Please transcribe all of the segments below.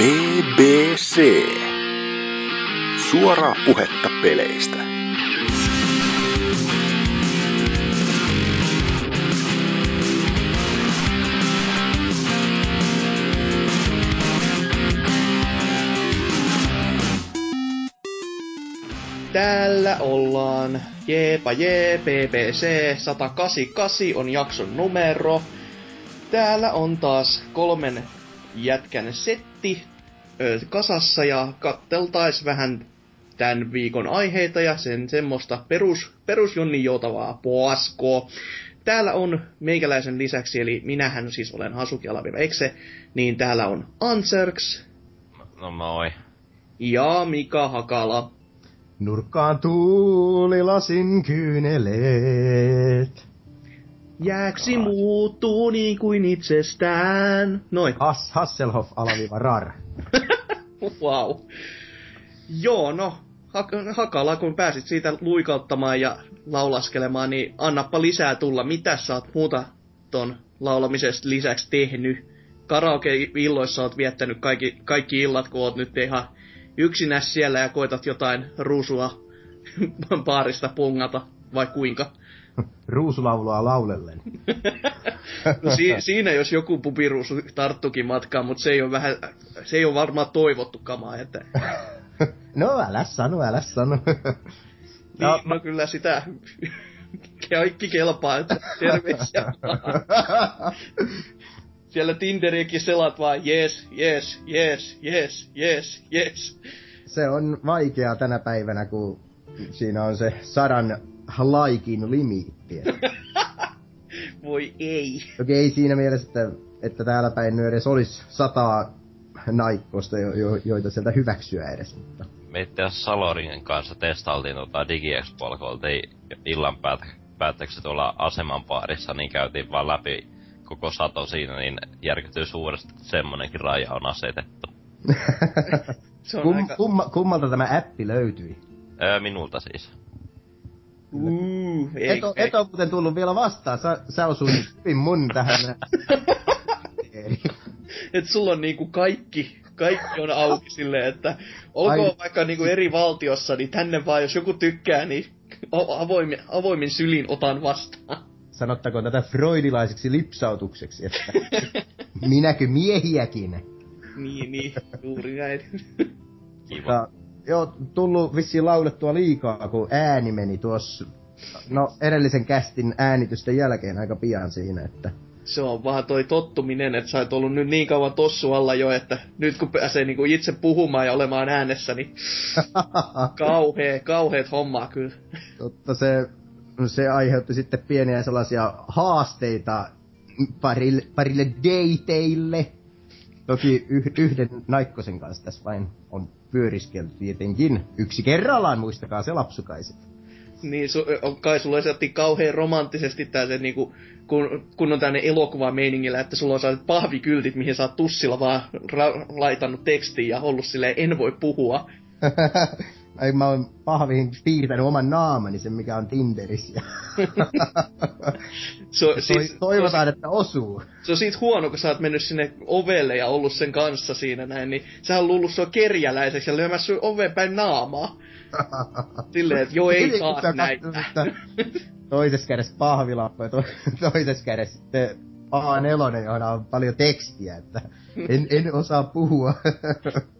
BBC. Suoraa puhetta peleistä. Täällä ollaan. Jeepa jee, BBC 188 on jakson numero. Täällä on taas kolmen jätkän setti ö, kasassa ja katteltais vähän tämän viikon aiheita ja sen semmoista perus, perus Jonni joutavaa poaskoa. Täällä on meikäläisen lisäksi, eli minähän siis olen Hasuki Ekse, niin täällä on Anserks No moi. ja Mika Hakala. Nurkkaan tuuli lasin kyyneleet. Jääksi muuttuu niin kuin itsestään. Noin. Has, Hasselhoff alaviiva rar. Wow. Joo, no, Hak- Hakala, kun pääsit siitä luikauttamaan ja laulaskelemaan, niin annappa lisää tulla. Mitä sä oot muuta ton laulamisesta lisäksi tehnyt? Karaoke-illoissa oot viettänyt kaikki, kaikki illat, kun oot nyt ihan yksinäs siellä ja koetat jotain ruusua baarista pongata, vai kuinka? Ruusulaulua laulellen. No si- siinä jos joku pupiruusu tarttukin matkaan, mutta se ei ole vähän, se ei ole varmaan toivottu kamaa, että No älä sano, älä sano. Niin, no, no kyllä sitä kaikki kelpaa, että terveisiä. Siellä Tinderiäkin selat vaan, yes, yes, yes, yes, yes, yes. se on vaikeaa tänä päivänä, kun siinä on se sadan laikin limiitti. Voi ei. Toki ei siinä mielessä, että, että täällä päin nyt edes olisi sataa naikkosta, jo, jo, joita sieltä hyväksyä edes. Mutta Me itse asiassa Saloringen kanssa testailtiin tota DigiExpoilla, kun oltiin illan päät- päätteeksi tuolla aseman baarissa, niin käytiin vaan läpi koko sato siinä, niin järkytyy suuresti, että semmonenkin raja on asetettu. Se on Kum, aika... kumma, kummalta tämä appi löytyi? Öö, minulta siis. Uh, ei, Et, o, ei. et ole muuten tullut vielä vastaan. Sä, sä osuit hyvin mun tähän. Et sulla on niinku kaikki, kaikki on auki silleen, että olkoon Ai. vaikka niinku eri valtiossa, niin tänne vaan, jos joku tykkää, niin avoimin, avoimin sylin otan vastaan. Sanottakoon tätä freudilaiseksi lipsautukseksi, että minäkö miehiäkin? Niin, niin, juuri näin. Kiva. Joo, tullut vissiin laulettua liikaa, kun ääni meni tuossa, no edellisen kästin äänitysten jälkeen aika pian siinä, että Se on vaan toi tottuminen, että sä oot ollut nyt niin kauan tossu alla jo, että nyt kun pääsee niinku itse puhumaan ja olemaan äänessä, niin kauhee, kauheet hommaa kyllä. totta se, se aiheutti sitten pieniä sellaisia haasteita parille, parille dateille. Toki yh, yhden naikkosen kanssa tässä vain on pyöriskelty tietenkin. Yksi kerrallaan, muistakaa se lapsukaiset. Niin, su, on, kai sulla esitettiin kauhean romanttisesti tää se niinku, kun, kun on tänne elokuva meiningillä, että sulla on sellaiset pahvikyltit, mihin sä oot tussilla vaan ra- laitannut tekstiin ja ollut silleen, en voi puhua. Ai mä oon pahviin piirtänyt oman naamani, sen mikä on Tinderissä. Toi, siis, toivotaan, että osuu. se on siitä huono, kun sä oot mennyt sinne ovelle ja ollut sen kanssa siinä näin, niin sä on luullut sua kerjäläiseksi ja lyömässä sun oveen päin naamaa. Silleen, että joo ei Eli saa näitä. Toisessa kädessä pahvilappu ja to, toisessa kädessä sitten A4, johon on paljon tekstiä, että en, en osaa puhua.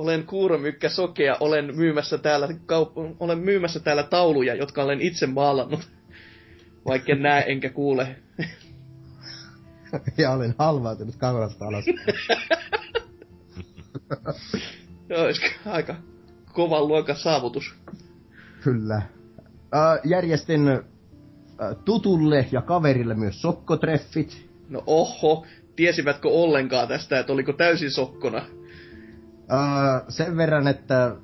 Olen kuuromykkä sokea, olen myymässä täällä, kaup- olen myymässä täällä tauluja, jotka olen itse maalannut. Vaikka en näe enkä kuule. ja olen halvautunut kamerasta alas. Joo, olisiko aika kovan luokan saavutus. Kyllä. Äh, järjestin äh, tutulle ja kaverille myös sokkotreffit. No oho, tiesivätkö ollenkaan tästä, että oliko täysin sokkona? Äh, sen verran, että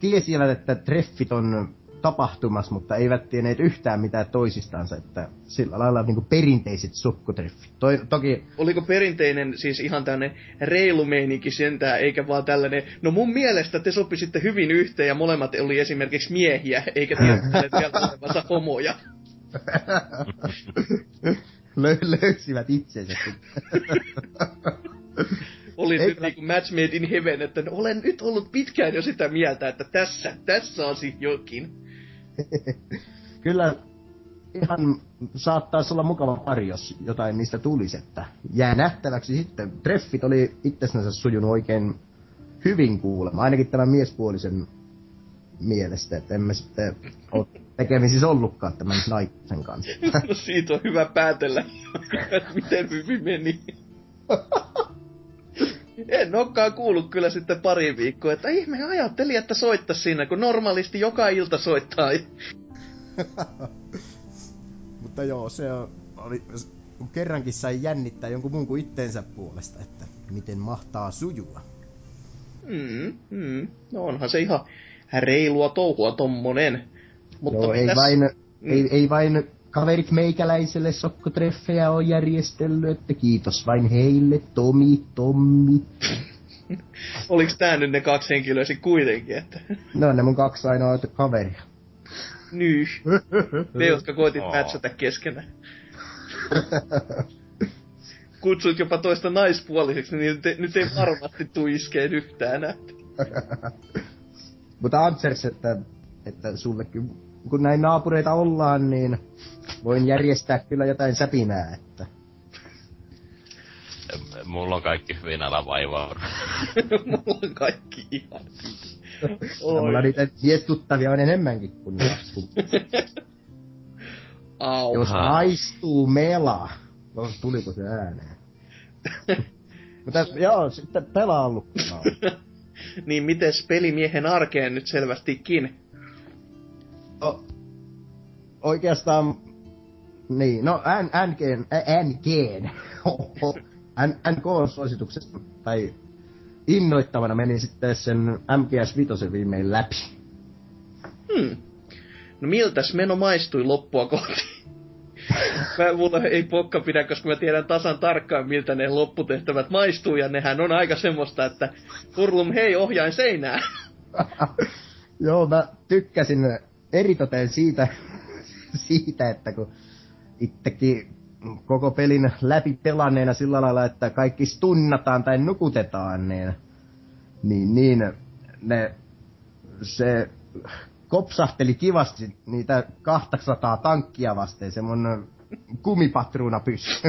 tiesivät, että treffit on tapahtumassa, mutta eivät tienneet yhtään mitään toisistansa, että sillä lailla niin kuin perinteiset sokkotreffit. Toi, toki Oliko perinteinen siis ihan tämmönen reilu meininki sentään, eikä vaan tällainen, no mun mielestä te sopisitte hyvin yhteen ja molemmat oli esimerkiksi miehiä, eikä tiedä vielä olevansa homoja. lö- löysivät itsensä. oli Ei nyt kyllä- niinku match made in heaven, että olen nyt ollut pitkään jo sitä mieltä, että tässä, tässä on sit jokin. Kyllä ihan saattaisi olla mukava pari, jos jotain niistä tulisi, että jää nähtäväksi sitten. Treffit oli itsensä sujunut oikein hyvin kuulemma, ainakin tämän miespuolisen mielestä, että emme sitten ole tekemisissä ollutkaan tämän naisen kanssa. No siitä on hyvä päätellä, miten hyvin meni. En olekaan kuullut kyllä sitten pari viikkoa, että ihme ajattelin, että soittaa siinä, kun normaalisti joka ilta soittaa. Mutta joo, se on, oli, kun kerrankin sai jännittää jonkun muun kuin itteensä puolesta, että miten mahtaa sujua. Mm, mm. No onhan se ihan reilua touhua tommonen. Mutta Joo, ei mitäs- vain, Mm. ei, ei vain kaverit meikäläiselle sokkotreffejä on järjestellyt, että kiitos vain heille, Tomi, Tommi. Oliks tää nyt ne kaksi henkilöä sit kuitenkin, että... Ne on ne mun kaksi ainoa kaveria. Nyh. Ne, jotka koitit matchata keskenään. Kutsuit jopa toista naispuoliseksi, niin nyt, nyt ei varmasti tuu iskeen yhtään. Mutta Ansers, että, että sullekin, kun näin naapureita ollaan, niin voin järjestää kyllä jotain säpinää, että Mulla on kaikki hyvin älä vaivaa. Mulla on kaikki ihan mulla niitä miestuttavia on enemmänkin kuin kun Au. Jos Aha. maistuu mela. No, tuliko se ääneen? Mutta joo, sitten pelaa lukkaa. Niin mites pelimiehen arkeen nyt selvästikin? Oikeastaan, niin, no NGn, NGn, NK-suosituksesta, tai innoittavana meni sitten sen MGS 5 viimein läpi. Hmm. No miltäs meno maistui loppua kohti? Mä, mulla ei pokka pidä, koska mä tiedän tasan tarkkaan, miltä ne lopputehtävät maistuu, ja nehän on aika semmoista, että Hurlum, hei, ohjain seinää. Joo, mä tykkäsin eritoten siitä, siitä, että kun itsekin koko pelin läpi pelanneena sillä lailla, että kaikki stunnataan tai nukutetaan, niin, niin, niin ne, se kopsahteli kivasti niitä 200 tankkia vasten, semmonen kumipatruuna pyssy.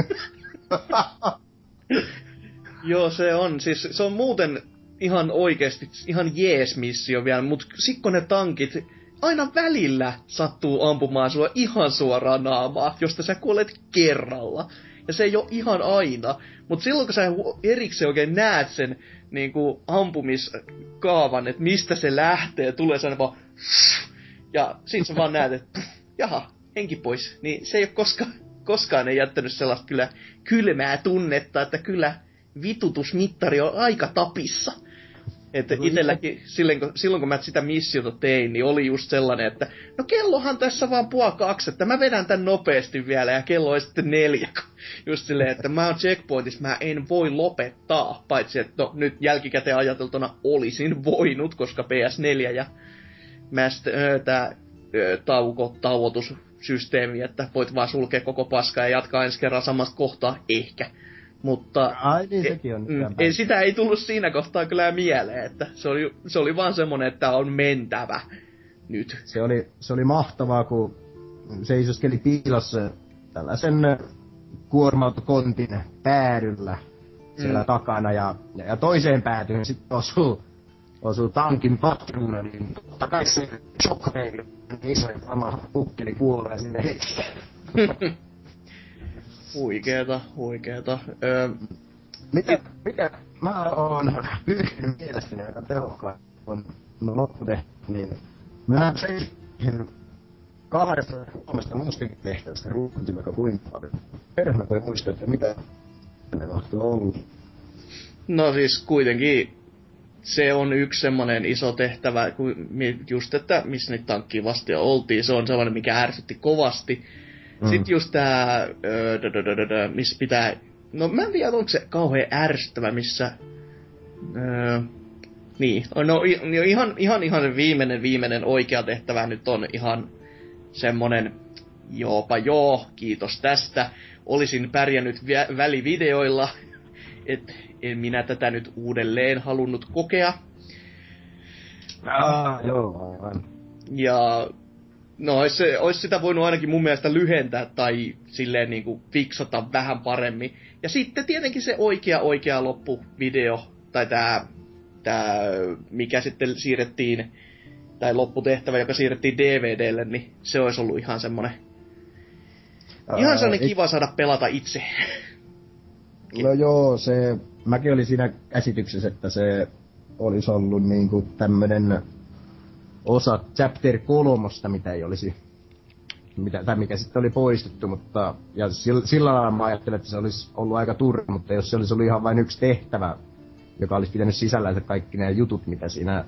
Joo, se on. Siis se on muuten ihan oikeesti ihan jees missio vielä, mut sikko ne tankit aina välillä sattuu ampumaan sua ihan suoraan naamaa, josta sä kuolet kerralla. Ja se ei ole ihan aina. Mut silloin kun sä erikseen oikein näet sen niin kuin ampumiskaavan, että mistä se lähtee, tulee sen vaan ja sit sä vaan näet, että jaha, henki pois. Niin se ei ole koskaan, koskaan ei jättänyt sellaista kyllä kylmää tunnetta, että kyllä vitutusmittari on aika tapissa. Että No itselläkin, silloin kun, silloin kun mä sitä missiota tein, niin oli just sellainen, että no kellohan tässä vaan puoli kaksi, että mä vedän tän nopeasti vielä ja kello on sitten neljä. Just silleen, että mä oon checkpointissa, mä en voi lopettaa, paitsi että no, nyt jälkikäteen ajateltuna olisin voinut, koska PS4 ja Master, ö, tää ö, tauko, tauotussysteemi, että voit vaan sulkea koko paskaa ja jatkaa ensi kerran samasta kohtaa, ehkä. Mutta Ai niin, sekin on mm, ei, sitä ei tullut siinä kohtaa kyllä mieleen, että se oli, se oli vaan semmonen, että on mentävä nyt. se oli, se oli mahtavaa, kun seisoskeli piilossa tällaisen kuorma-autokontin päädyllä siellä Mm. takana ja, ja, ja toiseen päätyyn sitten osuu, osuu tankin patruuna, niin totta kai se shockwave, niin iso sama pukkeli kuolee sinne heti. Huikeeta, huikeeta. Öö, Mikä, mikä mä oon pyrkinyt mielestäni aika tehokkaan, kun no lopputehty, niin mä seisin kahdesta kolmesta muustakin tehtävästä ruukutin aika kuinka paljon. Perhana voi muistaa, että mitä ne mahtuu ollut. No siis kuitenkin se on yksi semmonen iso tehtävä, just että missä nyt tankkiin vasti oltiin, se on sellainen, mikä ärsytti kovasti. Mm. Sitten just tää, öö, missä pitää, no mä en tiedä, onko se kauhean ärsyttävä, missä, öö, niin, no i- no ihan, ihan, ihan viimeinen, viimeinen oikea tehtävä nyt on ihan semmonen, joopa joo, kiitos tästä. Olisin pärjännyt vä- välivideoilla, et en minä tätä nyt uudelleen halunnut kokea. Ah, joo, aivan. Ja no ois, se, ois sitä voinut ainakin mun mielestä lyhentää tai silleen niinku fiksata vähän paremmin. Ja sitten tietenkin se oikea oikea loppuvideo, tai tää, tää mikä sitten siirrettiin, tai lopputehtävä, joka siirrettiin DVDlle, niin se olisi ollut ihan semmonen Ihan sellainen kiva saada pelata itse. No joo, se, mäkin olin siinä käsityksessä, että se olisi ollut niinku tämmönen osa chapter kolmosta, mitä ei olisi mitä, tai mikä sitten oli poistettu, mutta ja sillä, sillä lailla mä ajattelin, että se olisi ollut aika turha, mutta jos se olisi ollut ihan vain yksi tehtävä, joka olisi pitänyt sisällä kaikki nämä jutut, mitä siinä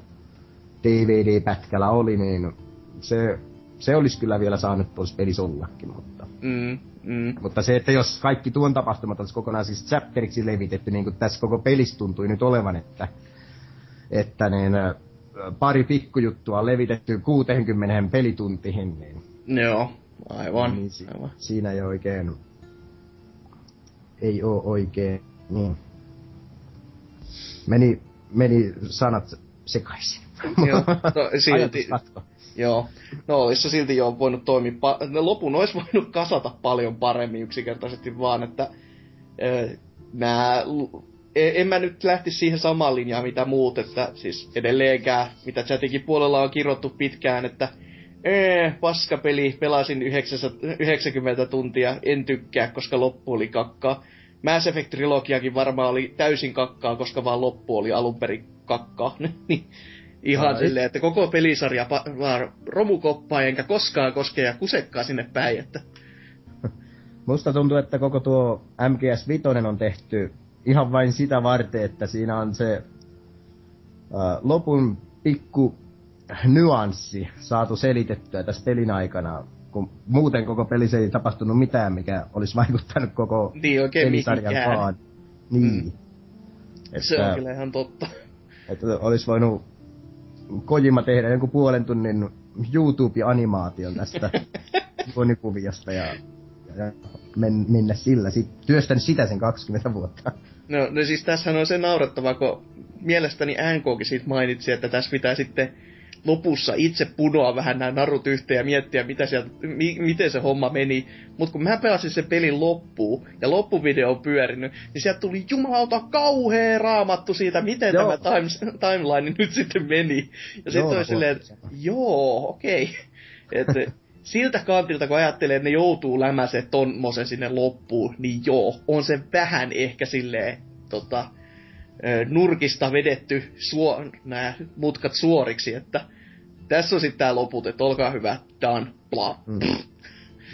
DVD-pätkällä oli, niin se, se olisi kyllä vielä saanut tuossa pelissä ollakin, mutta... Mm, mm. Mutta se, että jos kaikki tuon tapahtumat olisi kokonaan siis chapteriksi levitetty, niin kuin tässä koko pelissä tuntui nyt olevan, että, että niin, pari pikkujuttua levitetty 60 pelituntiin, niin... Joo, aivan, niin si- aivan. Siinä ei oikein... Ei oo oikein... Niin. Meni, meni sanat sekaisin. Joo, no, silti. Joo. No olisi se silti jo voinut toimia, pa- ne lopun olisi voinut kasata paljon paremmin yksinkertaisesti vaan, että ö, nää, e- en mä nyt lähti siihen samaan linjaan mitä muut, että siis edelleenkään, mitä chatikin puolella on kirjoittu pitkään, että ee, paskapeli, pelasin 90 tuntia, en tykkää, koska loppu oli kakkaa. Mass Effect Trilogiakin varmaan oli täysin kakkaa, koska vaan loppu oli alun perin kakkaa. Niin Ihan Ai. silleen, että koko pelisarja pa- vaan romukoppaa enkä koskaan koske ja kusekkaa sinne päin, että Musta tuntuu, että koko tuo MGS 5 on tehty ihan vain sitä varten, että siinä on se ää, lopun pikku nyanssi saatu selitettyä tässä pelin aikana, kun muuten koko pelissä ei tapahtunut mitään, mikä olisi vaikuttanut koko Niin, oikein pelisarjan mihinkään. vaan. Niin. Mm. Että, se on kyllä ihan totta. että olisi voinut Kojima tehdä jonkun puolen tunnin YouTube-animaation tästä monikuviosta ja, ja men, mennä sillä. Sit, työstänyt sitä sen 20 vuotta. No, no siis tässähän on se naurettava, kun mielestäni NKkin siitä mainitsi, että tässä pitää sitten lopussa itse punoa vähän nämä narut yhteen ja miettiä, mitä sieltä, mi, miten se homma meni. Mutta kun mä pelasin sen pelin loppuun ja loppuvideo on pyörinyt, niin sieltä tuli jumalauta kauhea raamattu siitä, miten Joo. tämä times, timeline nyt sitten meni. Ja sitten oli silleen, että joo, okei. Okay. Siltä kantilta, kun ajattelee, että ne joutuu lämäsee tommosen sinne loppuun, niin joo, on se vähän ehkä silleen, tota, nurkista vedetty suo, nämä mutkat suoriksi, että tässä on sitten tää loput, että olkaa hyvä, done, bla. Mm.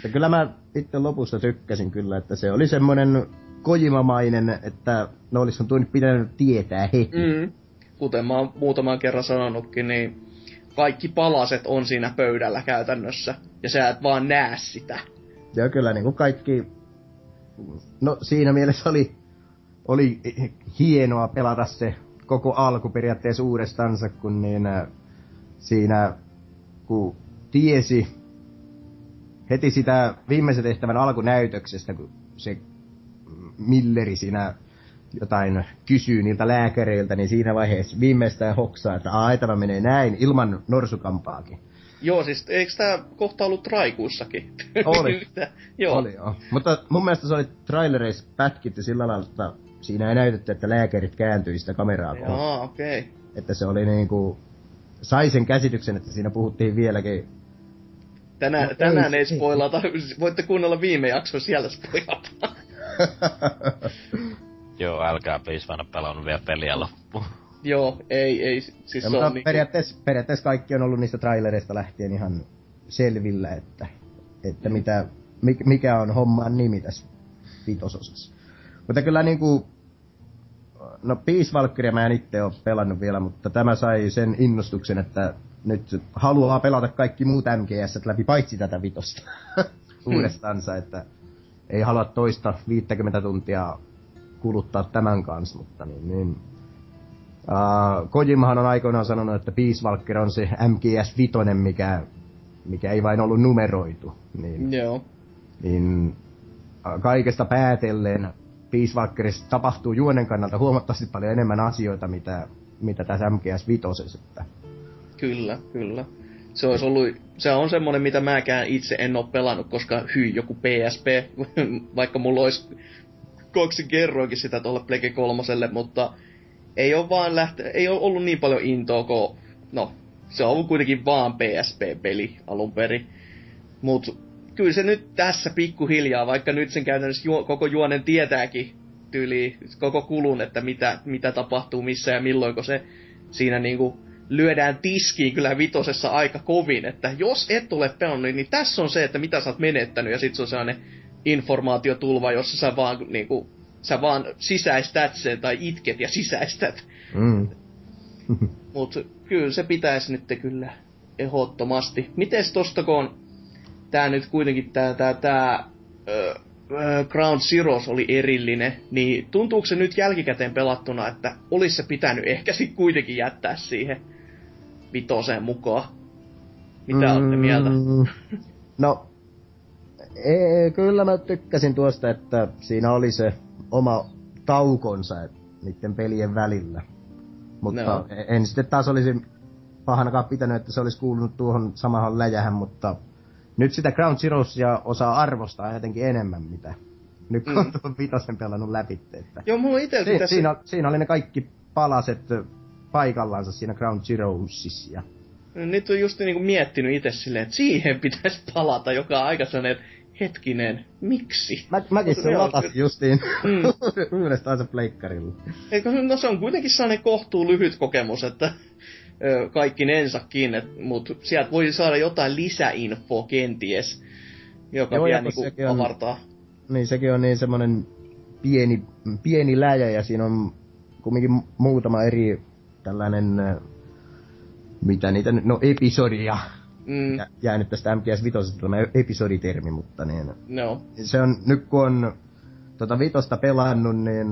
Ja kyllä mä itse lopussa tykkäsin kyllä, että se oli semmonen kojimamainen, että ne olisi tunnin pitänyt tietää heti. Mm. Kuten mä oon muutaman kerran sanonutkin, niin kaikki palaset on siinä pöydällä käytännössä, ja sä et vaan näe sitä. Ja kyllä niin kuin kaikki, no siinä mielessä oli, oli hienoa pelata se koko alku periaatteessa uudestansa, kun niin äh, siinä, kun tiesi heti sitä viimeisen tehtävän alkunäytöksestä, kun se Milleri siinä jotain kysyy niiltä lääkäreiltä, niin siinä vaiheessa viimeistään hoksaa, että ai tämä menee näin, ilman norsukampaakin. Joo, siis eikö tää kohta ollut traikuussakin? Oli. Joo. Oli joo. Mutta mun mielestä se oli trailereissa pätkitty sillä lailla, että siinä ei näytetty, että lääkärit kääntyi sitä kameraa kohti. Joo, okei. Okay. Että se oli niinku, sai sen käsityksen, että siinä puhuttiin vieläkin. Tänään, No, tänään ei ei spoilata. Voitte kuunnella viime jakson, siellä spoilata. Joo, älkää please, mä en oo pelannut vielä peliä loppuun. Joo, ei, ei. Siis ja, se mutta on niinku... periaatteessa, periaatteessa kaikki on ollut niistä trailereista lähtien ihan selvillä, että, että mitä, mik- mikä on homman nimi tässä vitososassa. Mutta kyllä niinku, no Peace Valkyria mä en itse ole pelannut vielä, mutta tämä sai sen innostuksen, että nyt haluaa pelata kaikki muut MGS läpi, paitsi tätä vitosta uudestaansa, että ei halua toista 50 tuntia kuluttaa tämän kanssa, mutta niin, niin Uh, Kojimahan on aikoinaan sanonut, että Peace Walker on se MGS 5, mikä, mikä ei vain ollut numeroitu. Niin, Joo. niin uh, kaikesta päätellen Peace Walkerissa tapahtuu juonen kannalta huomattavasti paljon enemmän asioita, mitä, mitä tässä MGS Vitosessa. Kyllä, kyllä. Se olisi ollut, se on semmonen, mitä mäkään itse en ole pelannut, koska hyi, joku PSP, vaikka mulla olisi kaksi kerroinkin sitä tuolle Plege kolmoselle, mutta ei ole vaan lähte, ei ole ollut niin paljon intoa, kun, no, se on ollut kuitenkin vaan PSP-peli alun perin. Mut kyllä se nyt tässä pikkuhiljaa, vaikka nyt sen käytännössä juo, koko juonen tietääkin tyyli koko kulun, että mitä, mitä tapahtuu missä ja milloin, se siinä niinku lyödään tiskiin kyllä vitosessa aika kovin, että jos et ole pelannut, niin tässä on se, että mitä sä oot menettänyt, ja sit se on sellainen informaatiotulva, jossa sä vaan niinku, sä vaan sisäistät sen, tai itket ja sisäistät. Mm. Mut kyllä se pitäisi nyt kyllä ehdottomasti. Mites tosta kun on tää nyt kuitenkin tää, tää, tää ö, Ground Zeroes oli erillinen, niin tuntuuko se nyt jälkikäteen pelattuna, että olisi se pitänyt ehkä sit kuitenkin jättää siihen vitoseen mukaan? Mitä mm, olette mieltä? No, ei, kyllä mä tykkäsin tuosta, että siinä oli se oma taukonsa niiden pelien välillä. Mutta no. en sitten taas olisi pahanakaan pitänyt, että se olisi kuulunut tuohon samahan läjähän, mutta nyt sitä Ground Zeroesia osaa arvostaa jotenkin enemmän, mitä nyt kun mm. on vitosen pelannut läpi. Että Joo, mulla itse si- tässä... siinä, siinä oli ne kaikki palaset paikallaansa siinä Ground Zeroesissa. Nyt on just niinku miettinyt itse silleen, että siihen pitäisi palata, joka on aika sellainen, että hetkinen, miksi? Mä, mäkin sen latasin justiin mm. uudestaan se pleikkarilla. Eikö, no se on kuitenkin sellainen kohtuu lyhyt kokemus, että kaikki nensakin, mutta sieltä voi saada jotain lisäinfoa kenties, joka Joo, vielä niinku on, avartaa. Niin, sekin on niin semmoinen pieni, pieni läjä ja siinä on kumminkin muutama eri tällainen, mitä niitä no episodia, mm. jäänyt tästä MGS 5 tämä episoditermi, mutta niin, no. se on, nyt kun on tota vitosta pelannut, niin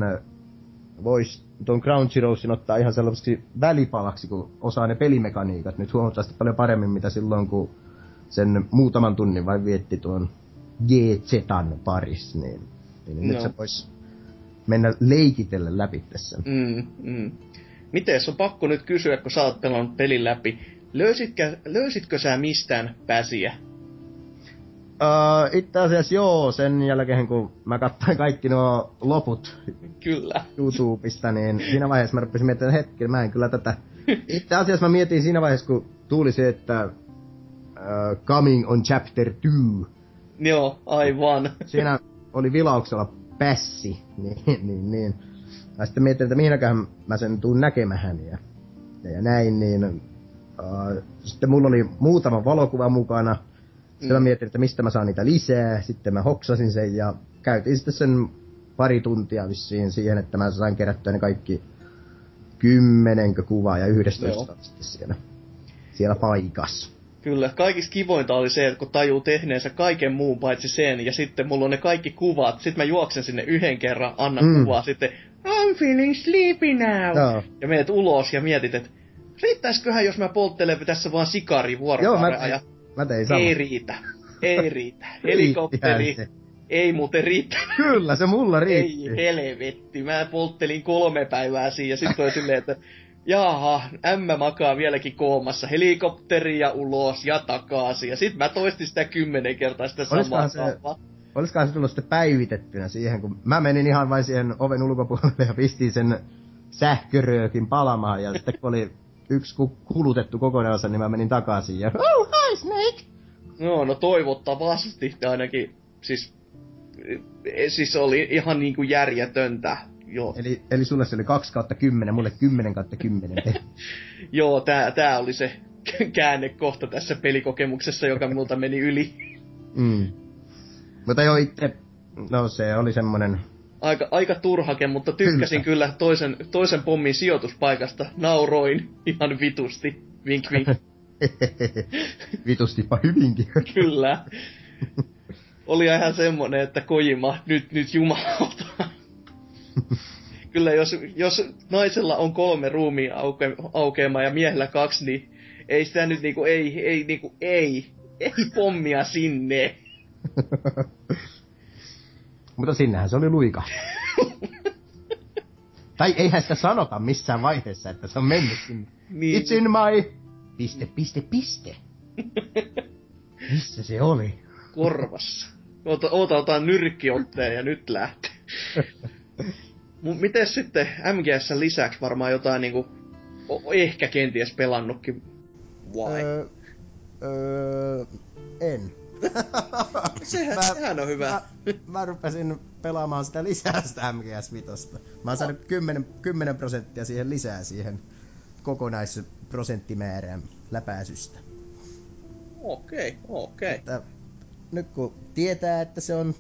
voisi tuon Ground Zeroesin ottaa ihan sellaiseksi välipalaksi, kun osaa ne pelimekaniikat nyt huomattavasti paljon paremmin, mitä silloin, kun sen muutaman tunnin vain vietti tuon GZan parissa, niin, niin no. nyt se voisi mennä leikitellä läpi tässä. Mm, mm. Miten on pakko nyt kysyä, kun sä oot pelannut pelin läpi, löysitkö, löysitkö sä mistään pääsiä? Uh, itse asiassa joo, sen jälkeen kun mä katsoin kaikki nuo loput kyllä. YouTubesta, niin siinä vaiheessa mä rupesin miettimään, että hetki, mä en kyllä tätä... Itse asiassa mä mietin siinä vaiheessa, kun tuli se, että uh, Coming on Chapter 2. Joo, aivan. Siinä oli vilauksella pässi, niin, niin, niin. Mä sitten mietin, että mihinäköhän mä sen tuun näkemähän ja, ja näin, niin sitten mulla oli muutama valokuva mukana, sitten mm. mä mietin, että mistä mä saan niitä lisää. Sitten mä hoksasin sen ja käytin sitten sen pari tuntia vissiin siihen, että mä sain kerättyä ne kaikki kymmenenkö kuvaa ja yhdestoista sitten siellä, siellä paikassa. Kyllä, kaikista kivointa oli se, että kun tajuu tehneensä kaiken muun paitsi sen, ja sitten mulla on ne kaikki kuvat, sitten mä juoksen sinne yhden kerran, annan mm. kuvaa, sitten I'm feeling sleepy now. No. Ja menet ulos ja mietit, että riittäisiköhän, jos mä polttelen tässä vaan sikari vuorokauden Joo, mä, Mä tein sama. Ei riitä. Ei riitä. Helikopteri. ei muuten riitä. Kyllä, se mulla riitti. Ei helvetti. Mä polttelin kolme päivää siinä ja sitten oli silleen, että jaha, ämmä makaa vieläkin koomassa. Helikopteri ja ulos ja takaisin. Ja sit mä toistin sitä kymmenen kertaa sitä samaa se, Olisikohan se tullut sitten päivitettynä siihen, kun mä menin ihan vain siihen oven ulkopuolelle ja pistin sen sähköröökin palamaan. Ja sitten kun oli yksi kulutettu kokonaansa, niin mä menin takaisin ja oh, hi Snake! No, no toivottavasti ainakin, siis, e, siis oli ihan niinku järjetöntä. Joo. Eli, eli sulle se oli 2 kautta 10, mulle 10 kautta 10. Joo, tää, tää oli se käännekohta tässä pelikokemuksessa, joka minulta meni yli. Mm. Mutta joo, itse, no se oli semmonen aika, aika turhake, mutta tykkäsin kyllä, kyllä toisen, toisen pommin sijoituspaikasta. Nauroin ihan vitusti. Vink vink. Vitustipa hyvinkin. kyllä. Oli ihan semmonen, että Kojima, nyt, nyt jumalauta. kyllä jos, jos naisella on kolme ruumia auke, aukeamaa ja miehellä kaksi, niin ei sitä nyt niinku, ei, ei, niinku, ei, ei pommia sinne. Mutta sinnehän se oli luika. tai eihän sitä sanota missään vaiheessa, että se on mennyt sinne. Niin. It's in my... Piste, piste, piste. Missä se oli? korvassa. Ota, ota, ota nyrkkiotteen ja nyt lähtee. Miten sitten MGS lisäksi varmaan jotain niinku, ehkä kenties pelannutkin vai? Öö, öö, en. sehän, mä- sehän on hyvä. Mä, mä rupesin pelaamaan sitä lisää sitä MGS Vitosta. Mä oon saanut 10, 10 prosenttia siihen lisää siihen kokonaisprosenttimäärään läpäisystä. Okei, okei. Että nyt kun tietää, että se on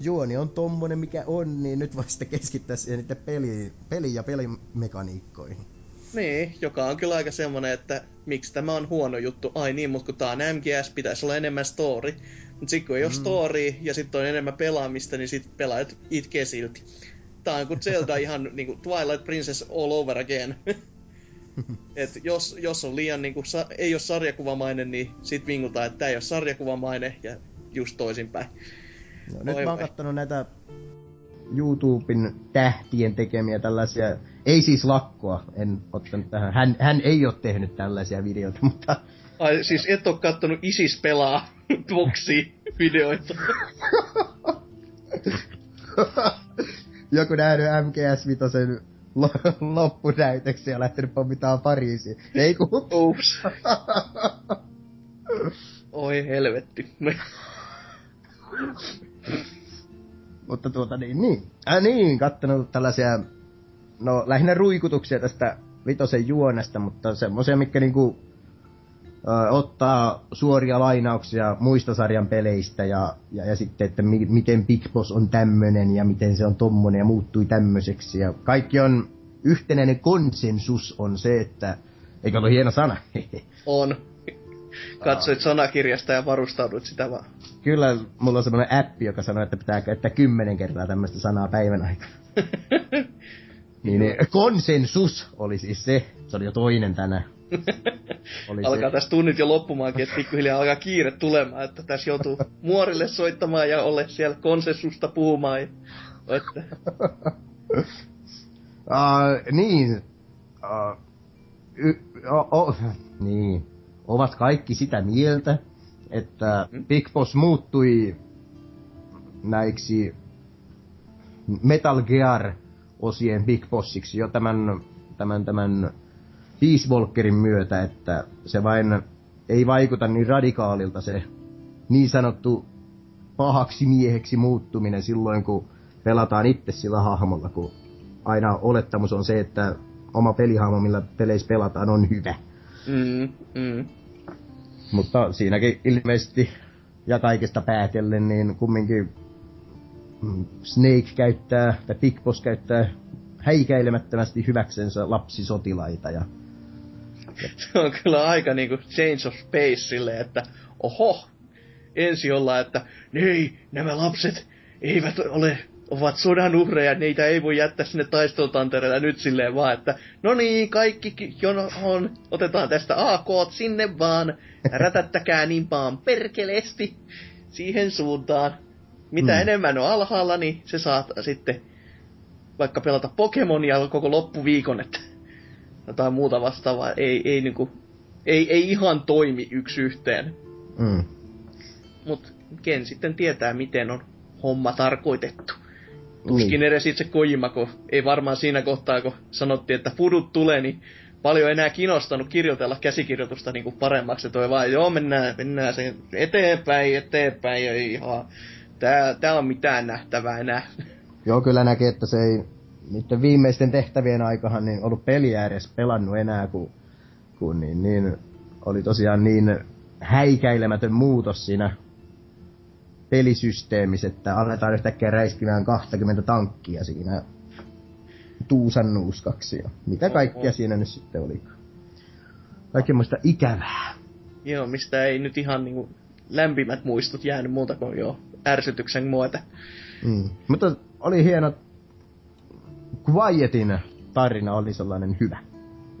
juoni on tommonen mikä on, niin nyt voi sitten keskittyä siihen niiden peli, peli- ja pelimekaniikkoihin. Niin, joka on kyllä aika semmonen, että miksi tämä on huono juttu. Ai niin, mutta kun tää on MGS, pitäisi olla enemmän story. Mut sit kun ei mm. ole story ja sitten on enemmän pelaamista, niin sit pelaajat itkee silti. Tää on kuin Zelda ihan niinku Twilight Princess all over again. Et jos, jos on liian niinku, sa- ei ole sarjakuvamainen, niin sit vingutaan, että tää ei ole sarjakuvamainen ja just toisinpäin. No, nyt mä oon kattonut näitä YouTuben tähtien tekemiä tällaisia, ei siis lakkoa, en ottanut tähän. Hän, hän ei ole tehnyt tällaisia videoita, mutta Ai siis et oo kattonut Isis pelaa boksi videoita. joku nähnyt MGS Vitosen lo- loppunäytöksi ja lähtenyt pommitaan Pariisiin. Ei kun... Oops. Oi helvetti. Mutta tuota niin, niin. Äh, niin, kattonut tällaisia, no lähinnä ruikutuksia tästä Vitosen juonesta, mutta semmoisia, mitkä niinku ö, ottaa suoria lainauksia muista sarjan peleistä ja, ja, ja sitten, että mi, miten Big Boss on tämmönen ja miten se on tommonen ja muuttui tämmöiseksi. Ja kaikki on, yhtenäinen konsensus on se, että, eikö ole hieno sana? on. Katsoit sanakirjasta ja varustaudut sitä vaan. Kyllä, mulla on semmoinen appi, joka sanoo, että pitää käyttää kymmenen kertaa tämmöistä sanaa päivän aikana. Niin, konsensus oli siis se. Se oli jo toinen tänään. Oli alkaa se. tässä tunnit jo loppumaankin, että pikkuhiljaa alkaa kiire tulemaan, että tässä joutuu muorille soittamaan ja olla siellä konsensusta puhumaan. Ja, että, Uh, niin. Uh, y, o, o, niin. Ovat kaikki sitä mieltä, että Big Boss muuttui näiksi Metal Gear osien Big Bossiksi jo tämän, tämän, tämän Peace Walkerin myötä, että se vain ei vaikuta niin radikaalilta se niin sanottu pahaksi mieheksi muuttuminen silloin, kun pelataan itse sillä hahmolla, kun aina olettamus on se, että oma pelihahmo, millä peleissä pelataan, on hyvä. mm, mm. Mutta siinäkin ilmeisesti, ja kaikesta päätellen, niin kumminkin mm, Snake käyttää, tai Big Boss käyttää häikäilemättömästi hyväksensä lapsisotilaita ja Se on kyllä aika niinku change of pace silleen, että oho, ensi ollaan, että ei, nämä lapset eivät ole, ovat sodan uhreja, niitä ei voi jättää sinne taistelutantereelle nyt silleen vaan, että no niin, kaikki ki- jonohon, otetaan tästä AK sinne vaan, rätättäkää niin vaan perkeleesti siihen suuntaan. Mitä hmm. enemmän on alhaalla, niin se saa sitten vaikka pelata Pokemonia koko loppuviikon, että jotain muuta vastaavaa. Ei, ei, niinku, ei, ei ihan toimi yksi yhteen. mm, Mut ken sitten tietää, miten on homma tarkoitettu. Tuskin niin. edes itse Kojima, kun ei varmaan siinä kohtaa, kun sanottiin, että fudut tulee, niin paljon enää kiinnostanut kirjoitella käsikirjoitusta niin kuin paremmaksi. Toi vaan, joo, mennään, mennään sen eteenpäin, eteenpäin, ja ihan, tää, tää on mitään nähtävää enää. Joo, kyllä näkee, että se ei niiden viimeisten tehtävien aikahan niin ollut peliä edes pelannut enää, kun, kun niin, niin, oli tosiaan niin häikäilemätön muutos siinä pelisysteemissä, että aletaan yhtäkkiä räiskimään 20 tankkia siinä tuusan nuuskaksi ja mitä kaikkea Oho. siinä nyt sitten oli. Kaikki muista ikävää. Joo, mistä ei nyt ihan niinku lämpimät muistut jäänyt muuta kuin jo ärsytyksen muuta. Mm. Mutta oli hieno, Quietin tarina oli sellainen hyvä.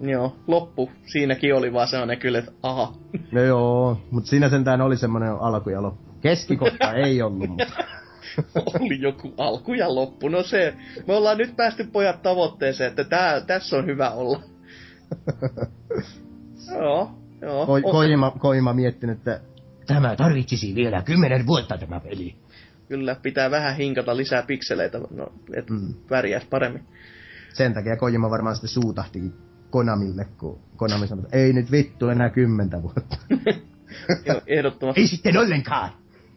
Joo, loppu siinäkin oli vaan sellainen kyllä, että aha. No joo, mutta siinä sentään oli semmoinen alku ja loppu. Keskikohta ei ollut, mutta... oli joku alku ja loppu. No se, me ollaan nyt päästy pojat tavoitteeseen, että tää, tässä on hyvä olla. joo, joo. Ko- Koima, Koima miettinyt, että tämä tarvitsisi vielä kymmenen vuotta tämä peli. Kyllä, pitää vähän hinkata lisää pikseleitä, no, et mm. Mm. pärjäis paremmin. Sen takia Kojima varmaan sitten suutahti Konamille, kun Konami sanoi, että ei nyt vittu enää kymmentä vuotta. Joo, Ehdottomasti. ei sitten ollenkaan!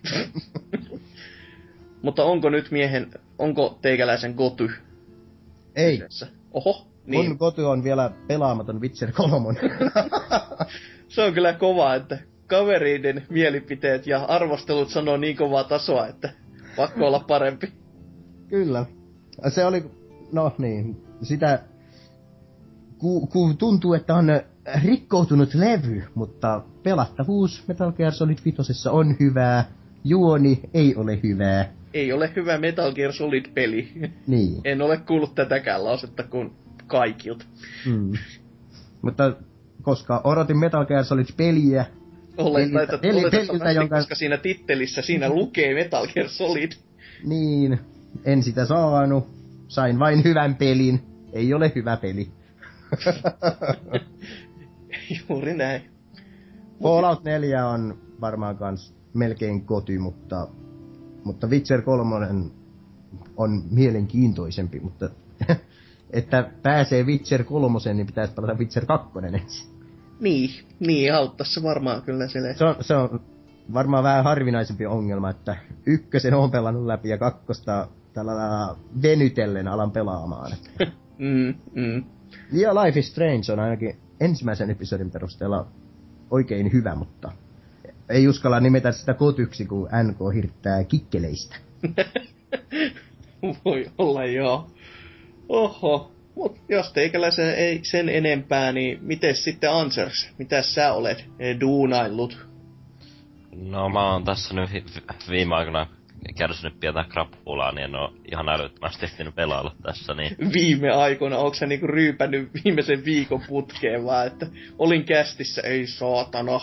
Mutta onko nyt miehen, onko teikäläisen goty Ei, kyseessä? Oho, niin. mun kotu on vielä pelaamaton Witcher 3. Se on kyllä kova, että kavereiden mielipiteet ja arvostelut sanoo niin kovaa tasoa, että pakko olla parempi. Kyllä. Se oli, no niin, sitä, ku, ku tuntuu, että on rikkoutunut levy, mutta pelattavuus Metal Gear Solid 5 on hyvää, juoni ei ole hyvää. Ei ole hyvä Metal Gear Solid-peli. Niin. En ole kuullut tätäkään lausetta kuin kaikilta. Mm. Mutta koska odotin Metal Gear Solid peliä, Oletan, että, peliltä, jonka- koska siinä tittelissä siinä lukee Metal Gear Solid. niin en sitä saanut. Sain vain hyvän pelin. Ei ole hyvä peli. Juuri näin. Fallout 4 on varmaan kans melkein koti, mutta, mutta Witcher 3 on mielenkiintoisempi, mutta että pääsee Witcher 3, niin pitäisi pelata Witcher 2 ensin. Niin, niin auttaa se varmaan kyllä sille. Se on, se on varmaan vähän harvinaisempi ongelma, että ykkösen on pelannut läpi ja kakkosta tällä venytellen alan pelaamaan. Mm, mm. Ja Life is Strange on ainakin ensimmäisen episodin perusteella oikein hyvä, mutta ei uskalla nimetä sitä kotyksi, kun NK hirttää kikkeleistä. Voi olla joo. Oho. Mut jos teikäläisen ei sen enempää, niin miten sitten Ansers? Mitäs sä olet eh, duunaillut? No mä oon tässä nyt vi- viime aikoina kärsinyt pientä krapulaa, niin en oo ihan älyttömästi ehtinyt pelailla tässä, niin Viime aikoina, onko sä niinku ryypännyt viimeisen viikon putkeen vaan, että olin kästissä, ei saatana.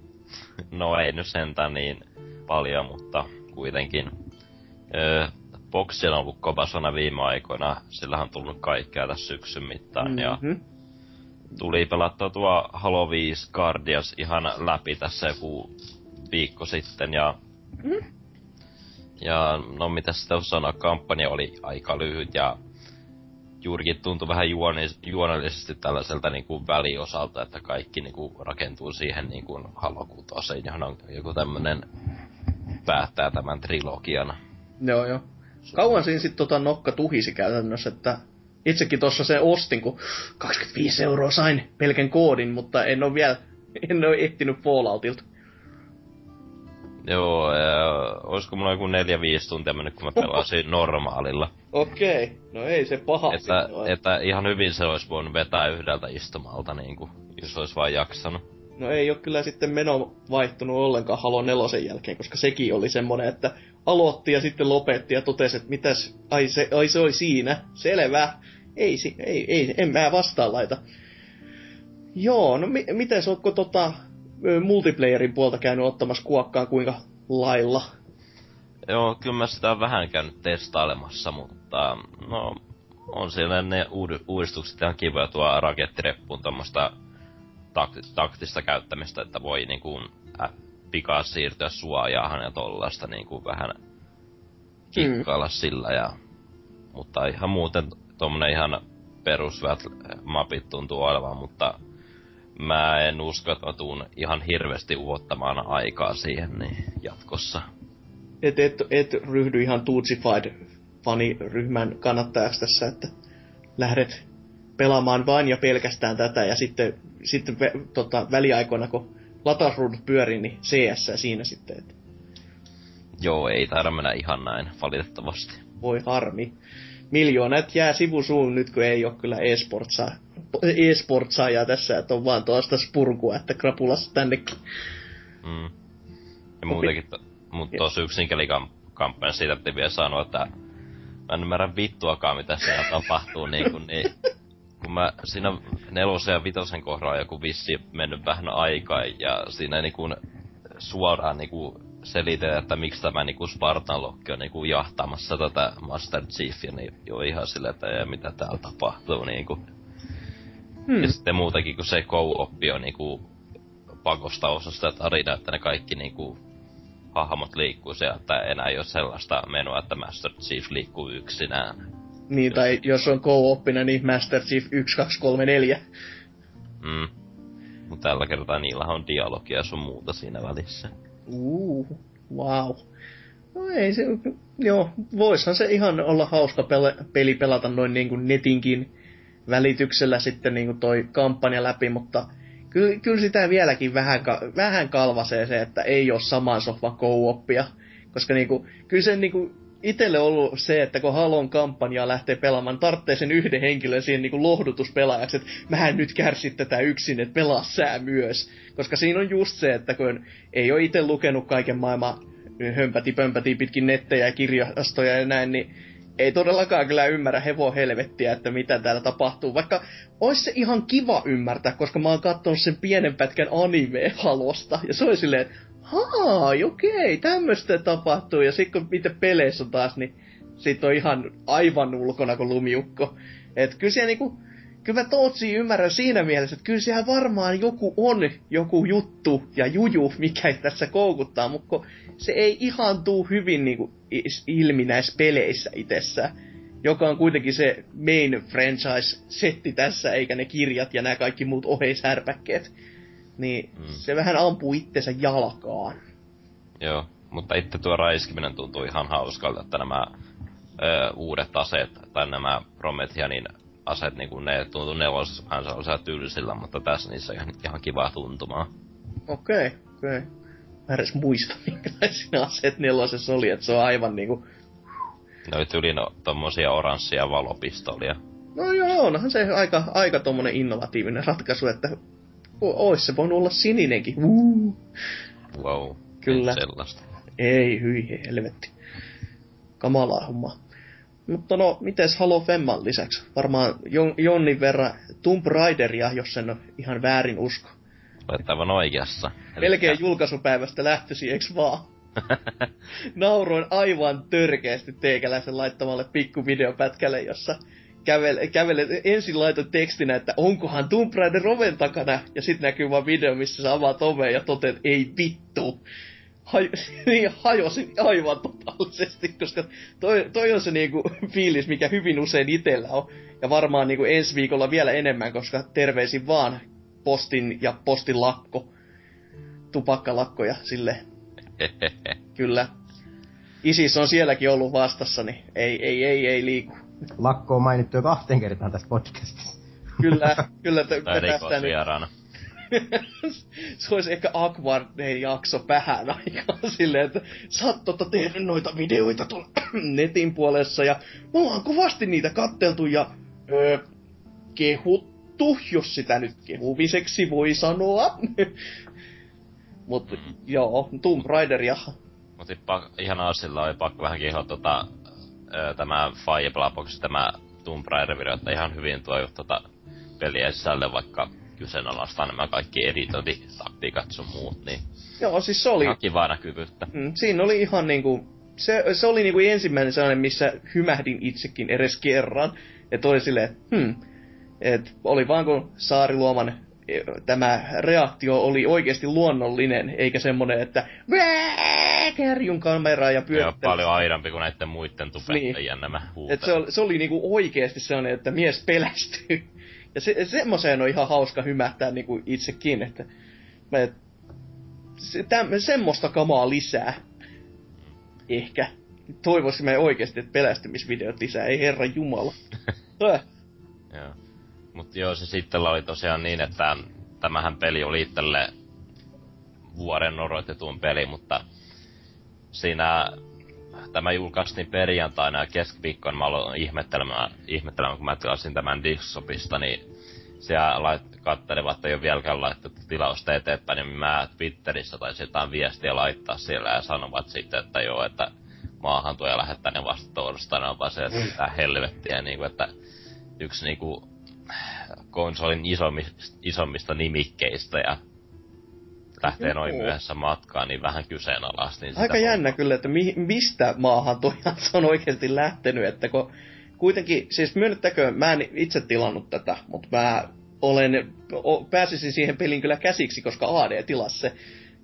no ei nyt sentään niin paljon, mutta kuitenkin. Öö, boksi on ollut kovasana viime aikoina, sillä on tullut kaikkea tässä syksyn mittaan, mm-hmm. ja Mhm. tuli pelattua tuo Halo 5 Guardians ihan läpi tässä joku viikko sitten ja Mm. ja no mitä sitä sanoa, kampanja oli aika lyhyt ja juurikin tuntui vähän juoni, juonellisesti tällaiselta niin kuin väliosalta, että kaikki niin kuin rakentuu siihen niin kuin Halo 6, johon on joku tämmönen päättää tämän trilogian. Joo, joo. Kauan siinä sitten tota nokka tuhisi käytännössä, että itsekin tuossa se ostin, kun 25 euroa sain pelkän koodin, mutta en ole vielä, en ole ehtinyt Falloutilta. Joo, ja olisiko mulla joku 4-5 tuntia mennyt, kun mä pelasin normaalilla. Okei, no ei se paha Että, että ihan hyvin se olisi voinut vetää yhdeltä istumalta, niin kuin, jos olisi vain jaksanut. No ei ole kyllä sitten meno vaihtunut ollenkaan Halo nelosen jälkeen, koska sekin oli semmonen, että aloitti ja sitten lopetti ja totesi, että mitäs, ai se, ai se oli siinä, selvä. Ei, ei, ei, en mä vastaan laita. Joo, no mi- miten ootko tota multiplayerin puolta käynyt ottamassa kuokkaan kuinka lailla? Joo, kyllä mä sitä vähän käynyt testailemassa, mutta no, on siellä ne uud- uudistukset ihan kivoja tuo rakettireppuun tommoista tak- taktista käyttämistä, että voi niinku ä, pikaa siirtyä suojaahan ja tollaista niinku vähän kikkailla mm. sillä ja mutta ihan muuten tommonen ihan perusvät mapit tuntuu olevan, mutta mä en usko, että mä tuun ihan hirveästi uottamaan aikaa siihen niin jatkossa. Et, et, et ryhdy ihan Tootsified faniryhmän kannattajaksi tässä, että lähdet pelaamaan vain ja pelkästään tätä ja sitten, sitten tota, väliaikoina, kun latausruudut pyörii, niin CS siinä sitten, että Joo, ei taida mennä ihan näin, valitettavasti. voi harmi. Miljoonat jää sivusuun nyt, kun ei ole kyllä e-sportsaa, e-sportsaajaa tässä, että on vaan tuosta spurkua, että krapulassa tännekin. Mm. Ja muutenkin, to, mut tuossa yksinkälikampanjan siitä piti vielä sanoa, että mä en ymmärrä vittuakaan, mitä siinä tapahtuu, niin kun, niin, kun mä siinä nelosen ja vitosen kohdalla joku vissi mennyt vähän aikaa, ja siinä niin kun suoraan niin kun selitellä, että miksi tämä niinku Spartan Lokki on niinku jahtaamassa tätä Master Chiefia, niin jo ihan sille, että ja mitä täällä tapahtuu niinku. Hmm. Ja sitten muutakin, kun se co-oppi on niinku pakosta osa sitä tarinaa, että ne kaikki niinku hahmot liikkuu siellä, että enää ei ole sellaista menoa, että Master Chief liikkuu yksinään. Niin, jos... tai jos on co-oppina, niin Master Chief 1, 2, 3, 4. Mm. Mutta tällä kertaa niillä on dialogia sun muuta siinä välissä. Uh, wow. No ei se, joo, voishan se ihan olla hauska pele, peli pelata noin niin kuin netinkin välityksellä sitten niin kuin toi kampanja läpi, mutta kyllä, kyllä sitä vieläkin vähän, vähän kalvasee se, että ei ole saman sohvan co-oppia. Koska niinku, kyllä se niinku, itselle ollut se, että kun Halon kampanjaa lähtee pelaamaan, tarvitsee sen yhden henkilön siihen niinku lohdutuspelaajaksi, että mähän nyt kärsit tätä yksin, että pelaa sää myös. Koska siinä on just se, että kun ei ole itse lukenut kaiken maailman hömpäti pömpäti pitkin nettejä ja kirjastoja ja näin, niin ei todellakaan kyllä ymmärrä hevo helvettiä, että mitä täällä tapahtuu. Vaikka olisi se ihan kiva ymmärtää, koska mä oon katsonut sen pienen pätkän anime-halosta. Ja se oli silleen, että haa, okei, tämmöistä tapahtuu. Ja sitten kun itse peleissä taas, niin sit on ihan aivan ulkona kuin lumiukko. Et kyllä siellä niinku, kyllä mä Tootsi ymmärrän siinä mielessä, että kyllä siellä varmaan joku on joku juttu ja juju, mikä tässä koukuttaa, mutta se ei ihan tuu hyvin niinku ilmi näissä peleissä itsessään. Joka on kuitenkin se main franchise-setti tässä, eikä ne kirjat ja nämä kaikki muut oheishärpäkkeet. Niin mm. se vähän ampuu itsensä jalkaan. Joo, mutta itse tuo raiskiminen tuntuu ihan hauskalta, että nämä ö, uudet aseet, tai nämä Prometheanin aseet, niin kuin ne tuntuu nelosessa vähän sellaisella tylsillä, mutta tässä niissä on ihan, ihan kivaa tuntumaa. Okei, okay, okei. Okay. Mä edes muista, minkälaisia aseet nelosessa oli, että se on aivan niinku... No tuli no, tommosia oranssia valopistolia. No joo, onhan se aika, aika tommonen innovatiivinen ratkaisu, että ois se voinut olla sininenkin. Uh. Wow. Kyllä. sellaista. Ei, hyi, helvetti. Kamalaa homma. Mutta no, mites Halo Femman lisäksi? Varmaan jon, jonnin verran Tomb Raideria, jos sen on ihan väärin usko. Olet aivan oikeassa. Melkein julkaisupäivästä lähtösi, eks vaan? Nauroin aivan törkeästi teikäläisen laittamalle pikkuvideopätkälle, jossa kävele, kävele, ensin laitoin tekstinä, että onkohan Tomb Raider oven takana, ja sitten näkyy vaan video, missä sä avaat oveen ja toteat, ei vittu. Haj, niin hajosin aivan totaalisesti, koska toi, toi on se niinku fiilis, mikä hyvin usein itellä on. Ja varmaan niinku ensi viikolla vielä enemmän, koska terveisin vaan postin ja postin lakko. Tupakkalakko ja sille. Kyllä. Isis on sielläkin ollut vastassa, niin ei, ei, ei, ei liiku. Lakko on mainittu jo kahteen kertaan tässä podcastissa. Kyllä, kyllä. Te, tai rikosvieraana. se olisi ehkä Aquardin jakso vähän aikaa silleen, että sä oot tota tehnyt noita videoita tuolla netin puolessa ja me ollaan kovasti niitä katteltu ja öö, kehuttu, jos sitä nyt kehuviseksi voi sanoa. Mut mm. joo, Tomb Raider ja... Mut ihan sillä oli pakko vähän kehoa tota, tämä Firebox, tämä Tomb Raider että ihan hyvin tuo tota peliä sisälle, vaikka kyseenalaistaa nämä kaikki editointitaktiikat sun muut, niin... Joo, siis se oli... Ihan kivaa näkyvyyttä. Mm, siinä oli ihan niinku... Se, se oli niinku ensimmäinen sellainen, missä hymähdin itsekin edes kerran. Että oli silleen, hmm, et oli vaan kun Saariluoman tämä reaktio oli oikeasti luonnollinen, eikä semmonen, että kärjun kameraa ja pyörittely. Joo, paljon aidampi kuin näiden muiden tubettajien niin. nämä Et se oli, se oli niinku oikeasti sellainen, että mies pelästyy. Ja se, semmoiseen on ihan hauska hymähtää niin kuin itsekin, että me, se, täm, semmoista kamaa lisää. Ehkä. Toivoisimme oikeasti, että pelästymisvideot lisää, ei herra jumala. äh. Joo. Mut joo, se sitten oli tosiaan niin, että tämähän peli oli itselle vuoden odotetun peli, mutta siinä tämä julkaistiin perjantaina ja keskiviikkoina mä aloin ihmettelemään, ihmettelemään kun mä tilasin tämän Dixopista, niin siellä lait, kattelevat, että ei ole vieläkään laittanut tilausta eteenpäin, niin mä Twitterissä tai jotain viestiä laittaa siellä ja sanovat sitten, että joo, että maahan tuo ja lähettää ne vasta torstaina, vaan se, että mitä helvettiä, niin kuin, että yksi niin kuin, konsolin isommista, isommista nimikkeistä ja lähtee Joo. noin myöhässä matkaan, niin vähän kyseenalaistin sitä. Aika jännä hommaa. kyllä, että mi- mistä maahan toi on oikeasti lähtenyt, että kun kuitenkin, siis myönnettäköön, mä en itse tilannut tätä, mutta mä olen, o, pääsisin siihen peliin kyllä käsiksi, koska AD tilasi se.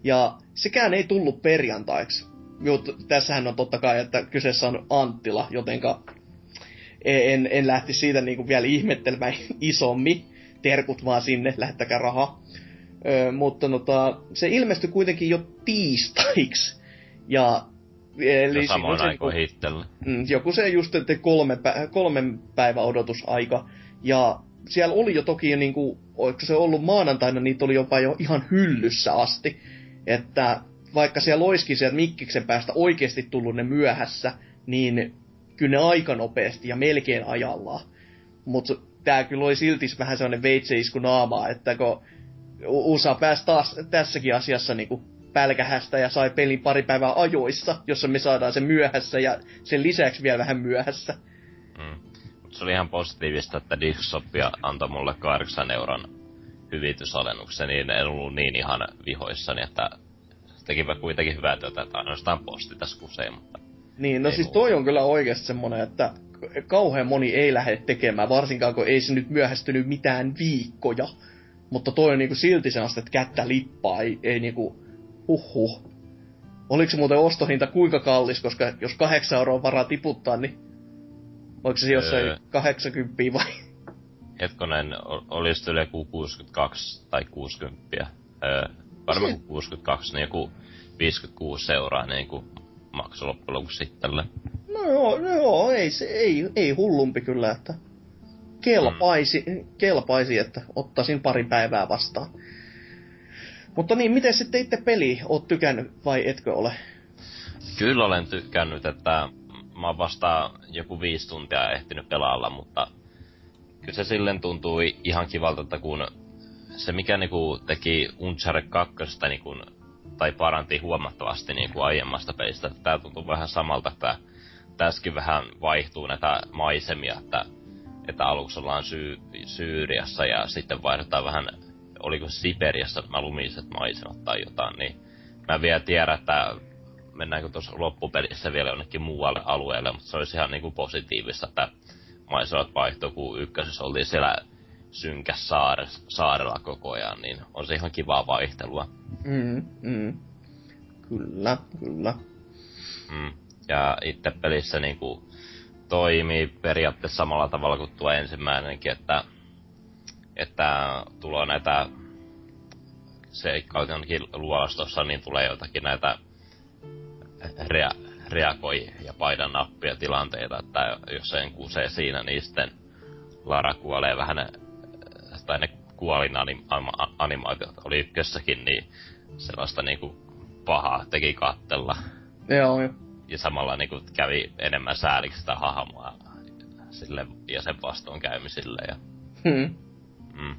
Ja sekään ei tullut perjantaiksi. Jut, tässähän on totta kai, että kyseessä on Anttila, jotenka en, en lähti siitä niinku vielä ihmettelemään isommin. Terkut vaan sinne, lähettäkää rahaa. Ö, mutta nota, se ilmestyi kuitenkin jo tiistaiksi. Ja eli Ja samoin aikoihin itsellä. Mm, joku se just, että kolme pä- kolmen päivän odotusaika. Ja siellä oli jo toki, niin kuin, oliko se ollut maanantaina, niitä oli jopa jo ihan hyllyssä asti. Että vaikka siellä olisikin sieltä Mikkiksen päästä oikeasti tullut ne myöhässä, niin kyllä ne aika nopeasti ja melkein ajallaan. Mutta tää kyllä oli silti vähän sellainen veitseisku naamaa, että kun USA pääsi taas tässäkin asiassa niinku pälkähästä ja sai pelin pari päivää ajoissa, jossa me saadaan se myöhässä ja sen lisäksi vielä vähän myöhässä. Mm. Mut se oli ihan positiivista, että Discshopia antoi mulle 8 euron hyvitysalennuksen, niin en ollut niin ihan vihoissani, että tekivät kuitenkin hyvää työtä, että ainoastaan posti tässä kusee, mutta Niin, no Ei siis muuta. toi on kyllä oikeasti semmonen, että kauhean moni ei lähde tekemään, varsinkaan kun ei se nyt myöhästynyt mitään viikkoja. Mutta toi on niinku silti sellaista, että kättä lippaa, ei, ei niinku, huhhuh. Oliko se muuten ostohinta kuinka kallis, koska jos 8 euroa varaa tiputtaa, niin oliko se jossain Öö. 80 vai? hetkonen, o- olisi yli joku 62 tai 60. Öö, varmaan kun 62, niin joku 56 euroa niin kuin maksu loppujen lopuksi itselle. No joo, no joo ei, se, ei, ei hullumpi kyllä, että kelpaisi, mm. kelpaisi, että ottaisin pari päivää vastaan. Mutta niin, miten sitten itse peli? Oot tykännyt vai etkö ole? Kyllä olen tykännyt, että mä oon vasta joku viisi tuntia ehtinyt pelailla, mutta kyllä se silleen tuntui ihan kivalta, että kun se mikä niinku teki Uncharted 2 niinku, tai paranti huomattavasti niinku aiemmasta pelistä, tää tuntuu vähän samalta, että tässäkin vähän vaihtuu näitä maisemia, että, että aluksi ollaan syy, Syyriassa ja sitten vaihdetaan vähän, oliko Siperiassa nämä lumiset maisemat tai jotain, niin mä vielä tiedä, että mennäänkö tuossa loppupelissä vielä jonnekin muualle alueelle, mutta se olisi ihan niinku positiivista, että maisemat vaihtoi, kun ykkösessä oltiin siellä synkäs saare, saarella koko ajan, niin on se ihan kivaa vaihtelua. Mm, mm. Kyllä, kyllä. Mm. Ja itse pelissä niinku toimii periaatteessa samalla tavalla kuin tuo ensimmäinenkin, että, että tulee näitä seikkailuja jonnekin luolastossa, niin tulee jotakin näitä rea, reagoi ja paida nappia tilanteita, että jos sen kusee siinä, niin sitten Lara kuolee vähän, äh, tai ne kuolin anim, anima- animaatiot oli ykkössäkin, niin sellaista niinku pahaa teki kattella. Joo, joo. Ja samalla niinku kävi enemmän sääliksi sitä hahmoa sille ja sen vastoinkäymisille. Ja, Hmm. mm.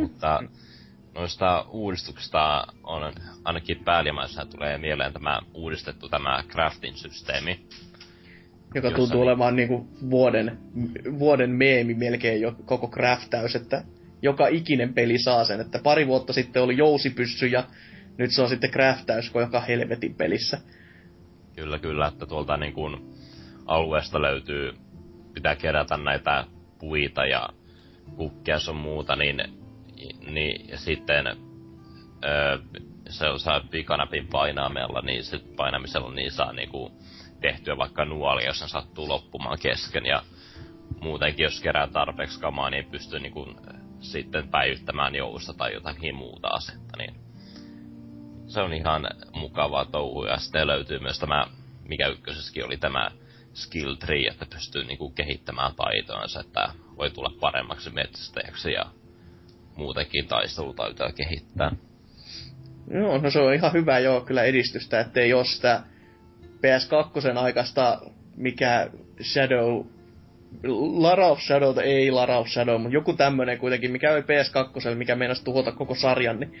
Mutta noista uudistuksista on ainakin päällimmäisenä tulee mieleen tämä uudistettu tämä crafting-systeemi. Joka Jossa tuntuu niin- olemaan niinku vuoden, vuoden meemi melkein jo koko craftäys, että joka ikinen peli saa sen, että pari vuotta sitten oli jousipyssy ja nyt se on sitten craftäys kuin joka helvetin pelissä. Kyllä, kyllä, että tuolta niin kuin alueesta löytyy, pitää kerätä näitä puita ja kukkia sun muuta, niin, niin ja sitten öö, se saa pikanapin painaamella, niin sit painamisella niin saa niinku tehtyä vaikka nuolia, jos ne sattuu loppumaan kesken. Ja muutenkin, jos kerää tarpeeksi kamaa, niin pystyy niinku sitten päivittämään jousta tai jotakin muuta asetta. Niin se on ihan mukavaa touhua. Ja sitten löytyy myös tämä, mikä ykkösessäkin oli tämä skill tree, että pystyy niinku kehittämään taitoansa, että voi tulla paremmaksi metsästäjäksi ja muutenkin taistelutaitoja kehittää. Joo, no se on ihan hyvä joo kyllä edistystä, ettei ole sitä PS2 aikaista mikä Shadow Lara of Shadow, ei Lara of Shadow, mutta joku tämmönen kuitenkin, mikä oli PS2, mikä meinasi tuhota koko sarjan, niin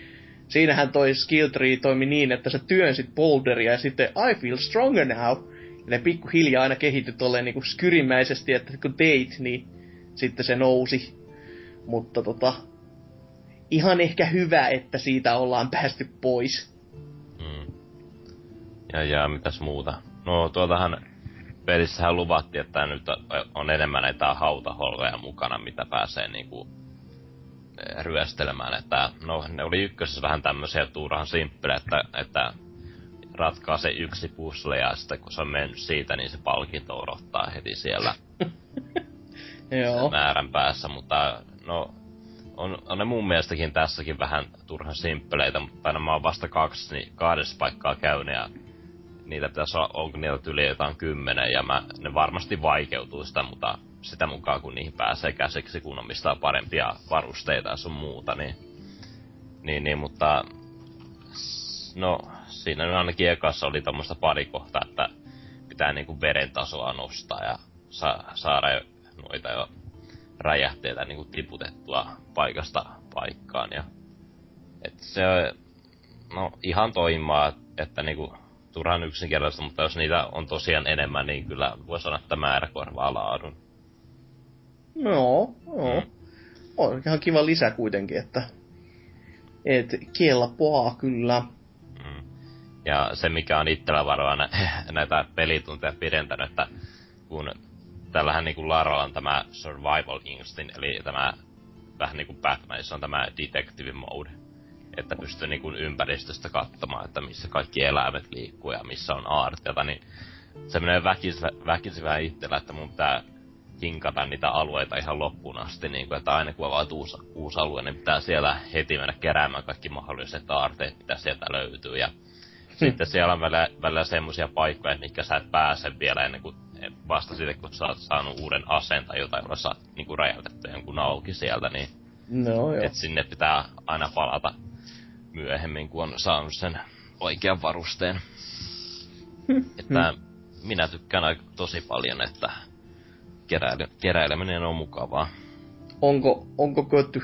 siinähän toi skill tree toimi niin, että sä työnsit boulderia ja sitten I feel stronger now. Ja ne pikkuhiljaa aina kehittyi tolleen niinku skyrimäisesti, että kun teit, niin sitten se nousi. Mutta tota, ihan ehkä hyvä, että siitä ollaan päästy pois. Ja, ja mitäs muuta? No tuotahan pelissähän luvattiin, että nyt on enemmän näitä hautaholleja mukana, mitä pääsee niinku eh, ryöstelemään. Että, no, ne oli ykkösessä vähän tämmöisiä turhan simppelejä, että, että ratkaa se yksi puzzle ja sitten kun se on mennyt siitä, niin se palkinto odottaa heti siellä Joo. määrän päässä, mutta no on, on ne mun mielestäkin tässäkin vähän turhan simppeleitä, mutta aina mä oon vasta kaksi, niin kahdessa paikkaa käynyt ja niitä pitäisi olla, onko niitä yli jotain kymmenen, ja mä, ne varmasti vaikeutuu sitä, mutta sitä mukaan kun niihin pääsee käsiksi, kun omistaa parempia varusteita ja sun muuta, niin, niin, niin mutta no, siinä nyt ainakin ekassa oli tommoista parikohtaa, että pitää niinku veren tasoa nostaa ja sa- saada noita jo räjähteitä niinku tiputettua paikasta paikkaan. Ja, et se no, ihan toimimaa, että niinku turhan yksinkertaista, mutta jos niitä on tosiaan enemmän, niin kyllä voi sanoa, että määrä korvaa laadun. Joo, joo. Mm. On ihan kiva lisä kuitenkin, että... Et kelpaa kyllä. Mm. Ja se, mikä on itsellä varoa nä- näitä pelitunteja pidentänyt, että kun tällähän niinku Laralla on tämä survival instinct, eli tämä vähän niinku Batmanissa on tämä detective mode. Että pystyy niinku ympäristöstä katsomaan, että missä kaikki eläimet liikkuu ja missä on aarteita, niin se menee väkisi, väkisi vähän itsellä, että mun pitää hinkata niitä alueita ihan loppuun asti, niin kuin, että aina kun avaat uusi, uusi alue, niin pitää siellä heti mennä keräämään kaikki mahdolliset aarteet, mitä sieltä löytyy. Ja sitten siellä on välillä, välillä semmoisia paikkoja, mikä sä et pääse vielä ennen kuin vasta sitten, kun sä oot saanut uuden aseen tai jotain, jolla saat niinku räjäytetty jonkun auki sieltä, niin No joo. et sinne pitää aina palata myöhemmin, kun on saanut sen oikean varusteen. että minä tykkään aika tosi paljon, että keräily, keräileminen on mukavaa. Onko, onko kötty?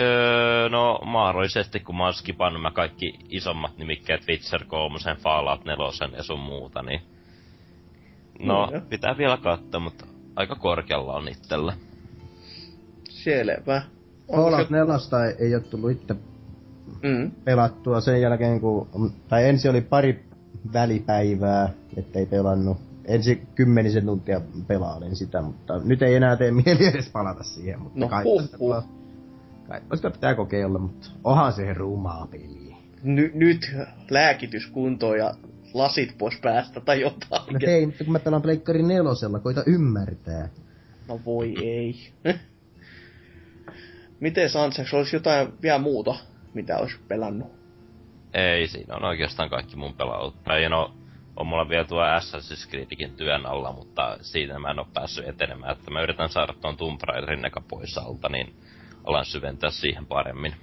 Öö, no mahdollisesti, kun mä oon skipannut mä kaikki isommat nimikkeet, Witcher 3, Fallout 4 ja sun muuta, niin... No, Joo. pitää vielä katsoa, mutta aika korkealla on itsellä. Selvä. Fallout se- 4 ei, ei ole tullut itse Mm. pelattua sen jälkeen, kun... Tai ensin oli pari välipäivää, ettei pelannut. Ensi kymmenisen tuntia pelailin sitä, mutta nyt ei enää tee mieli edes palata siihen. Mutta No, kai, huh, huh. pitää- kai sitä pitää kokeilla, mutta onhan se rumaa peli. Ny- nyt lääkitys kuntoon ja lasit pois päästä tai jotain. No hei, nyt kun mä pelaan Pleikkari nelosella, koita ymmärtää. No voi ei. Miten Sanseks, olisi jotain vielä muuta, mitä olisi pelannut? Ei, siinä on oikeastaan kaikki mun pelaut. Tai no, on mulla vielä tuo Assassin's Creedikin työn alla, mutta siitä mä en oo päässyt etenemään. Että mä yritän saada tuon Tomb Raiderin eka pois alta, niin alan syventää siihen paremmin.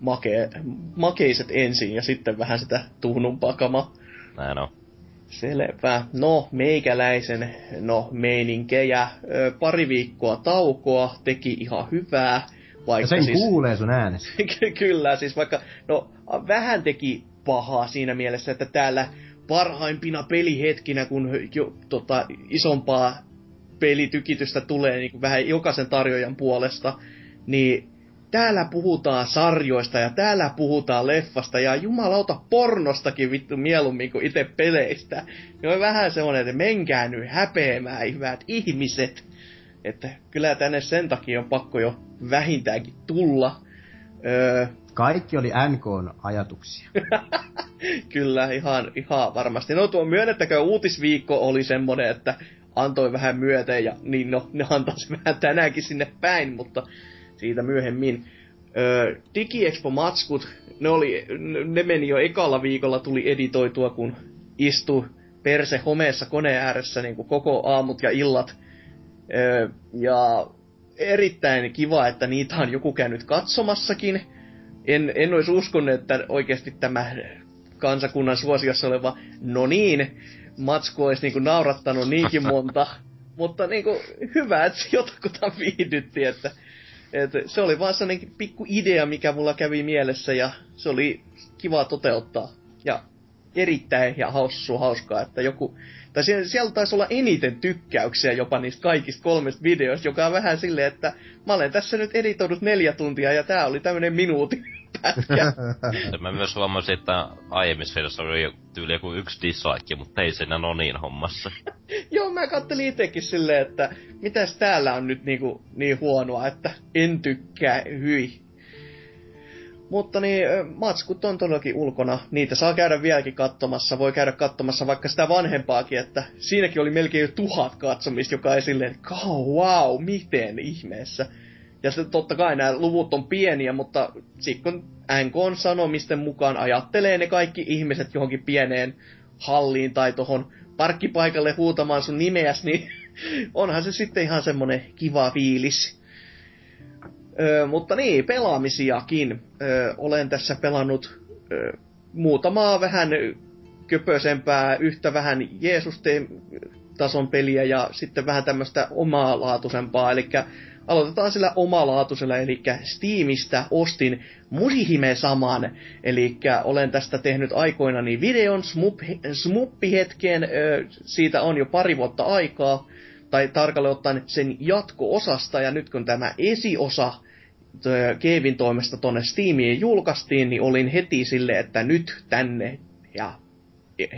Make, makeiset ensin ja sitten vähän sitä tuhnumpaa kamaa. Näin on. Selvä. No, meikäläisen, no, meininkejä. Ö, pari viikkoa taukoa, teki ihan hyvää. Ja Vaikka sen siis... kuulee sun äänessä. Ky- Kyllä, siis vaikka, no vähän teki pahaa siinä mielessä, että täällä parhaimpina pelihetkinä, kun jo, tota, isompaa pelitykitystä tulee niin kuin vähän jokaisen tarjoajan puolesta, niin täällä puhutaan sarjoista ja täällä puhutaan leffasta ja jumalauta pornostakin vittu mieluummin kuin itse peleistä. Niin on vähän semmonen, että menkää nyt häpeämään, hyvät ihmiset. Että kyllä tänne sen takia on pakko jo vähintäänkin tulla. Öö, Kaikki oli NKn ajatuksia. kyllä, ihan, ihan varmasti. No tuo myönnettäkö uutisviikko oli semmonen, että antoi vähän myöten ja niin no, ne antaisi vähän tänäänkin sinne päin, mutta siitä myöhemmin. Öö, DigiExpo-matskut, ne, oli, ne meni jo ekalla viikolla, tuli editoitua, kun istui perse homeessa koneen ääressä niin kuin koko aamut ja illat. Öö, ja erittäin kiva, että niitä on joku käynyt katsomassakin. En, en olisi uskonut, että oikeasti tämä kansakunnan suosiossa oleva, no niin, matsku olisi niinku naurattanut niinkin monta. Mutta niinku, hyvä, että se jotakuta viihdytti, että, että se oli vaan sellainen pikku idea, mikä mulla kävi mielessä ja se oli kiva toteuttaa. Ja erittäin ja hassu, hauskaa, että joku, tai siellä, siellä taisi olla eniten tykkäyksiä jopa niistä kaikista kolmesta videoista, joka on vähän silleen, että mä olen tässä nyt editoinut neljä tuntia ja tää oli tämmönen minuutin pätkä. mä myös huomasin, että aiemmissa videossa oli tyyli joku yksi dislike, mutta ei siinä no niin hommassa. Joo, mä kattelin itekin silleen, että mitäs täällä on nyt niinku niin huonoa, että en tykkää, hyi. Mutta niin, matskut on todellakin ulkona. Niitä saa käydä vieläkin katsomassa. Voi käydä katsomassa vaikka sitä vanhempaakin, että siinäkin oli melkein jo tuhat katsomista, joka ei silleen, että wow, miten ihmeessä. Ja sitten totta kai nämä luvut on pieniä, mutta sitten NK sanomisten mukaan ajattelee ne kaikki ihmiset johonkin pieneen halliin tai tuohon parkkipaikalle huutamaan sun nimeäsi, niin onhan se sitten ihan semmonen kiva fiilis. Öö, mutta niin, pelaamisiakin. Öö, olen tässä pelannut öö, muutamaa vähän köpösempää, yhtä vähän Jeesus-tason peliä ja sitten vähän tämmöistä omaa laatuisempaa, eli aloitetaan sillä omalaatuisella, eli Steamista ostin Musihime saman, eli olen tästä tehnyt aikoinani videon smup, smuppihetken, siitä on jo pari vuotta aikaa, tai tarkalleen ottaen sen jatko-osasta, ja nyt kun tämä esiosa Kevin toimesta tonne Steamiin julkaistiin, niin olin heti sille, että nyt tänne ja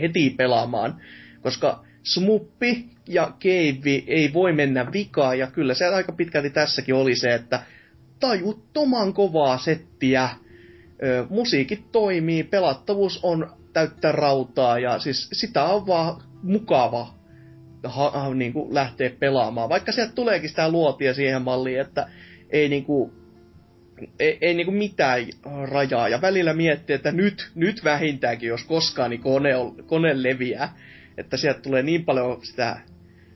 heti pelaamaan, koska smuppi ja keivi ei voi mennä vikaan, ja kyllä se aika pitkälti tässäkin oli se, että tajuttoman kovaa settiä, ö, musiikit toimii, pelattavuus on täyttä rautaa, ja siis sitä on vaan mukava ha, niin kuin lähteä pelaamaan. Vaikka sieltä tuleekin sitä luotia siihen malliin, että ei niin kuin, ei, ei niin kuin mitään rajaa. Ja välillä miettii, että nyt, nyt vähintäänkin, jos koskaan niin kone, kone leviää, että sieltä tulee niin paljon sitä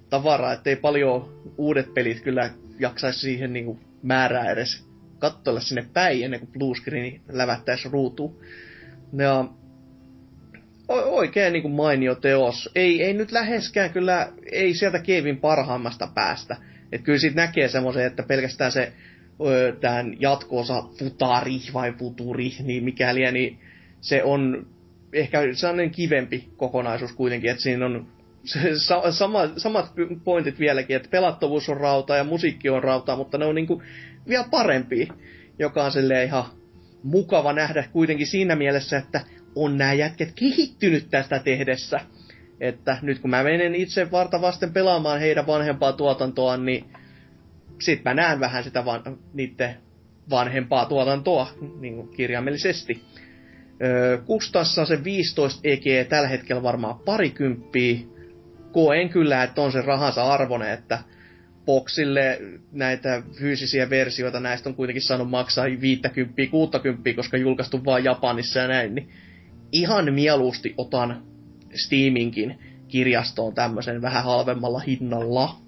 tavaraa, että ei paljon uudet pelit kyllä jaksaisi siihen niin kuin määrää edes katsella sinne päin ennen kuin bluescreeni lävättäisi ruutuun. Ja oikein niin kuin mainio teos. Ei, ei nyt läheskään kyllä, ei sieltä Kevin parhaimmasta päästä. Et kyllä siitä näkee semmoisen, että pelkästään se tämän jatkoosa Futari vai Futuri, niin mikäli, niin se on ehkä sellainen kivempi kokonaisuus kuitenkin, että siinä on sama, samat pointit vieläkin, että pelattavuus on rauta ja musiikki on rauta, mutta ne on niinku vielä parempi, joka on ihan mukava nähdä kuitenkin siinä mielessä, että on nämä jätket kehittynyt tästä tehdessä. Että nyt kun mä menen itse varta vasten pelaamaan heidän vanhempaa tuotantoa, niin sit mä näen vähän sitä van, niiden vanhempaa tuotantoa niin kirjaimellisesti. Öö, Kustassa se 15 EG tällä hetkellä varmaan parikymppiä. Koen kyllä, että on se rahansa arvone, että boksille näitä fyysisiä versioita näistä on kuitenkin saanut maksaa 50, 60, koska julkaistu vaan Japanissa ja näin, niin ihan mieluusti otan Steaminkin kirjastoon tämmöisen vähän halvemmalla hinnalla.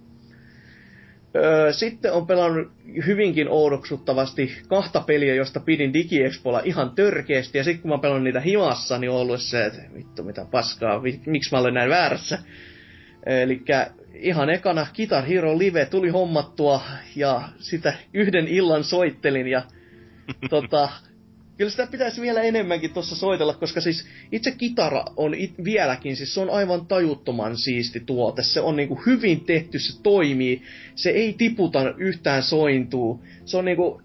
Öö, sitten on pelannut hyvinkin oudoksuttavasti kahta peliä, josta pidin DigiExpolla ihan törkeästi. Ja sitten kun mä pelannut niitä himassa, niin on ollut se, että vittu mitä paskaa, miksi mä olen näin väärässä. Eli ihan ekana Guitar Hero Live tuli hommattua ja sitä yhden illan soittelin ja tota, kyllä sitä pitäisi vielä enemmänkin tuossa soitella, koska siis itse kitara on it, vieläkin, siis se on aivan tajuttoman siisti tuote. Se on niinku hyvin tehty, se toimii, se ei tiputa yhtään sointuu. Se on niinku,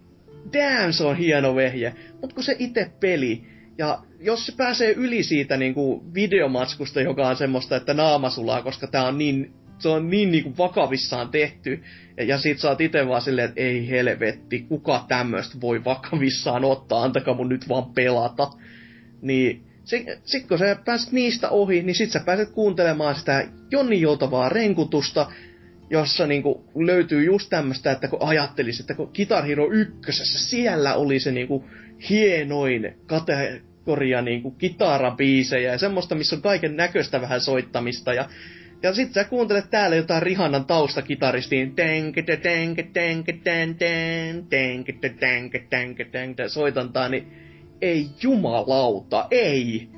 damn se on hieno vehje. Mutta kun se itse peli, ja jos se pääsee yli siitä niinku videomatskusta, joka on semmoista, että naama sulaa, koska tää on niin se on niin niinku vakavissaan tehty, ja, ja sit sä oot ite vaan silleen, että ei helvetti, kuka tämmöistä voi vakavissaan ottaa, antakaa mun nyt vaan pelata. Niin sit, kun sä pääset niistä ohi, niin sit sä pääset kuuntelemaan sitä Jonni Joutavaa renkutusta, jossa niinku löytyy just tämmöistä, että kun ajattelis, että kun Guitar Hero ykkösessä, siellä oli se niinku hienoin kategoria niinku kitarabiisejä ja semmoista, missä on kaiken näköistä vähän soittamista ja ja sit sä kuuntelet täällä jotain Rihannan taustakitaristiin. Soitantaa, niin ei jumalauta, ei.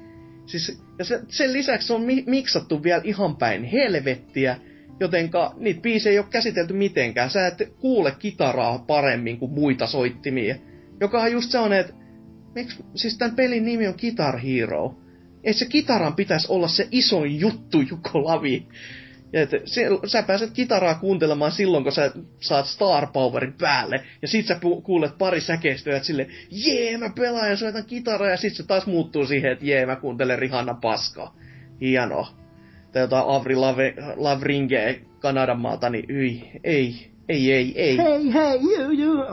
Siis, ja se, sen lisäksi on mi- miksattu vielä ihan päin helvettiä, jotenka niitä biisejä ei ole käsitelty mitenkään. Sä et kuule kitaraa paremmin kuin muita soittimia. Joka on just sellainen, että miksi, siis tämän pelin nimi on Guitar Hero. Että se kitaran pitäisi olla se isoin juttu, Juko Lavi. Ja että se, sä pääset kitaraa kuuntelemaan silloin, kun sä saat Star Powerin päälle. Ja sit sä pu- kuulet pari säkeistöä, että sille, jee, mä pelaan ja soitan kitaraa. Ja sit se taas muuttuu siihen, että jee, mä kuuntelen Rihanna paskaa. Hienoa. Tai jotain Avri Lave, Lavringe Kanadan maalta, niin yi, ei, ei, ei, ei. Hei, hei, juu, juu.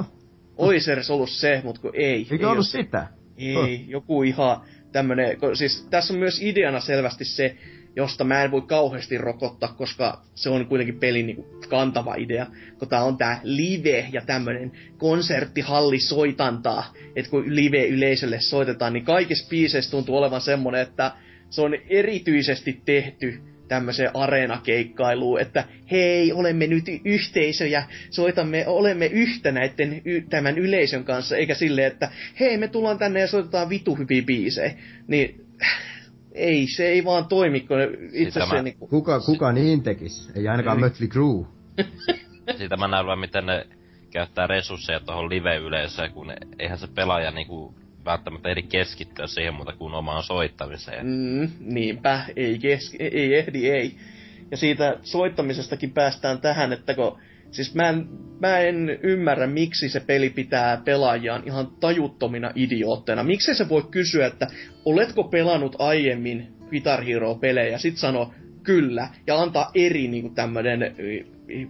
Ois edes ollut se, mut kun ei. Eikö ei ollut se. sitä? Ei, joku ihan tämmönen, siis tässä on myös ideana selvästi se, josta mä en voi kauheasti rokottaa, koska se on kuitenkin pelin niinku kantava idea, kun tää on tää live ja tämmönen konserttihallisoitantaa, että kun live-yleisölle soitetaan, niin kaikissa biiseissä tuntuu olevan semmonen, että se on erityisesti tehty tämmöiseen areenakeikkailuun, että hei, olemme nyt y- yhteisö ja soitamme, olemme yhtä näiden y- tämän yleisön kanssa, eikä silleen, että hei, me tullaan tänne ja soitetaan vitu hyviä biisejä. Niin ei, se ei vaan toimi, kun itse Sitä se mä- niinku... Kuka, kuka niin tekis? Ei ainakaan Ei. Mötley Crue. Siitä mä näen vaan, miten ne käyttää resursseja tuohon live-yleisöön, kun eihän se pelaaja niinku välttämättä eri keskittyä siihen muuta kuin omaan soittamiseen. Mm, niinpä, ei, keski, ei ehdi, ei. Ja siitä soittamisestakin päästään tähän, että kun, siis mä en, mä en ymmärrä, miksi se peli pitää pelaajiaan ihan tajuttomina idiootteina. Miksi se voi kysyä, että oletko pelannut aiemmin Guitar Hero-pelejä, sit sano kyllä, ja antaa eri tämmönen y, y,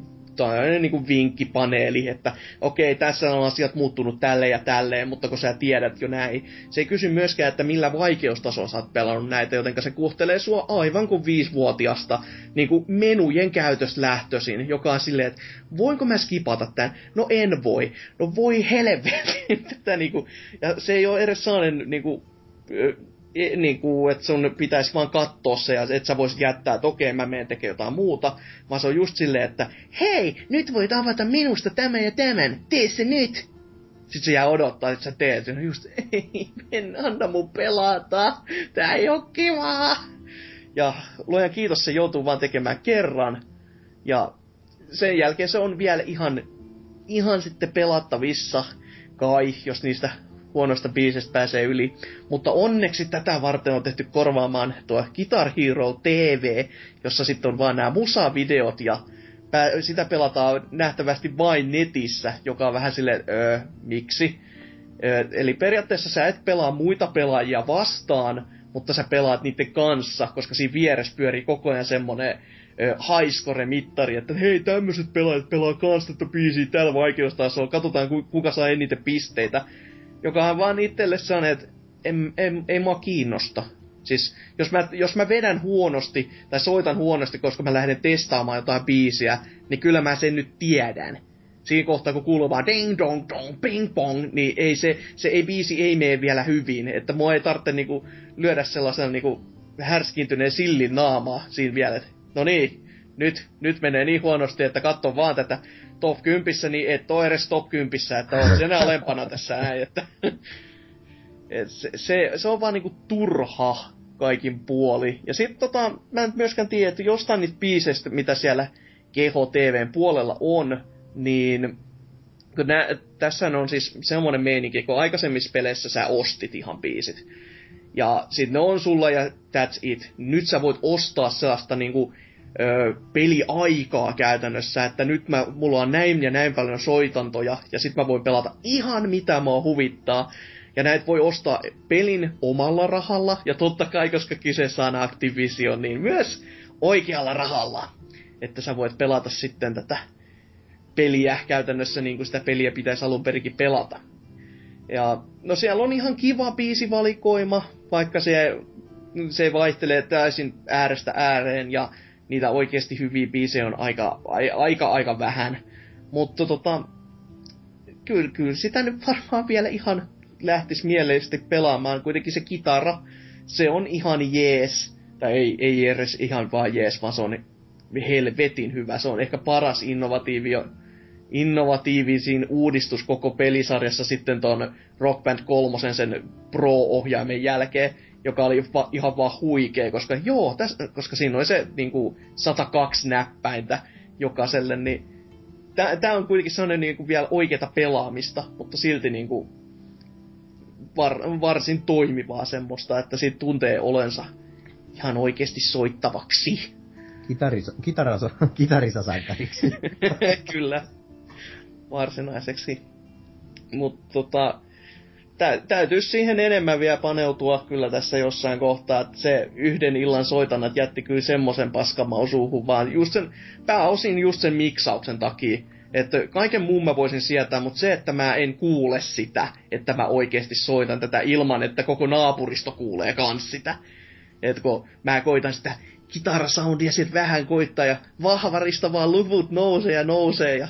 tällainen niin kuin vinkkipaneeli, että okei, tässä on asiat muuttunut tälle ja tälleen, mutta kun sä tiedät jo näin. Se ei kysy myöskään, että millä vaikeustasolla sä oot pelannut näitä, jotenka se kuhtelee sua aivan kuin viisivuotiasta niin kuin menujen käytöstä lähtöisin, joka on silleen, että voinko mä skipata tämän? No en voi. No voi helvetin. Tätä niin kuin, ja se ei ole edes sellainen niin kuin, niin kuin, että sun pitäisi vaan katsoa se ja että sä voisit jättää, että okei, mä menen tekemään jotain muuta, vaan se on just silleen, että hei, nyt voit avata minusta tämän ja tämän, tee se nyt! Sitten se jää odottaa, että sä teet sen. Just, ei, en anna mun pelata, tää ei oo kivaa! Ja luojan kiitos, se joutuu vaan tekemään kerran. Ja sen jälkeen se on vielä ihan, ihan sitten pelattavissa, kai, jos niistä huonoista biisistä pääsee yli. Mutta onneksi tätä varten on tehty korvaamaan tuo Guitar Hero TV, jossa sitten on vaan nämä musavideot ja pää- sitä pelataan nähtävästi vain netissä, joka on vähän silleen, öö, miksi? Öö, eli periaatteessa sä et pelaa muita pelaajia vastaan, mutta sä pelaat niiden kanssa, koska siinä vieressä pyörii koko ajan semmonen ö, highscore-mittari, että hei, tämmöiset pelaajat pelaa kans tätä biisiä tällä vaikeustasolla, katsotaan ku, kuka saa eniten pisteitä. Joka on vaan itselle sellainen, että en, en, ei mua kiinnosta. Siis, jos mä, jos mä vedän huonosti, tai soitan huonosti, koska mä lähden testaamaan jotain biisiä, niin kyllä mä sen nyt tiedän. Siinä kohtaa, kun kuuluu vaan ding dong dong ping pong, niin ei se, se ei biisi ei mene vielä hyvin. Että mua ei tarvitse niinku lyödä sellaisen niinku härskintyneen sillin naamaa siinä vielä, että no niin, nyt, nyt menee niin huonosti, että katso vaan tätä top 10, niin et ole edes top 10, että on sen alempana tässä näin, että et se, se, se, on vaan niinku turha kaikin puoli. Ja sitten tota, mä en myöskään tiedä, että jostain niistä biiseistä, mitä siellä Keho TVn puolella on, niin nä, tässä on siis semmoinen meininki, kun aikaisemmissa peleissä sä ostit ihan biisit. Ja sit ne on sulla ja that's it. Nyt sä voit ostaa sellaista niinku, ö, peliaikaa käytännössä, että nyt mä, mulla on näin ja näin paljon soitantoja, ja sit mä voin pelata ihan mitä mua huvittaa. Ja näitä voi ostaa pelin omalla rahalla, ja totta kai, koska kyseessä on Activision, niin myös oikealla rahalla. Että sä voit pelata sitten tätä peliä käytännössä niin kuin sitä peliä pitäisi alun perinkin pelata. Ja no siellä on ihan kiva biisivalikoima, vaikka se, se vaihtelee täysin äärestä ääreen ja niitä oikeasti hyviä biisejä on aika, aika, aika vähän. Mutta tota, kyllä, kyllä sitä nyt varmaan vielä ihan lähtisi mieleisesti pelaamaan. Kuitenkin se kitara, se on ihan jees. Tai ei, ei edes ihan vaan jees, vaan se on helvetin hyvä. Se on ehkä paras innovatiivio, innovatiivisin uudistus koko pelisarjassa sitten ton Rock Band 3 sen Pro-ohjaimen jälkeen, joka oli va, ihan vaan huikea, koska joo, täs, koska siinä oli se niinku 102 näppäintä jokaiselle, niin tää on kuitenkin sellainen niinku vielä oikeata pelaamista, mutta silti niinku var, varsin toimivaa semmoista, että siitä tuntee olensa ihan oikeasti soittavaksi. Kitarisa, kitarasa, kitarisasaittariksi. Kyllä. Varsinaiseksi. Mutta tota, tä, täytyisi siihen enemmän vielä paneutua kyllä tässä jossain kohtaa, että se yhden illan soitannat jätti kyllä semmoisen paskamaun suuhun, vaan just sen, pääosin just sen miksauksen takia. Että kaiken muun mä voisin sietää, mutta se, että mä en kuule sitä, että mä oikeasti soitan tätä ilman, että koko naapuristo kuulee kans sitä. Että kun mä koitan sitä kitarasoundia sit vähän koittaa ja vahvarista vaan luvut nousee ja nousee ja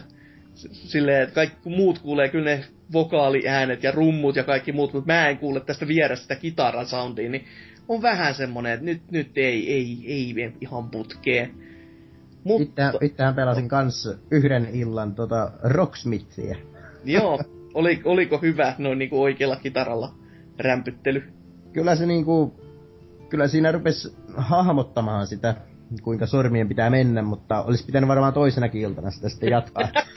silleen, että kaikki muut kuulee kyllä ne vokaaliäänet ja rummut ja kaikki muut, mutta mä en kuule tästä vierestä sitä kitarasoundia, niin on vähän semmonen, että nyt, nyt ei, ei, ei ihan putkeen. Mutta... Itsehän pelasin kanssa yhden illan tota Rocksmithia. Joo, oli, oliko hyvä noin niinku oikealla kitaralla rämpyttely? Kyllä se niinku, kyllä siinä rupesi hahmottamaan sitä, kuinka sormien pitää mennä, mutta olisi pitänyt varmaan toisenakin iltana sitä sitten jatkaa.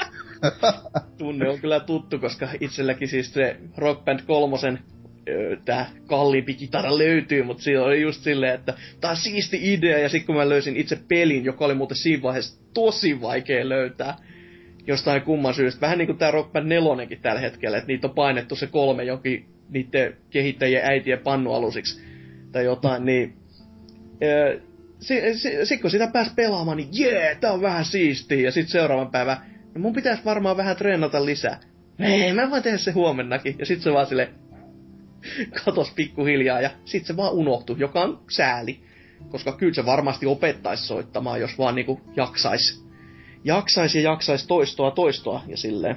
Tunne on kyllä tuttu, koska itselläkin siis se Rock Band kolmosen tää kalliimpi kitara löytyy, mutta siinä oli just silleen, että tää on siisti idea, ja sitten kun mä löysin itse pelin, joka oli muuten siinä vaiheessa tosi vaikea löytää, jostain kumman syystä. Vähän niin kuin tää Rock Band 4 tällä hetkellä, että niitä on painettu se kolme jonkin niiden kehittäjien äitien pannualusiksi tai jotain, niin sitten si, si, kun sitä pääsi pelaamaan, niin jee, tää on vähän siistiä, ja sitten seuraavan päivän, no mun pitäisi varmaan vähän treenata lisää. Ei, mä voin tehdä se huomennakin. Ja sitten se vaan sille katos pikkuhiljaa ja sitten se vaan unohtui, joka on sääli. Koska kyllä se varmasti opettaisi soittamaan, jos vaan niinku jaksaisi. Jaksaisi ja jaksaisi toistoa toistoa ja silleen.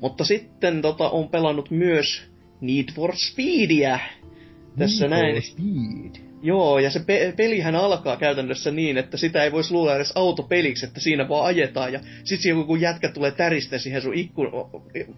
Mutta sitten tota, on pelannut myös Need for Speedia. Tässä Need näin. For Speed. Joo, ja se pe- pelihän alkaa käytännössä niin, että sitä ei voisi luulla edes autopeliksi, että siinä vaan ajetaan, ja sit siinä joku jätkä tulee täristen siihen sun ikku,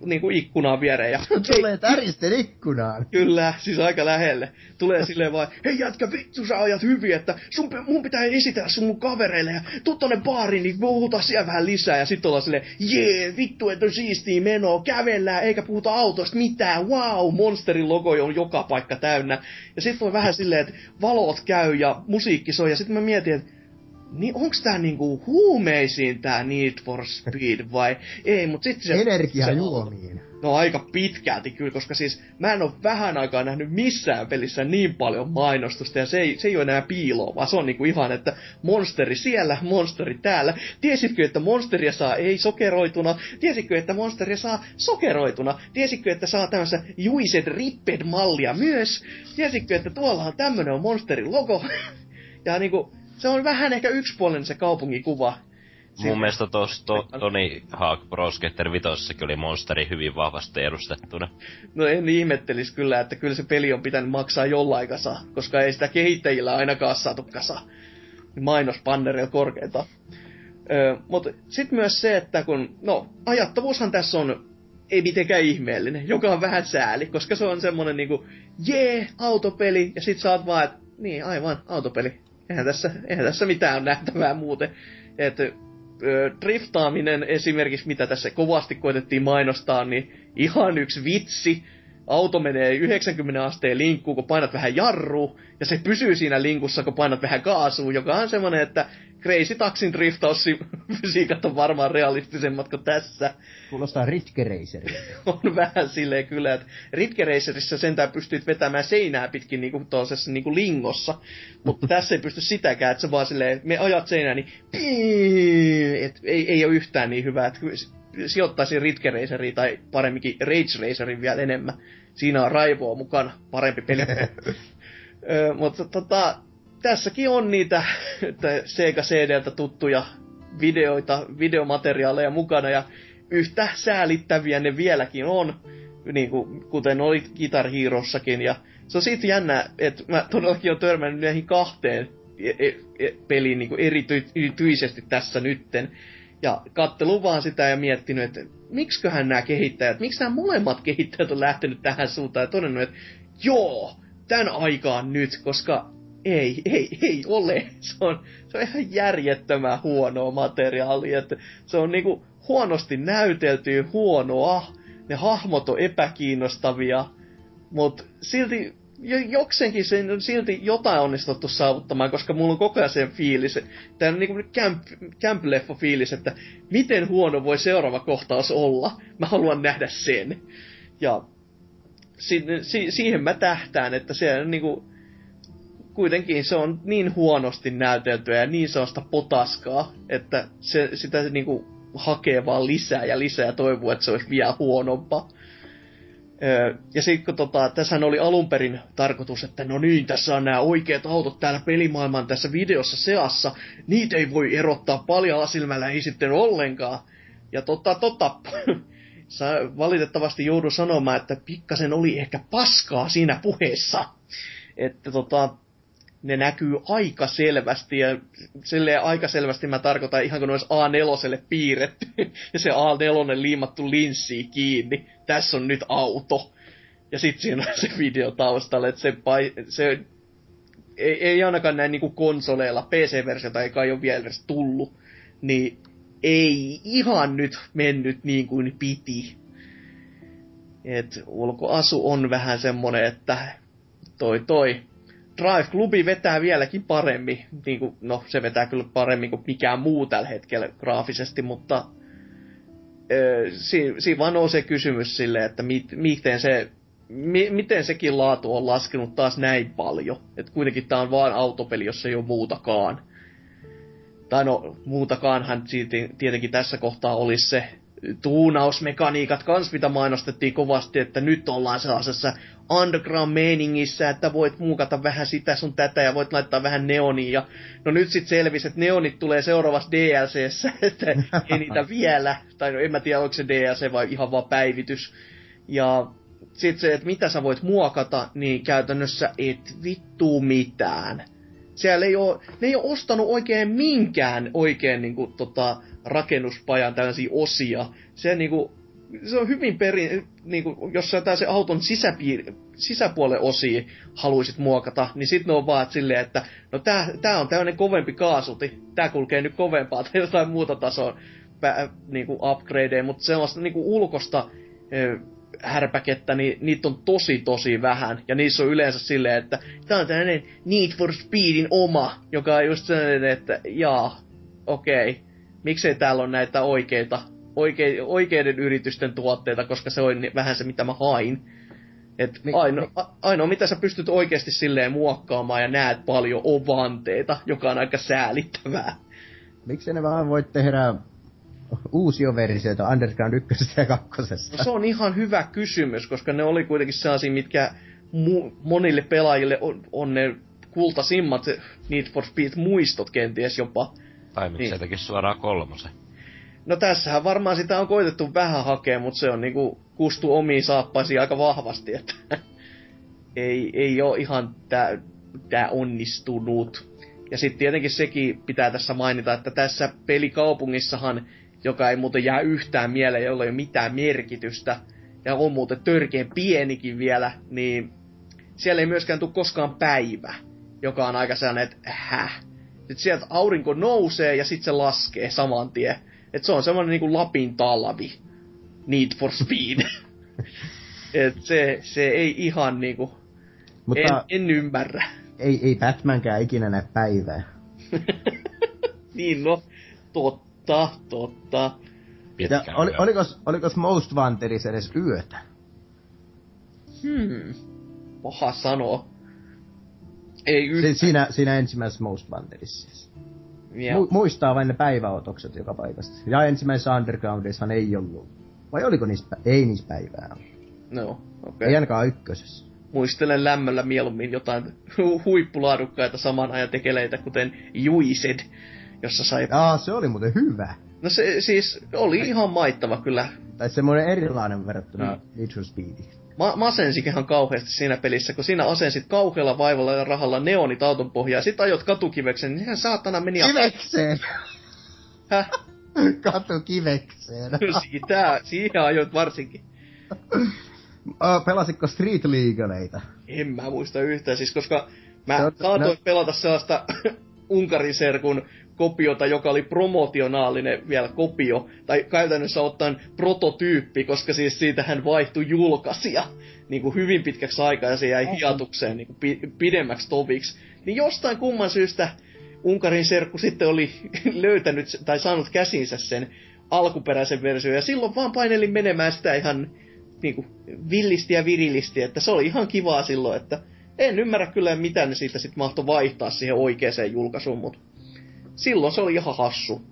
niin kuin ikkunaan viereen. Ja, tulee täristen ikkunaan? Kyllä, siis aika lähelle. Tulee silleen vaan, hei jätkä, vittu sä ajat hyvin, että sun, mun pitää esitellä sun mun kavereille, ja tuu tonne baariin, niin puhutaan siellä vähän lisää, ja sit ollaan silleen, jee, vittu, että on siistiä menoa, kävellään, eikä puhuta autosta mitään, wow, Monsterin logo on joka paikka täynnä. Ja sit on vähän silleen, että valot käy ja musiikki soi, ja sitten mä mietin, että niin onks tää niinku huumeisiin tää Need for Speed vai ei, mut sitten se... Energiajuomiin. No aika pitkälti kyllä, koska siis mä en oo vähän aikaa nähnyt missään pelissä niin paljon mainostusta ja se ei, se ei ole enää piiloa, vaan se on niinku ihan, että monsteri siellä, monsteri täällä. Tiesitkö, että monsteria saa ei sokeroituna? Tiesitkö, että monsteria saa sokeroituna? Tiesitkö, että saa tämmöistä juiset ripped mallia myös? Tiesitkö, että tuolla on on monsterin logo? ja niinku, se on vähän ehkä yksipuolinen se kaupungikuva. Mun mielestä tuossa to, Tony Hawk Pro Skater 5 oli monsteri hyvin vahvasti edustettuna. No en ihmettelis kyllä, että kyllä se peli on pitänyt maksaa jollain kasa, koska ei sitä kehittäjillä ainakaan saatu kasa. Mainospannereilla korkeinta. Öö, Mutta sitten myös se, että kun, no ajattavuushan tässä on ei mitenkään ihmeellinen, joka on vähän sääli, koska se on semmonen niinku, jee, autopeli, ja sit saat vaan, että niin aivan, autopeli. Eihän tässä, eihän tässä mitään nähtävää muuten. Että driftaaminen esimerkiksi, mitä tässä kovasti koitettiin mainostaa, niin ihan yksi vitsi. Auto menee 90 asteen linkkuun, kun painat vähän jarru, ja se pysyy siinä linkussa, kun painat vähän kaasua, joka on semmoinen, että Crazy Taxin driftausfysiikat on varmaan realistisemmat kuin tässä. Kuulostaa Ritke Racerilta. on vähän silleen kyllä, että Ritke Racerissa sentään pystyt vetämään seinää pitkin niinku tuollaisessa niinku lingossa. Mutta tässä ei pysty sitäkään, että se vaan silleen, me ajat seinää, niin et ei, ei ole yhtään niin hyvä, että sijoittaisin Ritke tai paremminkin Rage Racerin vielä enemmän. Siinä on raivoa mukana, parempi peli. Mutta tota, tässäkin on niitä Sega CDltä tuttuja videoita, videomateriaaleja mukana ja yhtä säälittäviä ne vieläkin on, niin kuin, kuten oli Guitar Herossakin. Ja se on siitä jännä, että mä todellakin olen törmännyt näihin kahteen e- e- e- peliin niin kuin erityisesti tässä nytten. Ja kattelu vaan sitä ja miettinyt, että miksiköhän nämä kehittäjät, miksi nämä molemmat kehittäjät on lähtenyt tähän suuntaan ja todennut, että joo, tämän aikaan nyt, koska ei, ei, ei ole. Se on, se on ihan järjettömän huonoa materiaalia. Että se on niinku huonosti näyteltyä huonoa. Ne hahmot on epäkiinnostavia. Mut silti jokseenkin sen on silti jotain onnistuttu saavuttamaan, koska mulla on koko ajan se fiilis, tämä on niinku camp, camp-leffa fiilis, että miten huono voi seuraava kohtaus olla. Mä haluan nähdä sen. Ja si, si, siihen mä tähtään, että se on niinku, kuitenkin se on niin huonosti näyteltyä ja niin sellaista potaskaa, että se, sitä niinku hakee vaan lisää ja lisää ja toivoo, että se olisi vielä huonompaa. Ja sitten kun tota, tässä oli alun perin tarkoitus, että no niin, tässä on nämä oikeat autot täällä pelimaailman tässä videossa seassa, niitä ei voi erottaa paljon silmällä, ei sitten ollenkaan. Ja totta, totta, Sä valitettavasti joudun sanomaan, että pikkasen oli ehkä paskaa siinä puheessa. Että tota, ne näkyy aika selvästi, ja silleen aika selvästi mä tarkoitan ihan kun olisi A4 piirretty, ja se A4 liimattu linssiin kiinni. Tässä on nyt auto. Ja sitten siinä on se video taustalla, että se, pai, se ei, ei ainakaan näin niinku konsoleilla, PC-versiota ei kai ole vielä edes tullut, niin ei ihan nyt mennyt niin kuin piti. Et ulkoasu on vähän semmonen, että toi toi Drive-klubi vetää vieläkin paremmin. Niin kuin, no, se vetää kyllä paremmin kuin mikään muu tällä hetkellä graafisesti, mutta siinä, siinä vaan on se kysymys silleen, että mit, miten, se, mi, miten sekin laatu on laskenut taas näin paljon. Että kuitenkin tämä on vaan autopeli, jossa ei ole muutakaan. Tai no, muutakaanhan tietenkin tässä kohtaa olisi se tuunausmekaniikat kans, mitä mainostettiin kovasti, että nyt ollaan sellaisessa underground-meiningissä, että voit muukata vähän sitä sun tätä ja voit laittaa vähän neonia. no nyt sitten selvisi, että neonit tulee seuraavassa DLCssä, että ei niitä vielä. Tai no en mä tiedä, onko se DLC vai ihan vaan päivitys. Ja sitten se, että mitä sä voit muokata, niin käytännössä et vittu mitään. Siellä ei ole, ne ei ole ostanut oikein minkään oikein niin kuin, tota, rakennuspajan tällaisia osia. Se, niin kuin, se on hyvin perin, niin kuin, jos sä se auton sisäpiir- sisäpuolen osia haluaisit muokata, niin sitten ne on vaan silleen, että no tää, tää on tämmöinen kovempi kaasuti, tää kulkee nyt kovempaa tai jotain muuta tasoa niin kuin upgradeja, mutta sellaista niin kuin ulkosta härpäkettä, niin niitä on tosi tosi vähän. Ja niissä on yleensä silleen, että tää on tämmönen Need for Speedin oma, joka on just sellainen, että jaa, okei. Okay. Miksei täällä on näitä oikeita, oike, oikeiden yritysten tuotteita, koska se on vähän se, mitä mä hain. Et mi- ainoa, mi- ainoa, mitä sä pystyt oikeasti silleen muokkaamaan ja näet paljon, on vanteita, joka on aika säälittävää. Miksi ne vaan voit tehdä uusia versioita Underground 1 ja 2. No se on ihan hyvä kysymys, koska ne oli kuitenkin sellaisia, mitkä mu- monille pelaajille on, on ne kultasimmat Need for Speed-muistot kenties jopa. Tai miksi niin. suoraan kolmosen. No tässähän varmaan sitä on koitettu vähän hakea, mutta se on niinku kustu omiin saappaisiin aika vahvasti, että ei, ei ole ihan tää, tää onnistunut. Ja sitten tietenkin sekin pitää tässä mainita, että tässä pelikaupungissahan joka ei muuten jää yhtään mieleen, jolla ei ole mitään merkitystä, ja on muuten törkeän pienikin vielä, niin siellä ei myöskään tule koskaan päivä, joka on aika sellainen, että häh. Sitten sieltä aurinko nousee ja sitten se laskee saman tien. Että se on semmoinen niinku Lapin talvi. Need for speed. Et se, se ei ihan niinku... Mutta en, en ymmärrä. Ei, ei Batmankään ikinä näe päivää. niin no, totta Totta. Ja oli, olikos, olikos Most Wanteris edes yötä? Hmm. Paha sanoa. Ei yhtään. Si- siinä, siinä ensimmäisessä Most Wanterissa. Yeah. Mu- muistaa vain ne päiväotokset joka paikasta. Ja ensimmäisessä Undergroundissahan ei ollut. Vai oliko niissä, pä- ei niissä päivää No, okei. Okay. Ei ainakaan ykkösessä. Muistelen lämmöllä mieluummin jotain hu- huippulaadukkaita saman ajan tekeleitä, kuten Juised, jossa sai... Aa, se oli muuten hyvä. No se siis oli ihan maittava kyllä. Tai semmoinen erilainen verrattuna mm. Need for Speediin. Ma- masensikin kauheasti siinä pelissä, kun siinä asensit kauhealla vaivalla ja rahalla neonit auton pohjaa, ja sit ajot katukiveksen, niin ihan saatana meni... Kivekseen! Häh? Katukivekseen. Siitä, siihen ajoit varsinkin. Pelasitko Street Leagueita? En mä muista yhtään, siis koska mä saatoin no... pelata sellaista Unkarin serkun kopiota, joka oli promotionaalinen vielä kopio, tai käytännössä ottaen prototyyppi, koska siis siitä hän vaihtui julkaisija niin kuin hyvin pitkäksi aikaa ja se jäi hiatukseen niin kuin pi- pidemmäksi toviksi. Niin jostain kumman syystä Unkarin serkku sitten oli löytänyt tai saanut käsinsä sen alkuperäisen version ja silloin vaan painelin menemään sitä ihan niin kuin villisti ja virilisti, että se oli ihan kivaa silloin, että en ymmärrä kyllä mitä ne siitä sitten mahtoi vaihtaa siihen oikeaan julkaisuun, mutta silloin se oli ihan hassu.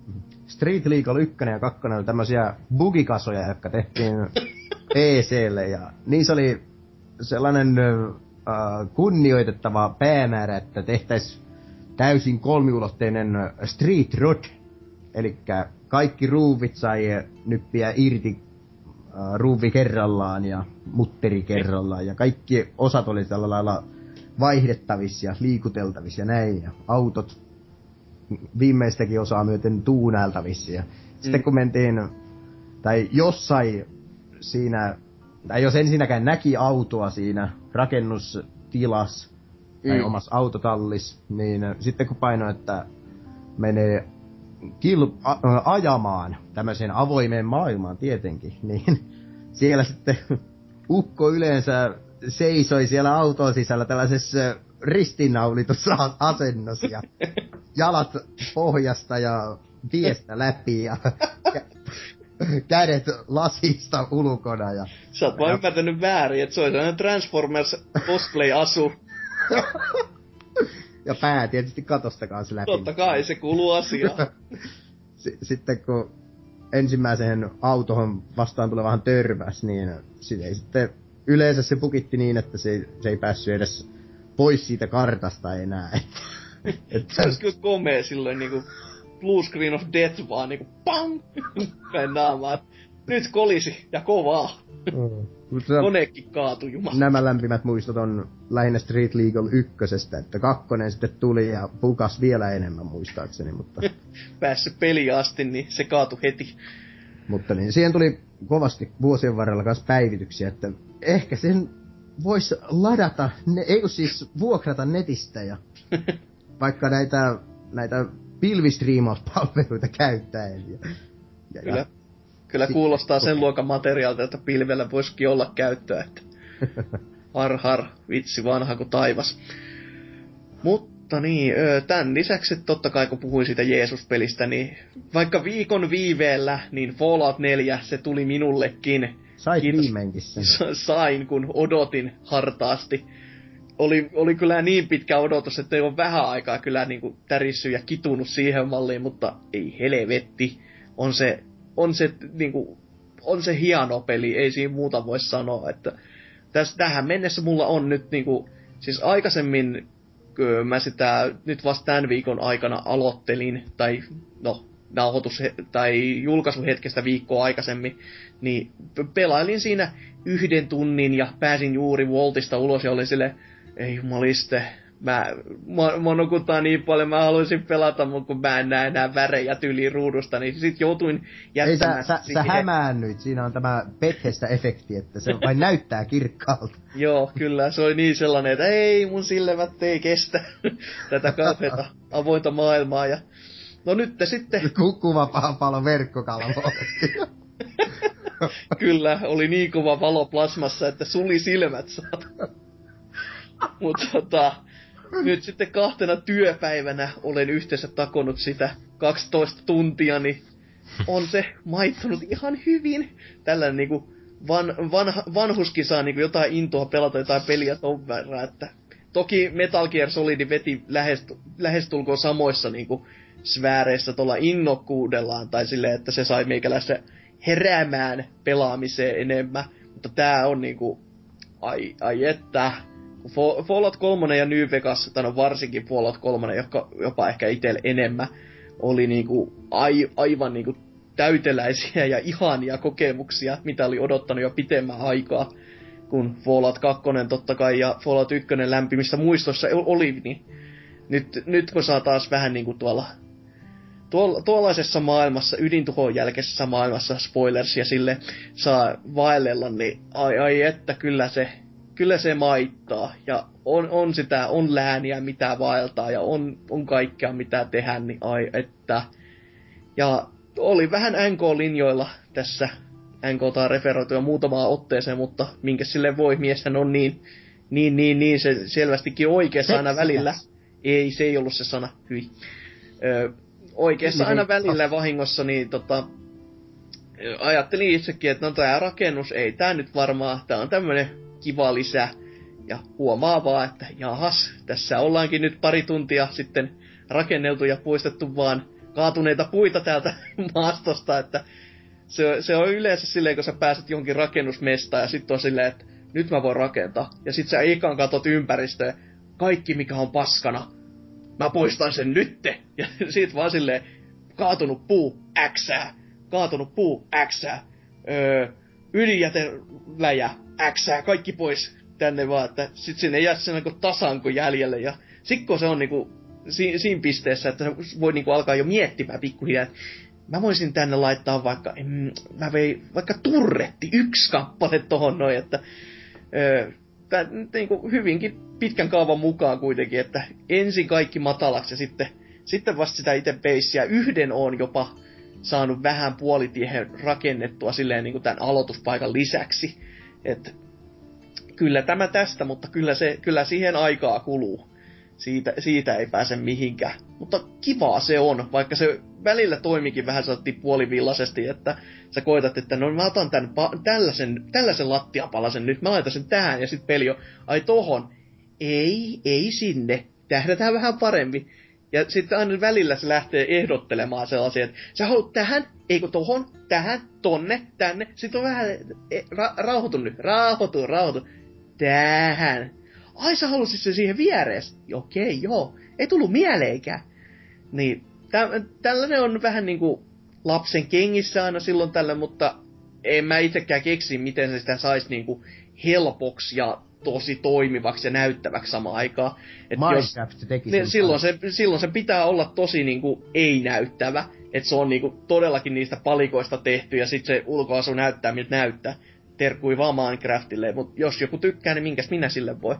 Street League 1 ja 2 oli tämmöisiä bugikasoja, jotka tehtiin PClle ja niissä oli sellainen äh, kunnioitettava päämäärä, että tehtäisiin täysin kolmiulotteinen Street Rod. Eli kaikki ruuvit sai nyppiä irti äh, ruuvi kerrallaan ja mutteri kerrallaan. Ja kaikki osat oli tällä lailla vaihdettavissa ja liikuteltavissa ja näin. Ja autot viimeistäkin osaa myöten tuunailtavissa. Ja mm. sitten kun mentiin, tai jossain siinä, tai jos ensinnäkään näki autoa siinä rakennustilas, tai mm. omassa autotallis, niin sitten kun paino, että menee kil- a- ajamaan tämmöiseen avoimeen maailmaan tietenkin, niin siellä sitten ukko yleensä seisoi siellä auton sisällä tällaisessa ristiinnaulitussa asennossa ja jalat pohjasta ja viestä läpi ja kädet lasista ulkona. Ja, Sä oot vaan ymmärtänyt väärin, että se on sellainen Transformers cosplay-asu. ja pää tietysti katosta kanssa läpi. Totta kai, se kuuluu asiaan. S- sitten kun ensimmäiseen autohon vastaan tulevahan törmäs, niin sit ei sitten yleensä se pukitti niin, että se, se ei päässyt edes pois siitä kartasta enää. Et, se olisi kyllä komea silloin niinku blue screen of death vaan niinku pam! Päin naamaa. Nyt kolisi ja kovaa. Mm. Konekin kaatu jumala. Nämä lämpimät muistot on lähinnä Street Legal ykkösestä, että kakkonen sitten tuli ja pukas vielä enemmän muistaakseni, mutta... Päässyt peli asti, niin se kaatu heti. Mutta niin, siihen tuli kovasti vuosien varrella kanssa päivityksiä, että ehkä sen voisi ladata, ne, ei kun siis vuokrata netistä ja vaikka näitä, näitä pilvistriimauspalveluita käyttäen. Ja, ja, kyllä, ja, kyllä kuulostaa sen luokan materiaalta, että pilvellä voisikin olla käyttöä. Että har har, vitsi vanha kuin taivas. Mutta niin, tämän lisäksi totta kai kun puhuin siitä Jeesus-pelistä, niin vaikka viikon viiveellä, niin Fallout 4, se tuli minullekin. Sait viimeinkin sen. Sain, kun odotin hartaasti oli, oli kyllä niin pitkä odotus, että ei ole vähän aikaa kyllä niin kuin tärissyt ja kitunut siihen malliin, mutta ei helvetti. On se, on se, niin kuin, on se hieno peli, ei siinä muuta voi sanoa. Että täs, tähän mennessä mulla on nyt niin kuin, siis aikaisemmin mä sitä nyt vasta tämän viikon aikana aloittelin, tai no, nauhoitus- tai julkaisuhetkestä viikkoa aikaisemmin, niin pelailin siinä yhden tunnin ja pääsin juuri Voltista ulos ja oli sille ei jumaliste, mä, mä, mä nukuttaa niin paljon, mä haluaisin pelata, mutta kun mä en näe enää värejä tyli ruudusta, niin sit joutuin jättämään Ei, sä, sä, sä hämäännyt, siinä on tämä Bethesda-efekti, että se vain näyttää kirkkaalta. Joo, kyllä, se oli niin sellainen, että ei, mun silmät ei kestä tätä kauheata avointa maailmaa, ja no nyt te sitten... Kuva palo verkkokalvoa. kyllä, oli niin kova valo plasmassa, että suli silmät saatana. Mutta tota, nyt sitten kahtena työpäivänä olen yhteensä takonut sitä 12 tuntia, niin on se maittunut ihan hyvin. Tällainen niinku van, vanha, vanhuskin saa niinku jotain intoa pelata jotain peliä ton verran, että toki Metal Gear Solid veti lähest, lähestulkoon samoissa niinku sfääreissä tuolla innokkuudellaan, tai silleen, että se sai meikäläistä heräämään pelaamiseen enemmän. Mutta tää on niinku, ai, ai että, Fallout 3 ja New Vegas, tai no varsinkin Fallout 3, joka jopa ehkä itselle enemmän, oli niinku ai, aivan niinku täyteläisiä ja ihania kokemuksia, mitä oli odottanut jo pitemmän aikaa, kun Fallout 2 totta kai ja Fallout 1 lämpimissä muistossa oli, niin nyt, nyt kun saa taas vähän niinku tuolla tuolla, tuollaisessa maailmassa, ydintuhon jälkeisessä maailmassa, spoilers ja sille saa vaellella, niin ai, ai että kyllä se kyllä se maittaa. Ja on, on sitä, on lääniä mitä vaeltaa ja on, on kaikkea mitä tehdä, niin ai että. Ja oli vähän NK-linjoilla tässä NKta referoitu jo muutamaa otteeseen, mutta minkä sille voi, mieshän on niin, niin, niin, niin se selvästikin oikeassa aina välillä. Ei, se ei ollut se sana, hyi. Ö, oikeassa aina välillä vahingossa, niin tota, ajattelin itsekin, että no tämä rakennus ei tämä nyt varmaan, tämä on tämmönen kiva lisä. Ja huomaa vaan, että jahas, tässä ollaankin nyt pari tuntia sitten rakenneltu ja puistettu vaan kaatuneita puita täältä maastosta, että se, se on yleensä silleen, kun sä pääset johonkin rakennusmestaan ja sitten on silleen, että nyt mä voin rakentaa. Ja sit sä ekaan katot ympäristöä, kaikki mikä on paskana, mä poistan sen nytte. Ja sit vaan silleen, kaatunut puu, äksää, kaatunut puu, äksää, öö, ydinjäteläjä, äksää, kaikki pois tänne vaan, että sit sinne jää sen niinku tasanko jäljelle. Ja sikko se on niinku si- siinä pisteessä, että voi niinku alkaa jo miettimään pikkuhiljaa, että mä voisin tänne laittaa vaikka, mm, mä vei vaikka turretti, yksi kappale tohon noin, että öö, tää, niinku hyvinkin pitkän kaavan mukaan kuitenkin, että ensin kaikki matalaksi ja sitten, sitten vasta sitä itse beissiä. Yhden on jopa saanut vähän puolitiehen rakennettua silleen niin kuin tämän aloituspaikan lisäksi. Et kyllä tämä tästä, mutta kyllä, se, kyllä siihen aikaa kuluu. Siitä, siitä ei pääse mihinkään. Mutta kivaa se on, vaikka se välillä toimikin vähän sellaisesti puolivillaisesti, että sä koetat, että no mä otan tämän, tällaisen, tällaisen lattiapalasen nyt, mä laitan sen tähän, ja sitten peli on, ai tohon, ei, ei sinne, tähdätään vähän paremmin. Ja sitten aina välillä se lähtee ehdottelemaan sellaisia, että sä haluat tähän, eikö tohon, tähän, tonne, tänne. Sitten on vähän, e, ra, rauhoitu nyt, rauhoitu, rauhoitu. Tähän. Ai sä halusit se siihen viereen? Okei, joo. Ei tullut mieleenkään. Niin, tä, tällainen on vähän niinku lapsen kengissä aina silloin tällä, mutta en mä itsekään keksi, miten se sitä saisi niinku helpoksi ja tosi toimivaksi ja näyttäväksi samaan aikaan. Et Minecraft jos, teki niin silloin, se, silloin se pitää olla tosi niinku ei-näyttävä. Että se on niinku todellakin niistä palikoista tehty ja sitten se ulkoasu näyttää miltä näyttää. Terkui vaan Minecraftille, mutta jos joku tykkää, niin minkäs minä sille voi.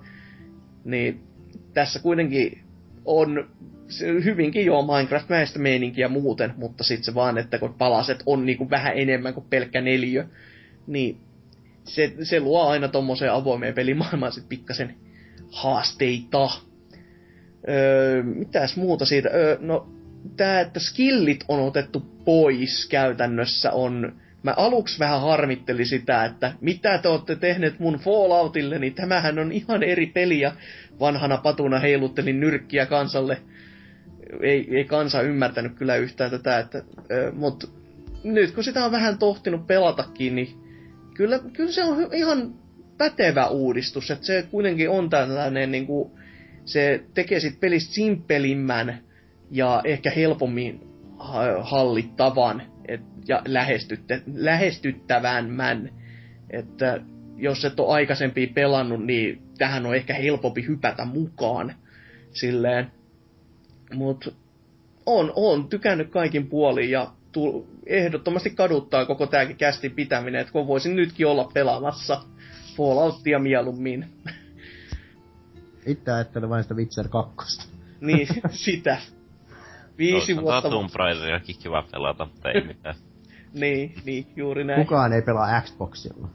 Niin tässä kuitenkin on hyvinkin joo Minecraft-mäistä meininkiä muuten, mutta sitten se vaan, että kun palaset on niinku vähän enemmän kuin pelkkä neliö, niin se, se luo aina tommoseen avoimeen pelimaailmaan sit pikkasen haasteita. Öö, mitäs muuta siitä? Öö, no, tää, että skillit on otettu pois käytännössä on... Mä aluksi vähän harmittelin sitä, että mitä te olette tehneet mun Falloutille, niin tämähän on ihan eri peli ja vanhana patuna heiluttelin nyrkkiä kansalle. Ei, ei kansa ymmärtänyt kyllä yhtään tätä, että, öö, mutta nyt kun sitä on vähän tohtinut pelatakin, niin kyllä, kyllä se on ihan pätevä uudistus, että se kuitenkin on tällainen niin kuin, se tekee sit pelistä simpelimmän ja ehkä helpommin hallittavan et, ja lähestyttävämmän. Että jos et ole aikaisempi pelannut, niin tähän on ehkä helpompi hypätä mukaan. Silleen. Mut on, on tykännyt kaikin puolin ja tu- ehdottomasti kaduttaa koko tämäkin kästin pitäminen, että kun voisin nytkin olla pelaamassa Falloutia mieluummin. Itse ajattelen vain sitä Witcher 2. niin, sitä. Viisi no, vuotta... Tomb Raideriakin kiva pelata, mutta ei mitään. niin, niin, juuri näin. Kukaan ei pelaa Xboxilla.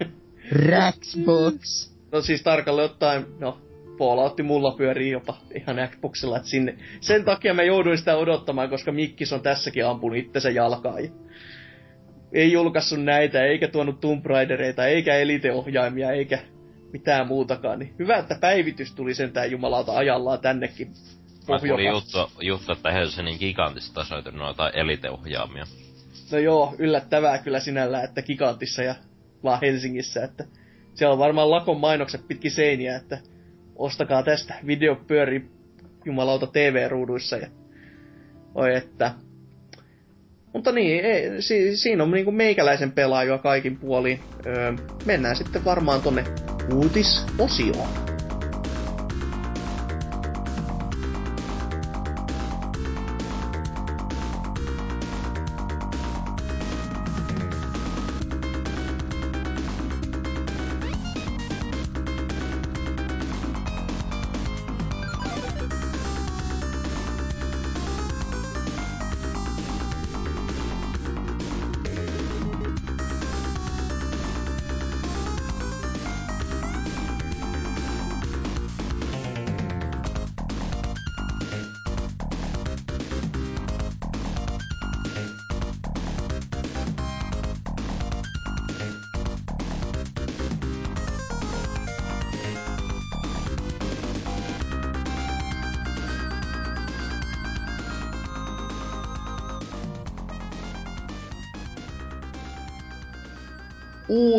Raxbox! No siis tarkalleen ottaen, no Falloutti mulla pyörii jopa ihan Xboxilla, että sinne. Sen takia mä jouduin sitä odottamaan, koska Mikkis on tässäkin ampunut itsensä jalkaan. Ja ei julkaissut näitä, eikä tuonut Tomb Raidereita, eikä Elite-ohjaimia, eikä mitään muutakaan. Niin hyvä, että päivitys tuli sentään jumalauta ajallaan tännekin. Mä kuulin juttu, juttu, että Helsingin gigantista soitu noita Elite-ohjaamia. No joo, yllättävää kyllä sinällä, että gigantissa ja vaan Helsingissä, että siellä on varmaan lakon mainokset pitkin seiniä, että ostakaa tästä, video pyörii jumalauta TV-ruuduissa ja oi että. Mutta niin, ei, si, siinä on niinku meikäläisen pelaajoa kaikin puolin. Öö, mennään sitten varmaan tonne uutisosioon.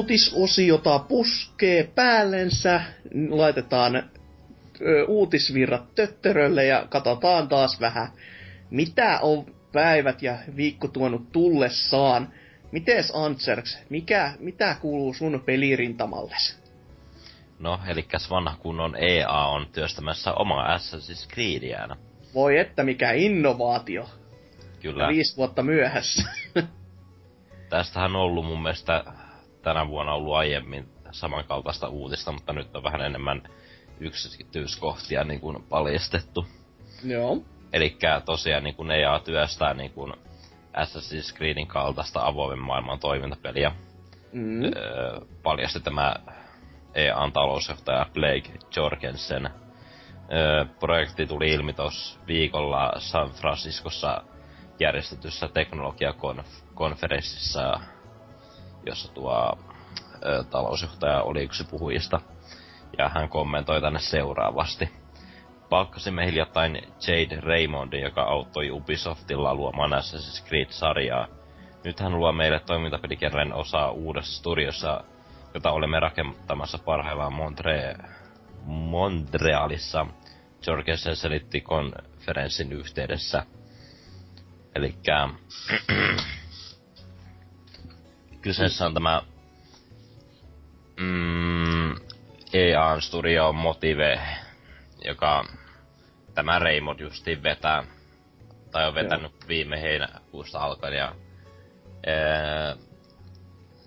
Uutisosiota puskee päällensä, laitetaan ö, uutisvirrat töttörölle ja katsotaan taas vähän, mitä on päivät ja viikko tuonut tullessaan. Mites Antserks, mikä, mitä kuuluu sun pelirintamalles? No, eli vanha kunnon EA on työstämässä omaa Assassin's Creediään. Voi että mikä innovaatio. Kyllä. Ja viisi vuotta myöhässä. Tästähän on ollut mun mielestä tänä vuonna ollut aiemmin samankaltaista uutista, mutta nyt on vähän enemmän yksityiskohtia niin kuin paljastettu. Joo. Eli tosiaan niin kuin EA työstää niin kuin Assassin's Creedin kaltaista avoimen maailman toimintapeliä. Mm. Öö, paljasti tämä EAN talousjohtaja Blake Jorgensen. Öö, projekti tuli ilmi tuossa viikolla San Franciscossa järjestetyssä teknologiakonferenssissa, jossa tuo ö, talousjohtaja oli yksi puhujista. Ja hän kommentoi tänne seuraavasti. Palkkasimme hiljattain Jade Raymondin, joka auttoi Ubisoftilla luomaan Assassin's Creed-sarjaa. Nyt hän luo meille toimintapelikerran osaa uudessa studiossa, jota olemme rakentamassa parhaillaan Montre- Montrealissa. Jorgensen selitti konferenssin yhteydessä – Eli kyseessä on tämä mm, EA Studio Motive, joka tämä Raymond justiin vetää, tai on vetänyt Joo. viime heinäkuusta alkaen, ja ee,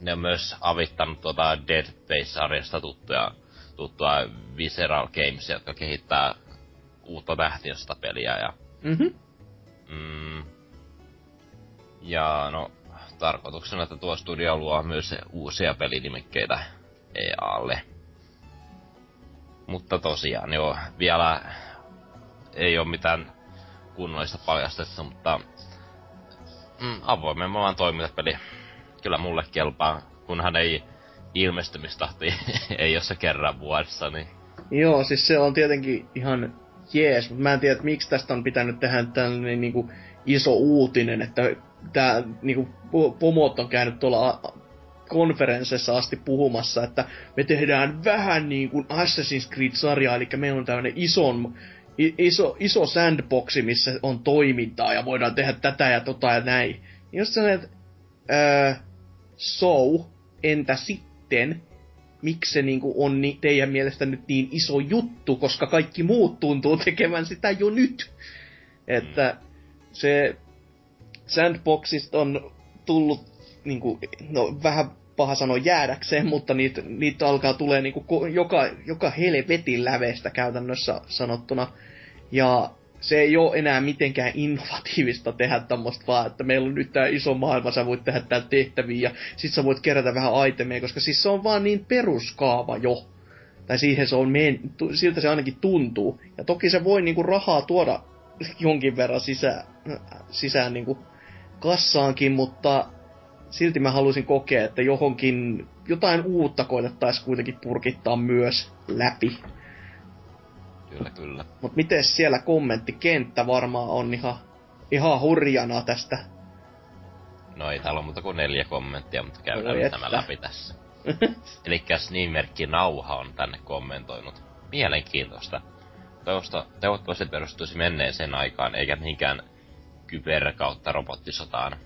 ne on myös avittanut tuota Dead Space-sarjasta tuttuja, tuttua Visceral Games, jotka kehittää uutta tähtiöstä peliä, ja mm-hmm. mm, ja no, tarkoituksena, että tuo studio luo myös uusia pelinimikkeitä EAlle. Mutta tosiaan, joo, vielä ei ole mitään kunnollista paljastettu, mutta mm, avoimen maailman toimintapeli kyllä mulle kelpaa, kunhan ei ilmestymistahti ei ole se kerran vuodessa, niin... Joo, siis se on tietenkin ihan jees, mutta mä en tiedä, että miksi tästä on pitänyt tehdä tällainen niinku iso uutinen, että tää niinku pomot on käynyt tuolla konferenssissa asti puhumassa, että me tehdään vähän niin kuin Assassin's Creed-sarjaa, eli meillä on tämmöinen ison, iso, iso sandboxi, missä on toimintaa ja voidaan tehdä tätä ja tota ja näin. Jos sellainen, että äh, so, entä sitten, miksi se niinku on ni, teidän mielestä nyt niin iso juttu, koska kaikki muut tuntuu tekevän sitä jo nyt. Että se sandboxista on tullut niinku, no vähän paha sanoa jäädäkseen, mutta niitä, niitä alkaa tulee niinku joka, joka helvetin lävestä käytännössä sanottuna. Ja se ei ole enää mitenkään innovatiivista tehdä tämmöistä vaan, että meillä on nyt tämä iso maailma, sä voit tehdä täällä tehtäviä ja sit sä voit kerätä vähän itemeja, koska siis se on vaan niin peruskaava jo. Tai siihen se on men, siltä se ainakin tuntuu. Ja toki se voi niinku rahaa tuoda jonkin verran sisään, sisään niinku kassaankin, mutta silti mä haluaisin kokea, että johonkin jotain uutta koitettaisiin kuitenkin purkittaa myös läpi. Kyllä, kyllä. Mut miten siellä kommenttikenttä varmaan on ihan, ihan hurjana tästä. No ei täällä ole muuta kuin neljä kommenttia, mutta käydään no, nämä läpi tässä. Elikkäs nimimerkki Nauha on tänne kommentoinut. Mielenkiintoista. Toivottavasti perustuisi menneeseen aikaan, eikä mihinkään kyber kautta robottisotaan.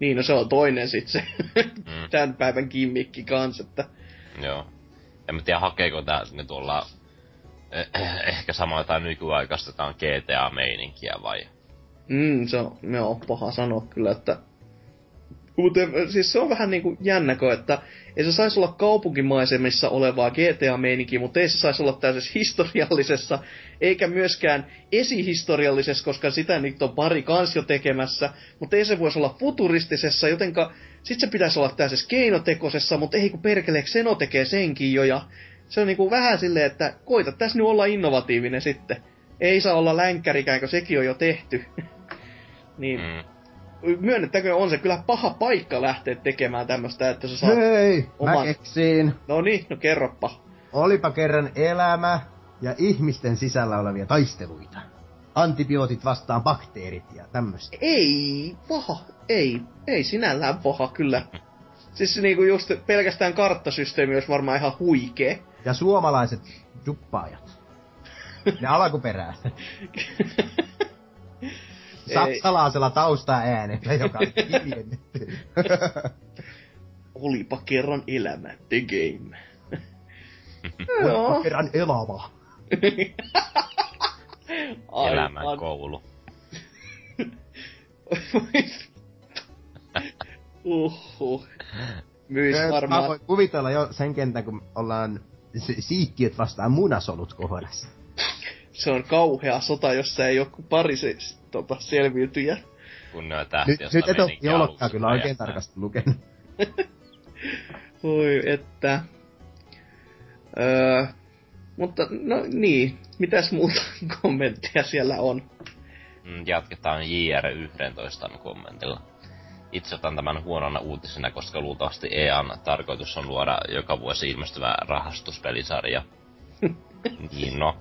Niin, no se on toinen sit se mm. tämän päivän kimmikki kans, että... Joo. En mä tiedä, hakeeko tää ne tuolla eh, ehkä samaa jotain nykyaikaistetaan GTA-meininkiä vai? Mm, se on, joo, paha sanoa kyllä, että mutta siis se on vähän niinku jännäkö, että ei se saisi olla kaupunkimaisemissa olevaa GTA-meininkiä, mutta ei se saisi olla täysin historiallisessa, eikä myöskään esihistoriallisessa, koska sitä nyt on pari kans jo tekemässä, mutta ei se voisi olla futuristisessa, jotenka sit se pitäisi olla täysin keinotekosessa, mutta ei kun perkele, Xeno tekee senkin jo, ja se on niinku vähän silleen, että koita tässä nyt olla innovatiivinen sitten. Ei saa olla länkkärikään, kun sekin on jo tehty. niin, mm myönnettäkö on se kyllä paha paikka lähteä tekemään tämmöstä, että sä saat Hei, oman... mä keksin. No niin, no kerroppa. Olipa kerran elämä ja ihmisten sisällä olevia taisteluita. Antibiootit vastaan bakteerit ja tämmöistä. Ei, paha. Ei, ei sinällään paha kyllä. Siis niinku just pelkästään karttasysteemi olisi varmaan ihan huikee. Ja suomalaiset duppaajat. Ne alkuperäiset. Saksalaisella taustaäänellä, joka on hiljennetty. Olipa kerran elämä, the game. Olipa kerran elava. Elämän koulu. Uhuh. Myis Mä varmaan... voin kuvitella jo sen kentän, kun ollaan si- siikkiöt vastaan munasolut kohdassa. Se on kauhea sota, jossa ei kuin pari se, tota, selviytyjä. Kun ne on tähti, Nyt, nyt et ole joulokkaa kyllä oikein räjähtää. tarkasti lukenut. Voi että... Öö, mutta no niin, mitäs muuta kommentteja siellä on? Mm, Jatketaan JR11 kommentilla. Itse otan tämän huonona uutisena, koska luultavasti EAN tarkoitus on luoda joka vuosi ilmestyvä rahastuspelisarja. niin no,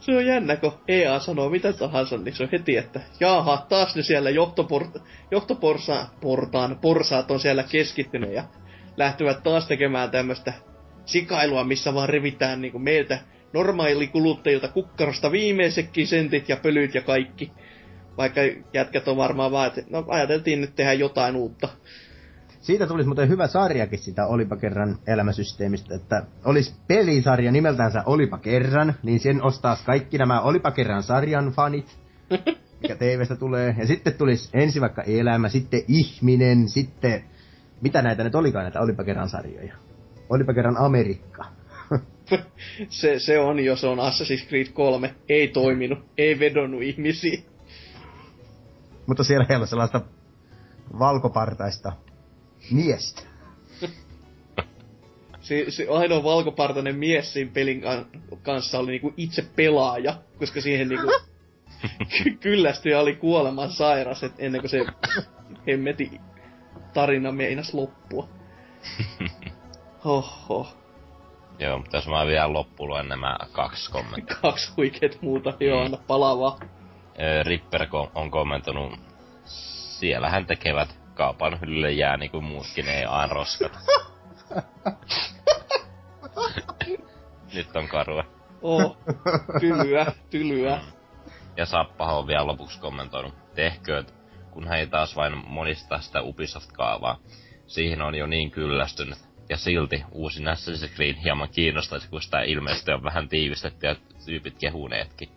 Se on jännä, kun EA sanoo mitä tahansa, niin se on heti, että jaaha, taas ne siellä johtoporsa, portaan, porsaat on siellä keskittynyt ja lähtevät taas tekemään tämmöistä sikailua, missä vaan revitään niin meiltä normaalikuluttajilta kukkarosta viimeisetkin sentit ja pölyt ja kaikki. Vaikka jätkät on varmaan vaan, että no ajateltiin nyt tehdä jotain uutta. Siitä tulisi muuten hyvä sarjakin sitä Olipa kerran elämäsysteemistä, että olisi pelisarja nimeltänsä Olipa kerran, niin sen ostaisi kaikki nämä Olipa kerran sarjan fanit, mikä TVstä tulee. Ja sitten tulisi ensin vaikka elämä, sitten ihminen, sitten... Mitä näitä nyt olikaan näitä Olipa kerran sarjoja? Olipa kerran Amerikka. se, se on, jos on Assassin's Creed 3, ei toiminut, ei vedonnut ihmisiin. Mutta siellä ei ole sellaista valkopartaista miestä. Se, se ainoa valkopartainen mies siinä pelin kan- kanssa oli niinku itse pelaaja, koska siihen niinku ky- kyllästyi ja oli kuoleman sairas, et ennen kuin se hemmeti tarina meinas loppua. Hoho, joo, mutta jos mä vielä loppuun luen nämä kaksi kommenttia. kaksi huikeet muuta, joo, anna palavaa. Ripper on kommentoinut, siellähän tekevät kaupan hyllylle jää niinku muutkin EAN roskat. Nyt on karua. Oh, tylyä, tylyä. Ja Sappaho on vielä lopuksi kommentoinut, tehkööt, kun hän ei taas vain monista sitä Ubisoft-kaavaa. Siihen on jo niin kyllästynyt. Ja silti uusi Assassin's Creed hieman kiinnostaisi, kun sitä ilmeisesti on vähän tiivistetty ja tyypit kehuneetkin.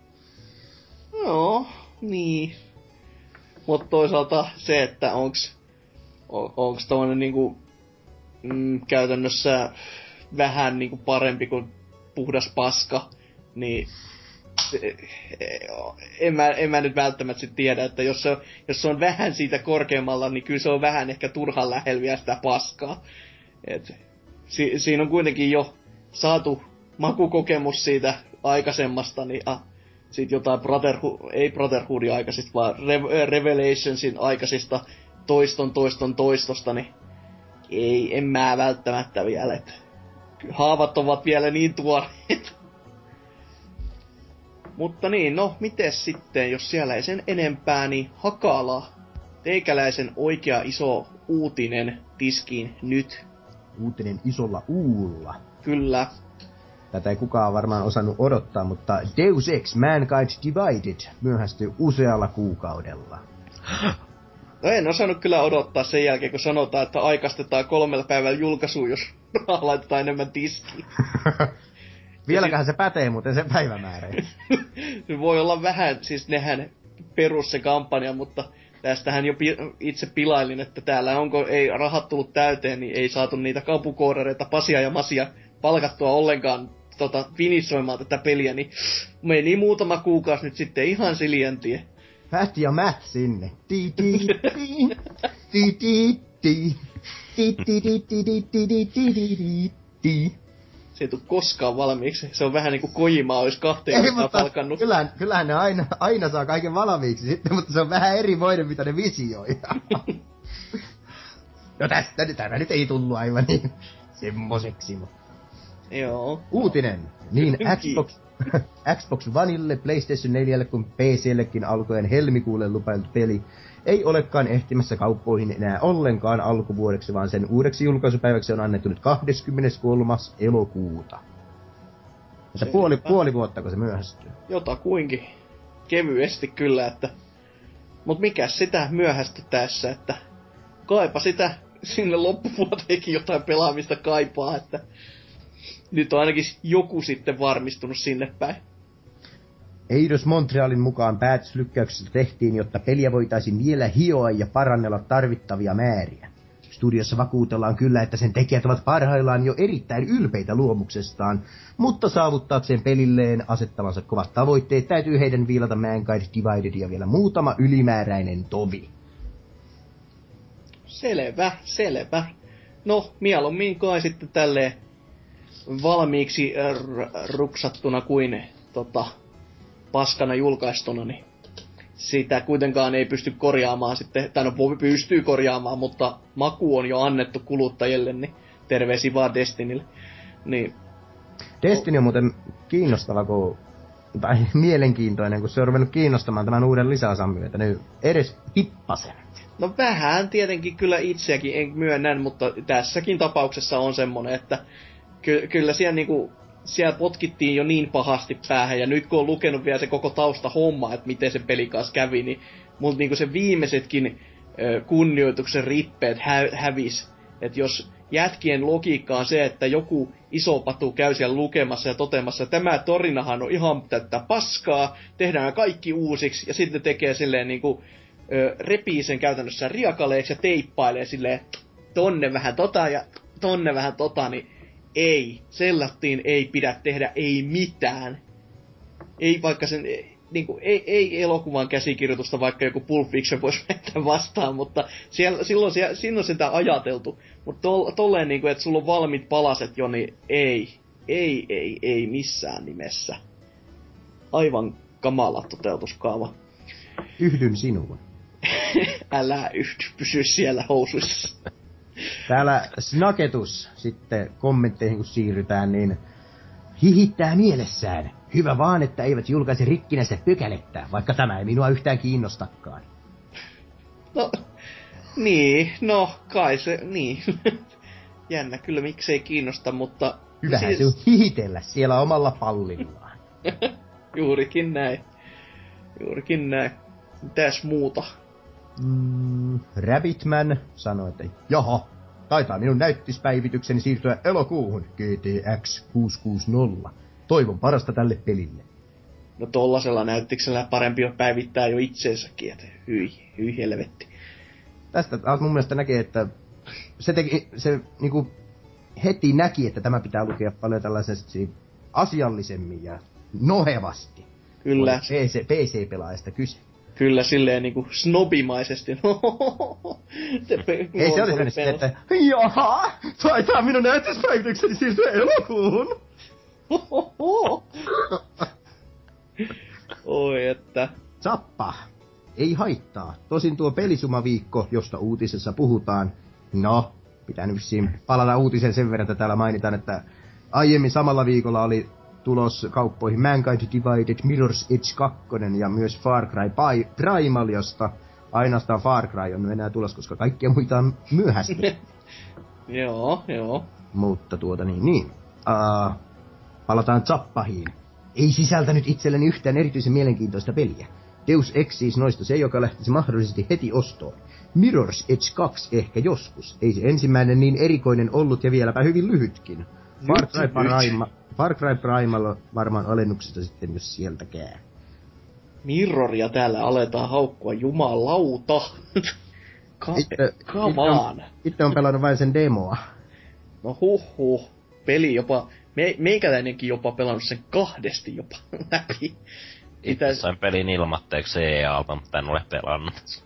Joo, niin. Mutta toisaalta se, että onks, on, onks tommonen niinku, mm, käytännössä vähän niinku parempi kuin puhdas paska, niin se- en mä, en mä nyt välttämättä sit tiedä, että jos se, on, jos se on vähän siitä korkeammalla, niin kyllä se on vähän ehkä turhan lähellä sitä paskaa. Et, si, siinä on kuitenkin jo saatu makukokemus siitä aikaisemmasta, niin ah, sit jotain Brotherhood, ei Brotherhoodin aikaisista, vaan Re- Revelationsin aikaisista toiston toiston toistosta, niin ei, en mä välttämättä vielä, että haavat ovat vielä niin tuoreet. Mutta niin, no, miten sitten, jos siellä ei sen enempää, niin Hakala, teikäläisen oikea iso uutinen tiskiin nyt. Uutinen isolla uulla. Kyllä, Tätä ei kukaan varmaan osannut odottaa, mutta Deus Ex Mankind Divided myöhästyy usealla kuukaudella. No en osannut kyllä odottaa sen jälkeen, kun sanotaan, että aikaistetaan kolmella päivällä julkaisuun, jos laitetaan enemmän tiskiin. Vieläköhän se pätee muuten se päivämäärä. voi olla vähän, siis nehän perus se kampanja, mutta tästähän jo pi- itse pilailin, että täällä onko ei rahat tullut täyteen, niin ei saatu niitä kaupukoodareita, Pasia ja Masia palkattua ollenkaan tota, finissoimaan tätä peliä, niin meni muutama kuukausi nyt sitten ihan siljentie. Fat ja Matt sinne. Ti ti ti ti ti ti ti ti ti. Se ei tule koskaan valmiiksi. Se on vähän niinku Kojimaa olisi kahteen Ei, mutta palkannut. kyllähän, kyllähän ne aina, aina saa kaiken valmiiksi sitten, mutta se on vähän eri voiden, mitä ne visioi. no tästä tämä nyt ei tullut aivan niin semmoseksi, mutta Joo. uutinen. Niin Xbox, Xbox Oneille, PlayStation 4 kuin PCllekin alkoen helmikuulle lupailtu peli ei olekaan ehtimässä kauppoihin enää ollenkaan alkuvuodeksi, vaan sen uudeksi julkaisupäiväksi on annettu nyt 23. elokuuta. Että puoli, puoli vuotta, kun se myöhästyy. Jotakuinkin kevyesti kyllä, että... Mut mikä sitä myöhästyttäessä, että kaipa sitä sinne loppuvuoteenkin jotain pelaamista kaipaa, että nyt on ainakin joku sitten varmistunut sinne päin. Eidos Montrealin mukaan päätöslykkäyksessä tehtiin, jotta peliä voitaisiin vielä hioa ja parannella tarvittavia määriä. Studiossa vakuutellaan kyllä, että sen tekijät ovat parhaillaan jo erittäin ylpeitä luomuksestaan, mutta saavuttaakseen pelilleen asettamansa kovat tavoitteet täytyy heidän viilata Mankind Divided ja vielä muutama ylimääräinen tovi. Selvä, selvä. No, mieluummin kai sitten tälleen valmiiksi r- ruksattuna kuin tota, paskana julkaistuna, niin sitä kuitenkaan ei pysty korjaamaan sitten, tai no pystyy korjaamaan, mutta maku on jo annettu kuluttajille, niin terveisiä vaan Destinille. Niin. Destiny on muuten kiinnostava, kun, tai mielenkiintoinen, kun se on ruvennut kiinnostamaan tämän uuden lisäosan myötä, niin edes pippasen. No vähän tietenkin kyllä itseäkin en myönnän, mutta tässäkin tapauksessa on semmonen, että ky- kyllä siellä niinku siellä potkittiin jo niin pahasti päähän, ja nyt kun on lukenut vielä se koko tausta homma, että miten se peli kanssa kävi, niin mun niinku se viimeisetkin ö, kunnioituksen rippeet hä- hävis. Että jos jätkien logiikka on se, että joku iso patu käy siellä lukemassa ja totemassa, että tämä torinahan on ihan tätä paskaa, tehdään kaikki uusiksi, ja sitten tekee silleen niinku, ö, repii sen käytännössä riakaleeksi ja teippailee silleen, tonne vähän tota ja tonne vähän tota, niin ei, sellattiin ei pidä tehdä ei mitään. Ei vaikka sen, niin kuin, ei, ei elokuvan käsikirjoitusta, vaikka joku Pulp Fiction voisi mennä vastaan, mutta siellä, silloin siellä, siinä on sitä ajateltu. Mutta to, tolleen, niin kuin, että sulla on valmiit palaset jo, niin ei. Ei, ei, ei missään nimessä. Aivan kamala toteutuskaava. Yhdyn sinuun. Älä yhdy, pysy siellä housuissa. Täällä Snaketus sitten kommentteihin kun siirrytään, niin hihittää mielessään. Hyvä vaan, että eivät julkaise rikkinänsä pökälettä, vaikka tämä ei minua yhtään kiinnostakaan. No, niin, no kai se, niin. Jännä kyllä, miksei kiinnosta, mutta... Hyvähän siis... se on hihitellä siellä omalla pallillaan. Juurikin näin. Juurikin näin. Mitäs muuta? Mm, Rabbitman sanoi, että jaha, taitaa minun näyttispäivitykseni siirtyä elokuuhun GTX 660. Toivon parasta tälle pelille. No tollasella näyttiksellä parempi on päivittää jo itseensäkin, että hyi, hyi helvetti. Tästä taas mun mielestä näkee, että se, teki, se niinku, heti näki, että tämä pitää lukea paljon tällaisesti asiallisemmin ja nohevasti. Kyllä. PC, PC-pelaajasta kyse. Kyllä silleen niinku snobimaisesti. Ei se oli mennyt että jaha, taitaa minun näytöspäivitykseni siirtyä elokuuhun. Oi että. Zappa. Ei haittaa. Tosin tuo pelisumaviikko, josta uutisessa puhutaan, no, pitää nyt palata uutiseen sen verran, että täällä mainitaan, että aiemmin samalla viikolla oli tulos kauppoihin Mankind Divided, Mirror's Edge 2 ja myös Far Cry Primal, josta ainoastaan Far Cry on enää tulos, koska kaikkia muita on myöhästi. joo, joo. Mutta tuota niin, niin. Uh, palataan Zappahiin. Ei sisältänyt itselleni yhtään erityisen mielenkiintoista peliä. Deus Ex siis noista se, joka lähtisi mahdollisesti heti ostoon. Mirror's Edge 2 ehkä joskus. Ei se ensimmäinen niin erikoinen ollut ja vieläpä hyvin lyhytkin. Far Cry, Prima, Far Cry Primal varmaan alennuksesta sitten, jos sieltäkään. Mirroria täällä aletaan haukkua jumalauta. Ka- itse, come on. Itse on pelannut vain sen demoa. No huh huh. Peli jopa, me, meikäläinenkin jopa pelannut sen kahdesti jopa läpi. Itse sain pelin ilmatteeksi EA-alta, mutta en ole pelannut.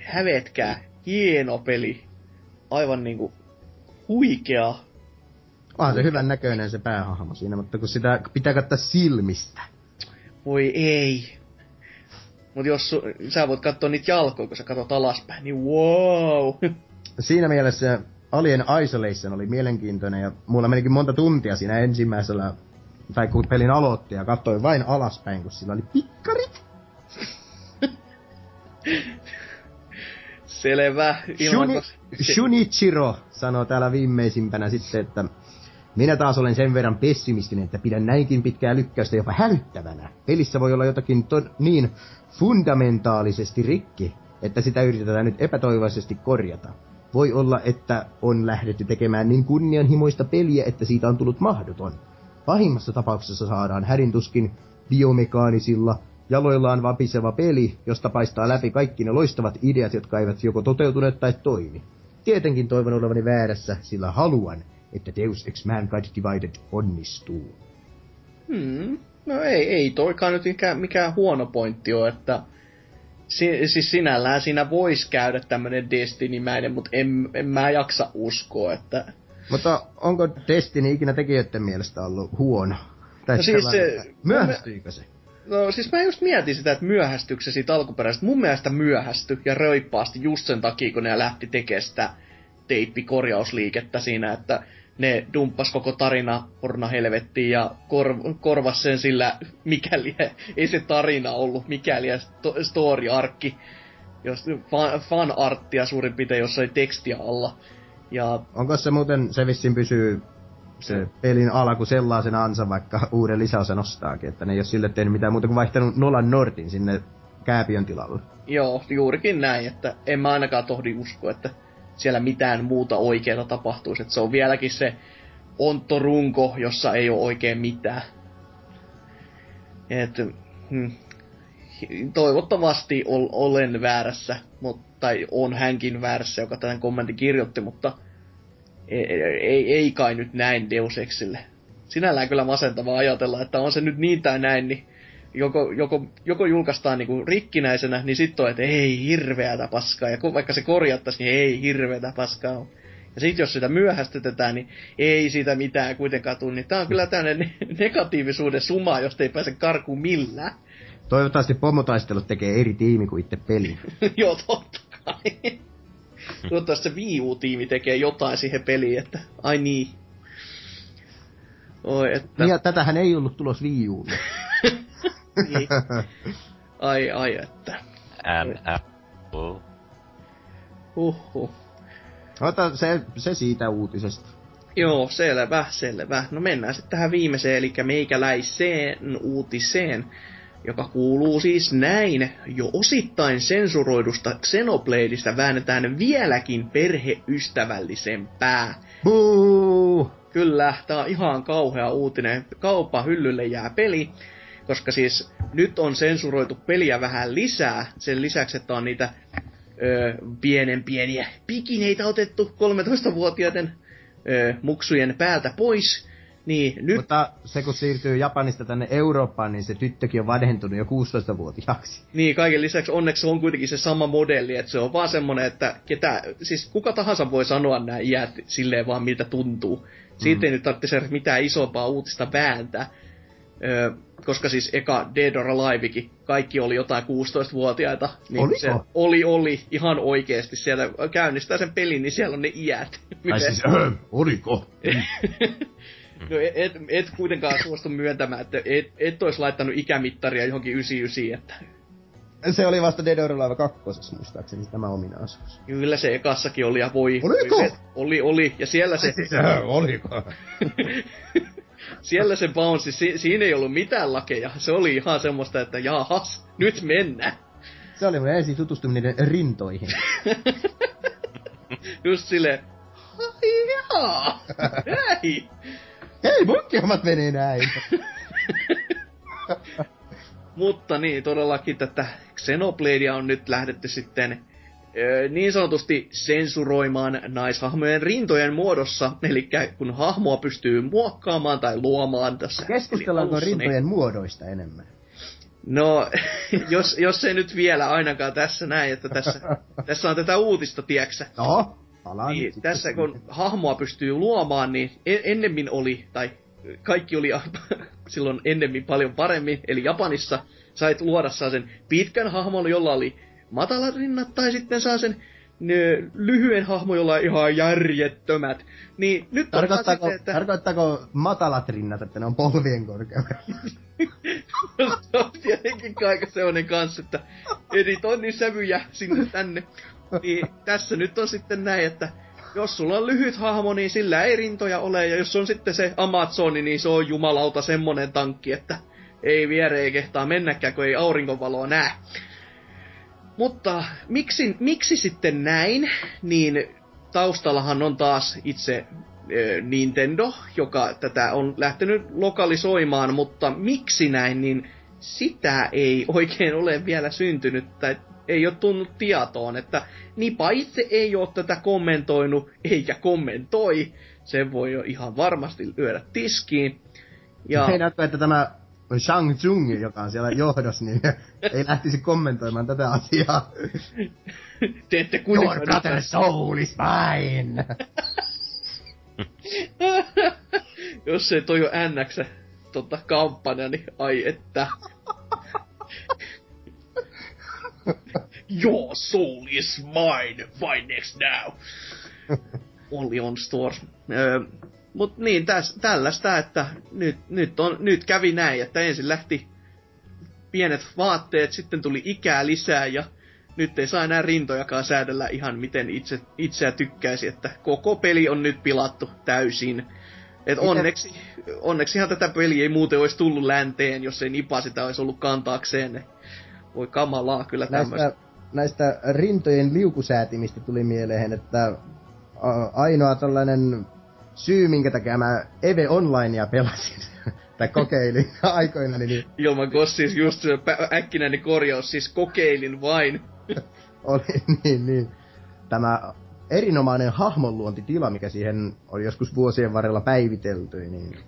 Hävetkää. Hieno peli. Aivan niinku huikea Onhan se hyvän näköinen se päähahmo siinä, mutta kun sitä pitää katsoa silmistä. Voi ei. Mut jos su, sä voit katsoa niitä jalkoja, kun sä katsot alaspäin, niin wow. Siinä mielessä Alien Isolation oli mielenkiintoinen ja mulla menikin monta tuntia siinä ensimmäisellä, tai kun pelin aloitti ja katsoin vain alaspäin, kun sillä oli pikkarit. Selvä. Ilman, Shuni, Shunichiro sanoo täällä viimeisimpänä sitten, että minä taas olen sen verran pessimistinen, että pidän näinkin pitkää lykkäystä jopa hälyttävänä. Pelissä voi olla jotakin niin fundamentaalisesti rikki, että sitä yritetään nyt epätoivoisesti korjata. Voi olla, että on lähdetty tekemään niin kunnianhimoista peliä, että siitä on tullut mahdoton. Pahimmassa tapauksessa saadaan härintuskin biomekaanisilla jaloillaan vapiseva peli, josta paistaa läpi kaikki ne loistavat ideat, jotka eivät joko toteutuneet tai toimi. Tietenkin toivon olevani väärässä, sillä haluan, että Deus Ex Mankind Divided onnistuu. Hmm. No ei, ei toikaan nyt mikään, mikään huono pointti ole, että si, siis sinällään siinä voisi käydä tämmönen Destiny-mäinen, mutta en, en mä jaksa uskoa, että... Mutta onko Destiny ikinä tekijöiden mielestä ollut huono? Tai No siis sellainen, se- Myöhästyykö se? No siis mä just mietin sitä, että myöhästyykö se siitä alkuperäisestä. Mun mielestä myöhästy ja röippaasti just sen takia, kun ne lähti tekemään sitä teippikorjausliikettä siinä, että ne dumppas koko tarina porna helvettiin ja kor- korvas sen sillä mikäli ei se tarina ollut mikäli sto- story-arkki, jos fan, fan-arttia suurin piirtein jossain tekstiä alla. Ja Onko se muuten, se vissiin pysyy se pelin alku sellaisenansa, vaikka uuden lisäosan ostaakin, että ne ei ole sille tehnyt mitään muuta kuin vaihtanut Nolan Nortin sinne kääpiön tilalle. Joo, juurikin näin, että en mä ainakaan tohdi usko, että siellä mitään muuta oikeaa tapahtuisi. Että se on vieläkin se onttorunko, jossa ei ole oikein mitään. Et, hmm, toivottavasti ol, olen väärässä, mut, tai on hänkin väärässä, joka tämän kommentin kirjoitti, mutta ei, ei, ei kai nyt näin Deus Exille. Sinällään kyllä masentavaa ajatella, että on se nyt niin tai näin, niin joko, joko, joko julkaistaan niinku rikkinäisenä, niin sitten on, että ei hirveätä paskaa, ja vaikka se korjattaisiin, niin ei hirveätä paskaa ole. Ja sitten jos sitä myöhästytetään, niin ei siitä mitään kuitenkaan tule. Niin tää on kyllä tämmöinen negatiivisuuden suma, josta ei pääse karkuun millään. Toivottavasti pomotaistelut tekee eri tiimi kuin itse peli. Joo, totta kai. Toivottavasti se Wii U-tiimi tekee jotain siihen peliin, että ai niin. Oi, että... Ja tätähän ei ollut tulos Wii Ulle. niin. Ai, ai, että. NF. Huhhuh. Ota se, se siitä uutisesta. Joo, selvä, selvä. No mennään sitten tähän viimeiseen, eli meikäläiseen uutiseen, joka kuuluu siis näin. Jo osittain sensuroidusta Xenobladeista väännetään vieläkin perheystävällisempää. Buu! Kyllä, tää on ihan kauhea uutinen. Kaupa hyllylle jää peli, koska siis nyt on sensuroitu peliä vähän lisää. Sen lisäksi, että on niitä ö, pienen pieniä pikineitä otettu 13-vuotiaiden ö, muksujen päältä pois. Niin nyt Mutta se kun siirtyy Japanista tänne Eurooppaan, niin se tyttökin on vanhentunut jo 16-vuotiaaksi. Niin, kaiken lisäksi onneksi on kuitenkin se sama modelli, että se on vaan semmonen, että ketä, siis kuka tahansa voi sanoa nämä iät silleen vaan miltä tuntuu. Siitä Mm. ei nyt tarvitse mitään isompaa uutista vääntää. Öö, koska siis eka Dead or Alivekin, kaikki oli jotain 16-vuotiaita. Niin Oliko? Se oli, oli, ihan oikeesti. Sieltä käynnistää sen pelin, niin siellä on ne iät. Tai siis, öö, oliko? No et, et, et kuitenkaan suostu myöntämään, että et, et olisi laittanut ikämittaria johonkin 99, että Se oli vasta Dead or Alive 2, muistaakseni tämä ominaisuus. Kyllä se ekassakin oli ja voi... Oliko? voi- Oli, oli. Ja siellä se, Siis, öö, oliko? siellä se bounce, si, siinä ei ollut mitään lakeja. Se oli ihan semmoista, että jaahas, nyt mennään. Se oli mun ensin tutustuminen rintoihin. Just silleen, ai jaa, näin. Hei, munkin hommat menee näin. Mutta niin, todellakin tätä Xenobladea on nyt lähdetty sitten niin sanotusti sensuroimaan naishahmojen rintojen muodossa. Eli kun hahmoa pystyy muokkaamaan tai luomaan tässä. Keskustellaanko alussa, niin- rintojen muodoista enemmän? No, jos, jos ei nyt vielä ainakaan tässä näin, että tässä, tässä on tätä uutista, tieksä. No, Niin, tässä kun hahmoa pystyy luomaan, niin en, ennemmin oli, tai kaikki oli silloin ennemmin paljon paremmin. Eli Japanissa sait luoda sen pitkän hahmon, jolla oli matalat rinnat, tai sitten saa sen nö, lyhyen hahmo, jolla on ihan järjettömät. Niin nyt Tarkoittaako, sitten, että... tarkoittaako matalat rinnat, että ne on polvien korkeudella? se on tietenkin aika sellainen kanssa, että editoinnin sävyjä sinne tänne. niin tässä nyt on sitten näin, että jos sulla on lyhyt hahmo, niin sillä ei rintoja ole, ja jos on sitten se Amazoni, niin se on jumalauta semmonen tankki, että ei viere ei kehtaa mennäkään, kun ei aurinkovaloa näe. Mutta miksi, miksi sitten näin, niin taustallahan on taas itse Nintendo, joka tätä on lähtenyt lokalisoimaan, mutta miksi näin, niin sitä ei oikein ole vielä syntynyt, tai ei ole tunnut tietoon, että Nipa itse ei ole tätä kommentoinut, eikä kommentoi. Se voi jo ihan varmasti lyödä tiskiin. Ja... Meinaatko, että tämä Shang Tsung, joka on siellä johdossa, niin ei lähtisi kommentoimaan tätä asiaa. Te ette Your brother's soul is mine! Jos se toi jo NX tota, kampanja, niin ai että. Your soul is mine, find next now. Only on stores. Öö, mut niin, täs, tällaista, että nyt, nyt, on, nyt kävi näin, että ensin lähti pienet vaatteet, sitten tuli ikää lisää ja nyt ei saa enää rintojakaan säädellä ihan miten itse, itseä tykkäisi, että koko peli on nyt pilattu täysin. Et onneksi, onneksihan tätä peliä ei muuten olisi tullut länteen, jos ei Nipa sitä olisi ollut kantaakseen. Voi kamalaa kyllä tämmöistä. Näistä, näistä rintojen liukusäätimistä tuli mieleen, että ainoa tällainen syy, minkä takia mä Eve Onlinea pelasin, tai kokeilin aikoina, niin... Ilman siis just se äkkinäinen korjaus, siis kokeilin vain. Oli niin, niin. Tämä erinomainen hahmonluontitila, mikä siihen oli joskus vuosien varrella päivitelty, niin, niin,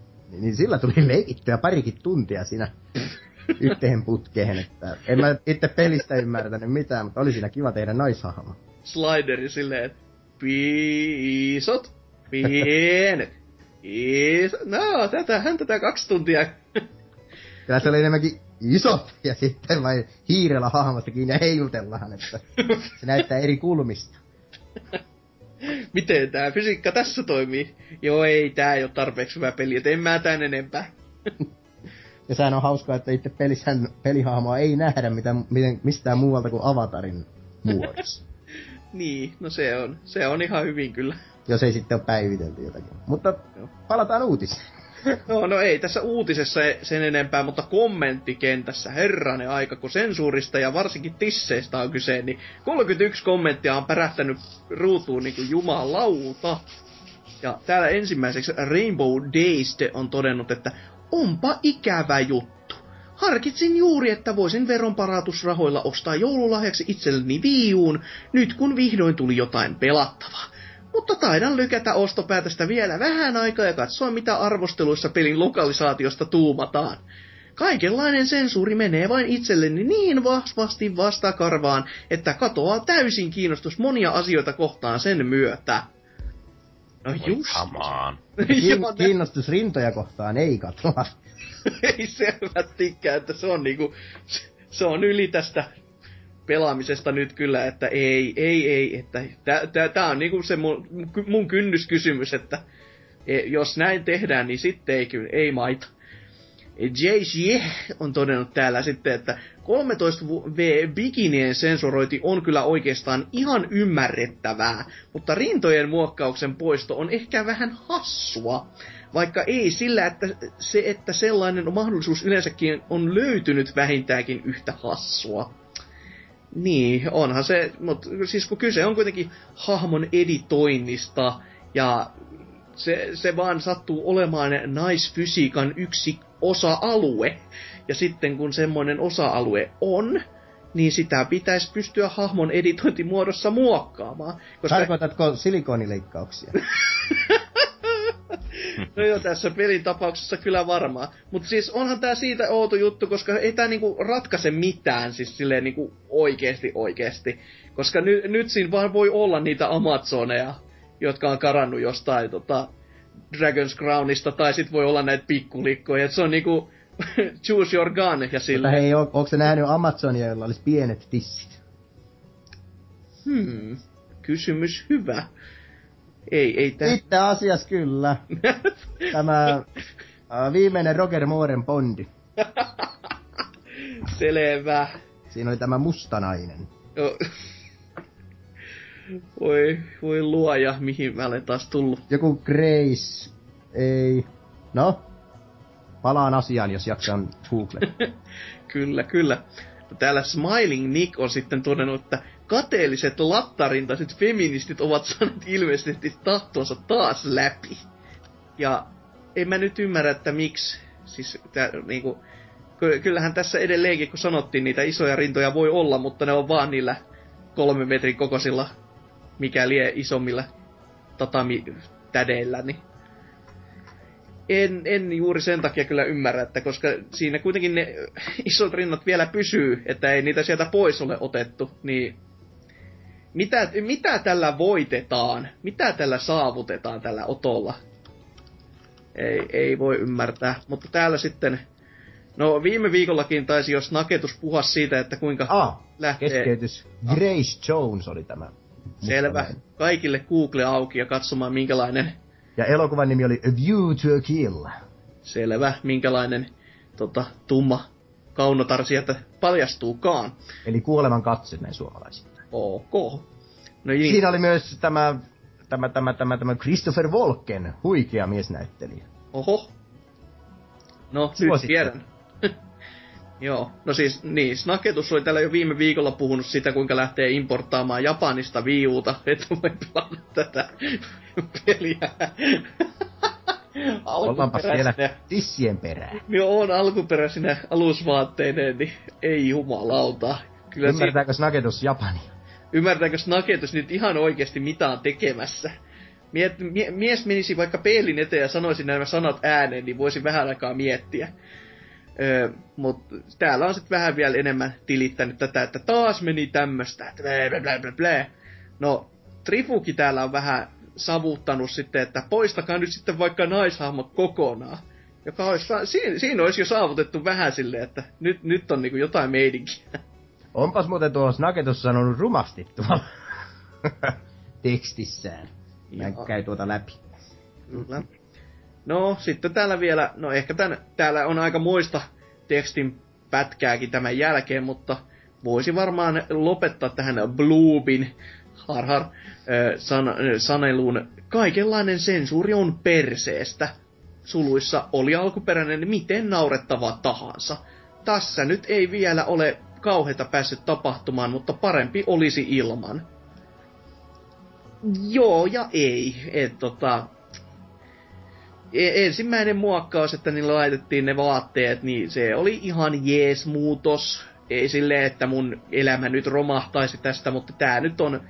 niin sillä tuli leikittyä parikin tuntia siinä yhteen putkeen, että en mä itse pelistä ymmärtänyt mitään, mutta oli siinä kiva tehdä naishahmo. Slideri silleen, piisot, pienet, isot, no tätähän tätä kaksi tuntia. Kyllä se oli enemmänkin isot ja sitten vain hiirellä hahmosta kiinni ja heilutellaan, että se näyttää eri kulmista. Miten tämä fysiikka tässä toimii? Joo, ei, tää ei ole tarpeeksi hyvä peli, et en mä tän enempää. ja sehän on hauskaa, että itse pelissään pelihahmoa ei nähdä mitä, miten, mistään muualta kuin Avatarin muodossa. niin, no se on, se on ihan hyvin kyllä. Jos ei sitten ole päivitelty jotakin. Mutta palataan uutiseen. No, no ei tässä uutisessa sen enempää, mutta kommenttikentässä herranen aika, kun sensuurista ja varsinkin tisseistä on kyse, niin 31 kommenttia on pärähtänyt ruutuun niin kuin jumalauta. Ja täällä ensimmäiseksi Rainbow Days on todennut, että onpa ikävä juttu. Harkitsin juuri, että voisin veronparatusrahoilla ostaa joululahjaksi itselleni viiuun, nyt kun vihdoin tuli jotain pelattavaa mutta taidan lykätä ostopäätöstä vielä vähän aikaa ja katsoa mitä arvosteluissa pelin lokalisaatiosta tuumataan. Kaikenlainen sensuuri menee vain itselleni niin vahvasti vastakarvaan, että katoaa täysin kiinnostus monia asioita kohtaan sen myötä. No just. Kiin- kiinnostus rintoja kohtaan ei katoa. ei selvästikään, että se on niinku, se on yli tästä pelaamisesta nyt kyllä, että ei, ei, ei, että tää, on niinku se mun, mun kynnyskysymys, että e, jos näin tehdään, niin sitten ei kyllä, ei maita. JJ on todennut täällä sitten, että 13V bikinien sensurointi on kyllä oikeastaan ihan ymmärrettävää, mutta rintojen muokkauksen poisto on ehkä vähän hassua. Vaikka ei sillä, että se, että sellainen mahdollisuus yleensäkin on löytynyt vähintäänkin yhtä hassua. Niin, onhan se, mutta siis kun kyse on kuitenkin hahmon editoinnista, ja se, se vaan sattuu olemaan naisfysiikan yksi osa-alue. Ja sitten kun semmoinen osa-alue on, niin sitä pitäisi pystyä hahmon editointimuodossa muokkaamaan. Koska... Tarkoitatko silikonileikkauksia? no joo, tässä pelin tapauksessa kyllä varmaan. Mutta siis onhan tää siitä outo juttu, koska ei tää niinku ratkaise mitään siis silleen niinku oikeesti oikeesti. Koska ny, nyt siinä vaan voi olla niitä Amazoneja, jotka on karannut jostain tota, Dragon's Crownista, tai sit voi olla näitä pikkulikkoja. Et se on niinku choose your gun ja sille. Mutta hei, on, onko se nähnyt Amazonia, jolla olisi pienet tissit? Hmm, kysymys hyvä. Ei, ei tää... Itse asiassa kyllä. Tämä uh, viimeinen Roger Mooren Bondi. Selvä. Siinä oli tämä mustanainen. Joo. Voi, voi luoja, mihin mä olen taas tullut. Joku Grace. Ei. No? Palaan asiaan, jos jaksan Google. kyllä, kyllä. Täällä Smiling Nick on sitten todennut, että kateelliset lattarintaiset feministit ovat saaneet ilmeisesti tahtonsa taas läpi. Ja en mä nyt ymmärrä, että miksi. Siis tää, niinku, kyllähän tässä edelleenkin, kun sanottiin, niitä isoja rintoja voi olla, mutta ne on vaan niillä kolme metrin kokoisilla, mikä lie isommilla tatami-tädeillä, niin en, en juuri sen takia kyllä ymmärrä, että koska siinä kuitenkin ne isot rinnat vielä pysyy, että ei niitä sieltä pois ole otettu, niin mitä, mitä tällä voitetaan? Mitä tällä saavutetaan tällä otolla? Ei, ei voi ymmärtää. Mutta täällä sitten... No viime viikollakin taisi jos naketus puhua siitä, että kuinka ah, lähtee... keskeytys. Grace Jones oli tämä. Selvä. Kaikille Google auki ja katsomaan minkälainen... Ja elokuvan nimi oli A View to a Kill. Selvä, minkälainen tota, tumma kaunotar sieltä paljastuukaan. Eli kuoleman katse näin suomalaisille. Ok. No niin. Siinä oli myös tämä, tämä, tämä, tämä, tämä Christopher Walken, huikea miesnäyttelijä. Oho. No, nyt Suosittelen. tiedän. Joo, no siis niin, Snaketus oli täällä jo viime viikolla puhunut sitä, kuinka lähtee importtaamaan Japanista viuta, että voi pelata tätä peliä. Ollaanpa siellä tissien perään. Joo, on alkuperäisinä alusvaatteineen, niin ei jumalauta. Kyllä si- Ymmärtääkö Snaketus Japania? Ymmärtääkö Snaketus nyt ihan oikeasti mitä on tekemässä? Miet, mie, mies menisi vaikka peilin eteen ja sanoisi nämä sanat ääneen, niin voisi vähän aikaa miettiä. Öö, Mutta täällä on sitten vähän vielä enemmän tilittänyt tätä, että taas meni tämmöstä. No, Trifuki täällä on vähän savuttanut sitten, että poistakaa nyt sitten vaikka naishahmot kokonaan. Joka olisi, siinä, siinä olisi jo saavutettu vähän silleen, että nyt, nyt on niinku jotain meidinkiä. Onpas muuten tuo Snaketus sanonut rumasti tuolla tekstissään. Mä käy tuota läpi. Kyllä. No, sitten täällä vielä, no ehkä tän, täällä on aika muista tekstin pätkääkin tämän jälkeen, mutta voisi varmaan lopettaa tähän Bloobin har har, ö, san, saneluun. Kaikenlainen sensuuri on perseestä. Suluissa oli alkuperäinen miten naurettava tahansa. Tässä nyt ei vielä ole kauheita päässyt tapahtumaan, mutta parempi olisi ilman. Joo ja ei. Et, tota, e- ensimmäinen muokkaus, että niillä laitettiin ne vaatteet, niin se oli ihan jees muutos. Ei silleen, että mun elämä nyt romahtaisi tästä, mutta tää nyt on...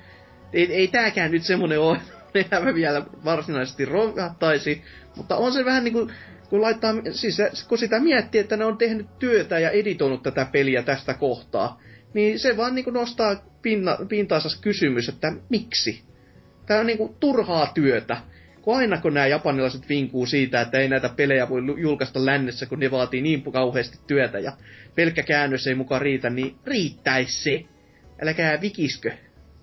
Ei, ei tääkään nyt semmonen ole, elämä vielä varsinaisesti romahtaisi, mutta on se vähän niinku, kun laittaa, siis kun sitä miettii, että ne on tehnyt työtä ja editoinut tätä peliä tästä kohtaa, niin se vaan niinku nostaa pinna, pintaansa kysymys, että miksi? Tää on niinku turhaa työtä. Kun aina kun nämä japanilaiset vinkuu siitä, että ei näitä pelejä voi julkaista lännessä, kun ne vaatii niin kauheasti työtä ja pelkkä käännös ei mukaan riitä, niin riittäisi se. Älkää vikiskö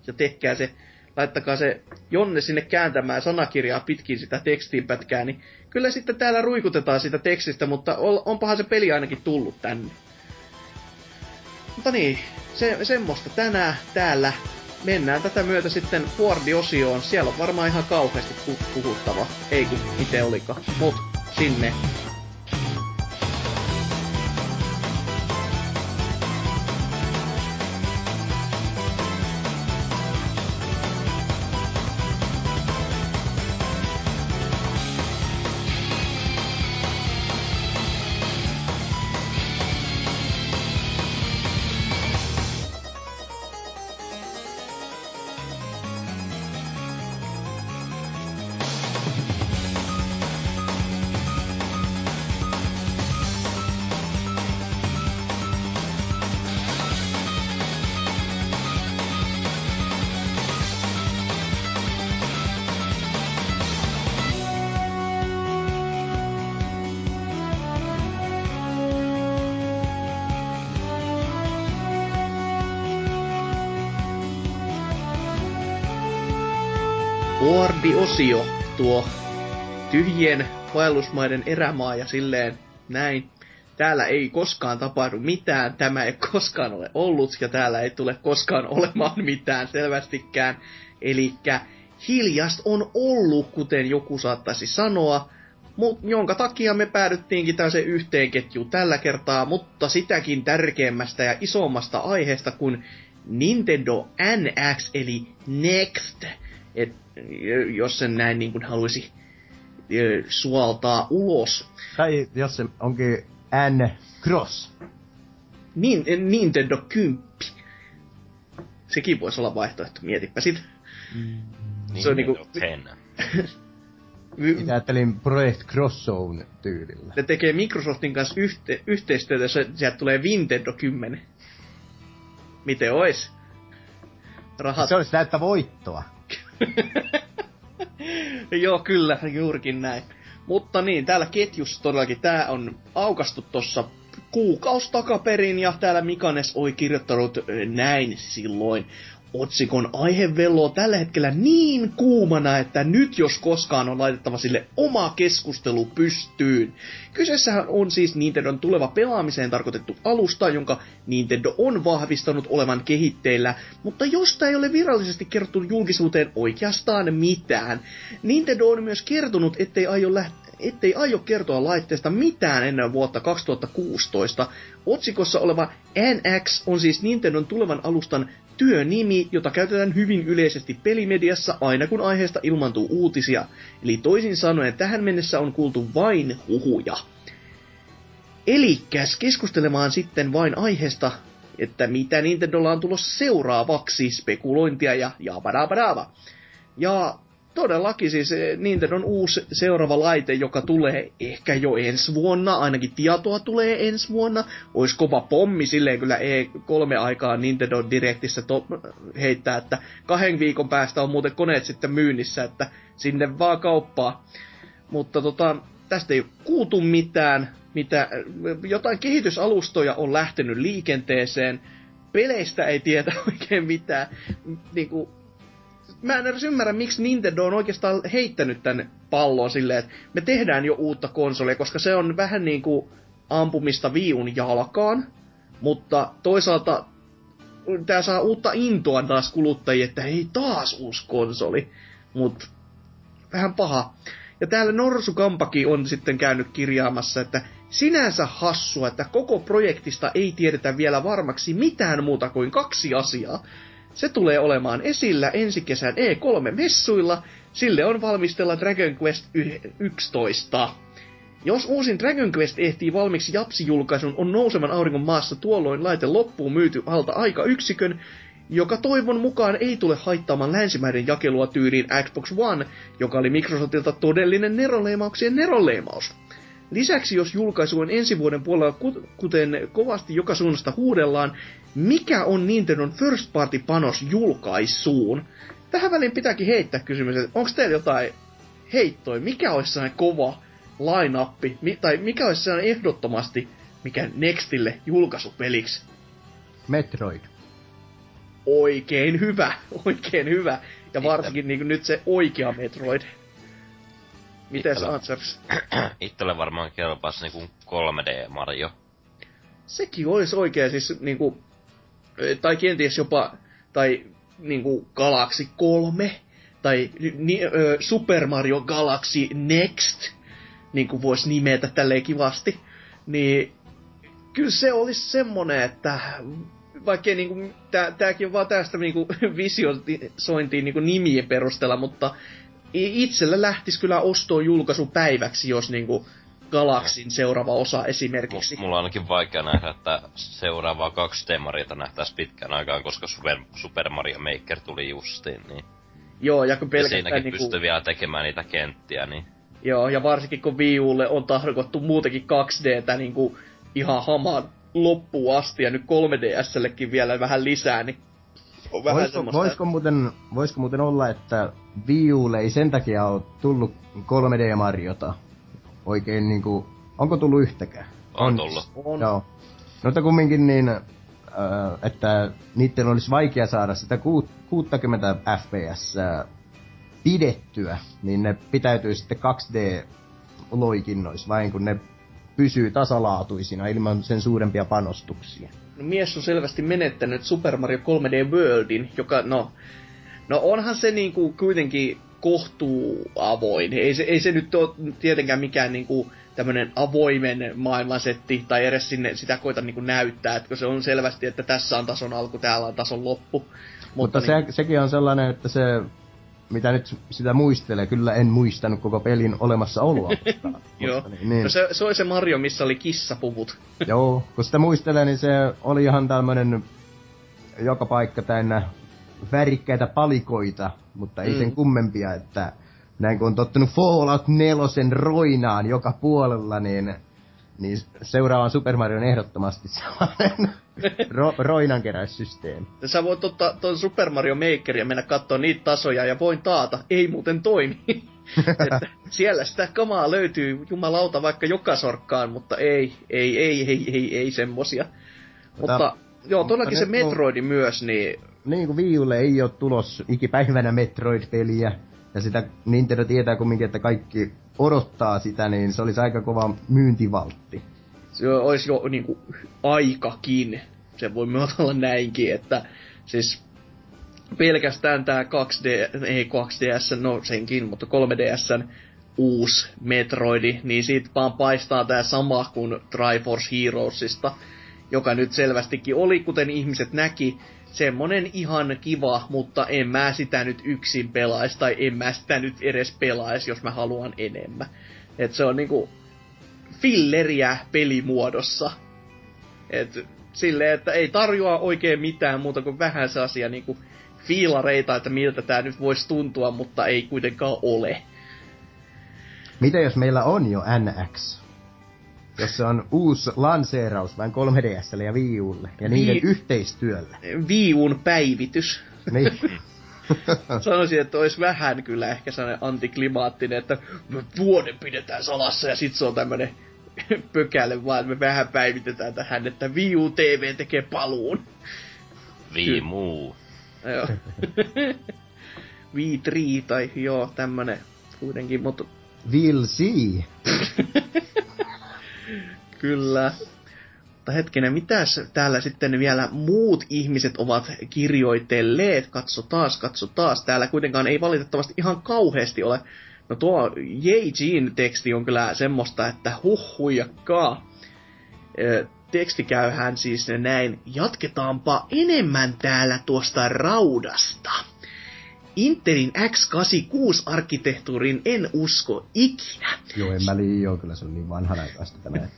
ja tehkää se, laittakaa se Jonne sinne kääntämään sanakirjaa pitkin sitä tekstinpätkää, niin kyllä sitten täällä ruikutetaan sitä tekstistä, mutta onpahan se peli ainakin tullut tänne. Mutta niin, se, semmoista tänään täällä. Mennään tätä myötä sitten Fordi-osioon. Siellä on varmaan ihan kauheasti pu- puhuttava. Ei kun itse olikaan. Mut sinne. Fordi-osio, tuo tyhjien vaellusmaiden erämaa ja silleen näin. Täällä ei koskaan tapahdu mitään, tämä ei koskaan ole ollut ja täällä ei tule koskaan olemaan mitään selvästikään. Eli hiljast on ollut, kuten joku saattaisi sanoa, mut, jonka takia me päädyttiinkin tällaisen yhteenketjuun tällä kertaa, mutta sitäkin tärkeämmästä ja isommasta aiheesta kuin Nintendo NX eli Next, et, jos sen näin niin kuin haluaisi suoltaa ulos. Tai jos se onkin N Cross. Nin, Nintendo 10. Sekin voisi olla vaihtoehto, mietipä sitä. Niin, Se on niinku-. Itse ajattelin Project Crosszone tyylillä. Ne tekee Microsoftin kanssa yhte, yhteistyötä, se, sieltä tulee Nintendo 10. Miten ois? Rahat Se olisi täyttä voittoa. Joo, kyllä, juurikin näin. Mutta niin, täällä ketjussa todellakin tää on aukastu tossa kuukaus takaperin ja täällä Mikanes oli kirjoittanut ö, näin silloin. Otsikon aihe velloo tällä hetkellä niin kuumana, että nyt jos koskaan on laitettava sille oma keskustelu pystyyn. Kyseessähän on siis Nintendon tuleva pelaamiseen tarkoitettu alusta, jonka Nintendo on vahvistanut olevan kehitteillä, mutta josta ei ole virallisesti kerrottu julkisuuteen oikeastaan mitään. Nintendo on myös kertonut, ettei aio lähteä ettei aio kertoa laitteesta mitään ennen vuotta 2016. Otsikossa oleva NX on siis Nintendon tulevan alustan työnimi, jota käytetään hyvin yleisesti pelimediassa aina kun aiheesta ilmantuu uutisia. Eli toisin sanoen tähän mennessä on kuultu vain huhuja. Elikäs keskustelemaan sitten vain aiheesta, että mitä Nintendolla on tulossa seuraavaksi, spekulointia ja jaabadaabadaaba. Ja todellakin siis eh, Nintendon uusi seuraava laite, joka tulee ehkä jo ensi vuonna, ainakin tietoa tulee ensi vuonna. Olisi kova pommi silleen kyllä E3 aikaa Nintendo Directissä to- heittää, että kahden viikon päästä on muuten koneet sitten myynnissä, että sinne vaan kauppaa. Mutta tota, tästä ei ole kuultu mitään, mitä, jotain kehitysalustoja on lähtenyt liikenteeseen, peleistä ei tiedä oikein mitään. Niin kuin, mä en edes ymmärrä, miksi Nintendo on oikeastaan heittänyt tän pallon silleen, että me tehdään jo uutta konsolia, koska se on vähän niin kuin ampumista viun jalkaan, mutta toisaalta tää saa uutta intoa taas kuluttajia, että hei taas uusi konsoli, mut vähän paha. Ja täällä Norsu Kampaki on sitten käynyt kirjaamassa, että sinänsä hassua, että koko projektista ei tiedetä vielä varmaksi mitään muuta kuin kaksi asiaa. Se tulee olemaan esillä ensi kesän E3-messuilla, sille on valmistella Dragon Quest y- 11. Jos uusin Dragon Quest ehtii valmiiksi japsijulkaisun, on nousevan auringon maassa tuolloin laite loppuun myyty alta aikayksikön, joka toivon mukaan ei tule haittaamaan länsimäiden jakelua tyyliin Xbox One, joka oli Microsoftilta todellinen neroleimauksien neroleimaus. Lisäksi jos julkaisu on ensi vuoden puolella, ku- kuten kovasti joka suunnasta huudellaan, mikä on Nintendon first party panos julkaisuun? Tähän väliin pitääkin heittää kysymys, että onko teillä jotain heittoi, mikä olisi sellainen kova line mi- tai mikä olisi sellainen ehdottomasti, mikä Nextille julkaisupeliksi? Metroid. Oikein hyvä, oikein hyvä. Ja varsinkin niin nyt se oikea Metroid. Mites Answers? Itselle varmaan kelpaisi niinku 3D Mario. Sekin olisi oikein siis niinku, tai kenties jopa, tai niinku Galaxy 3, tai ni, ö, Super Mario Galaxy Next, niin kuin voisi nimetä tälleen kivasti, niin kyllä se olisi semmonen, että vaikkei niinku, tää, tääkin on vaan tästä niinku visiointiin niinku nimien perusteella, mutta itsellä lähtisi kyllä ostoon julkaisupäiväksi, jos niinku Galaxin seuraava osa esimerkiksi. M- mulla on ainakin vaikea nähdä, että seuraavaa kaksi Mariota nähtäis pitkään aikaan, koska Super, Super Mario Maker tuli justiin, niin. Joo, ja kun Ja pelkästään siinäkin niinku, pystyy vielä tekemään niitä kenttiä, niin. joo, ja varsinkin kun Wii Ulle on tarkoittu muutenkin 2Dtä niinku ihan hamaan loppuun asti, ja nyt 3DSllekin vielä vähän lisää, niin on vähän Voisiko, semmoista... voisiko, muuten, voisiko muuten olla, että Wii Ulle ei sen takia ole tullut 3D Mariota? Oikein niinku, onko tullut yhtäkään? On tullut. On. Joo. No, mutta kumminkin niin, äh, että niiden olisi vaikea saada sitä kuut- 60 fps pidettyä, niin ne pitäytyy sitten 2D-loikinnoissa vain, kun ne pysyy tasalaatuisina ilman sen suurempia panostuksia. No, mies on selvästi menettänyt Super Mario 3D Worldin, joka, no, No onhan se niinku kuitenkin kohtuu avoin. Ei se, ei se nyt ole tietenkään mikään niinku tämmönen avoimen maailmansetti, tai edes sinne sitä koita niinku näyttää, että se on selvästi, että tässä on tason alku, täällä on tason loppu. Mutta, Mutta se, niin, sekin on sellainen, että se, mitä nyt sitä muistelee, kyllä en muistanut koko pelin olemassaoloa. mutta, Joo. niin, niin. No se, se oli se Mario, missä oli kissapuvut. Joo, kun sitä muistelee, niin se oli ihan tämmönen joka paikka täynnä värikkäitä palikoita, mutta ei Mm. sen kummempia, että näin kun on tottunut Fallout 4 roinaan joka puolella, niin, niin seuraavan Super Mario on ehdottomasti sellainen ro, roinankeräyssysteemi. Sä voit ottaa tuon Super Mario Maker ja mennä katsoa niitä tasoja ja voin taata, ei muuten toimi. että siellä sitä kamaa löytyy jumalauta vaikka joka sorkkaan, mutta ei, ei, ei, ei, ei, ei semmosia. Mutta joo, todellakin se Metroidi myös, niin Niin kuin Wii Ulle ei ole tulos ikipäivänä Metroid-peliä, ja sitä Nintendo tietää kumminkin, että kaikki odottaa sitä, niin se olisi aika kova myyntivaltti. se olisi jo niinku aikakin. Se voi myös olla näinkin, että siis pelkästään tää 2D, ei 2DS, no senkin, mutta 3DSn uusi Metroidi, niin siitä vaan paistaa tää sama kuin Triforce Heroesista, joka nyt selvästikin oli, kuten ihmiset näki, semmonen ihan kiva, mutta en mä sitä nyt yksin pelaisi, tai en mä sitä nyt edes pelaisi, jos mä haluan enemmän. Et se on niinku filleriä pelimuodossa. Et silleen, että ei tarjoa oikein mitään muuta kuin vähän se asia niinku fiilareita, että miltä tää nyt voisi tuntua, mutta ei kuitenkaan ole. Mitä jos meillä on jo NX? Jos se on uusi lanseeraus vain 3DSlle ja Wii Ulle, ja niiden Wii- yhteistyöllä. Viiun päivitys. Niin. Sanoisin, että olisi vähän kyllä ehkä sellainen antiklimaattinen, että vuoden pidetään salassa ja sit se on tämmönen pökäle vaan, että me vähän päivitetään tähän, että Viu TV tekee paluun. Viimuu. Joo. Wii 3 tai joo, tämmönen kuitenkin, mutta We'll see. Kyllä. Mutta hetkinen, mitäs täällä sitten vielä muut ihmiset ovat kirjoitelleet? Katso taas, katso taas. Täällä kuitenkaan ei valitettavasti ihan kauheasti ole. No tuo Jeijin teksti on kyllä semmoista, että huhhujakkaa. Ö, Teksti käyhän siis näin, jatketaanpa enemmän täällä tuosta raudasta. Interin X86-arkkitehtuurin en usko ikinä. Joo, en mä liioin, kyllä se on niin vanhanaikaista tämä.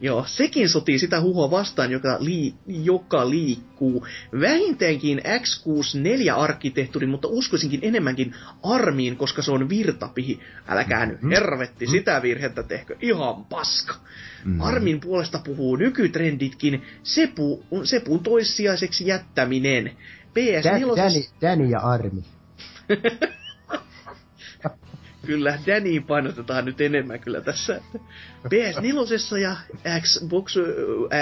Joo, sekin sotii sitä huhua vastaan, joka, lii, joka liikkuu. Vähintäänkin X64-arkkitehtuuri, mutta uskoisinkin enemmänkin ARMiin, koska se on virtapihi. Älkää nyt hervetti sitä virhettä tehkö, ihan paska. Mm. ARMin puolesta puhuu nykytrenditkin, Sepu, Sepun toissijaiseksi jättäminen. PS4... Dä- Danny ja Armi. Kyllä, Danny painotetaan nyt enemmän kyllä tässä. PS4 ja Xbox,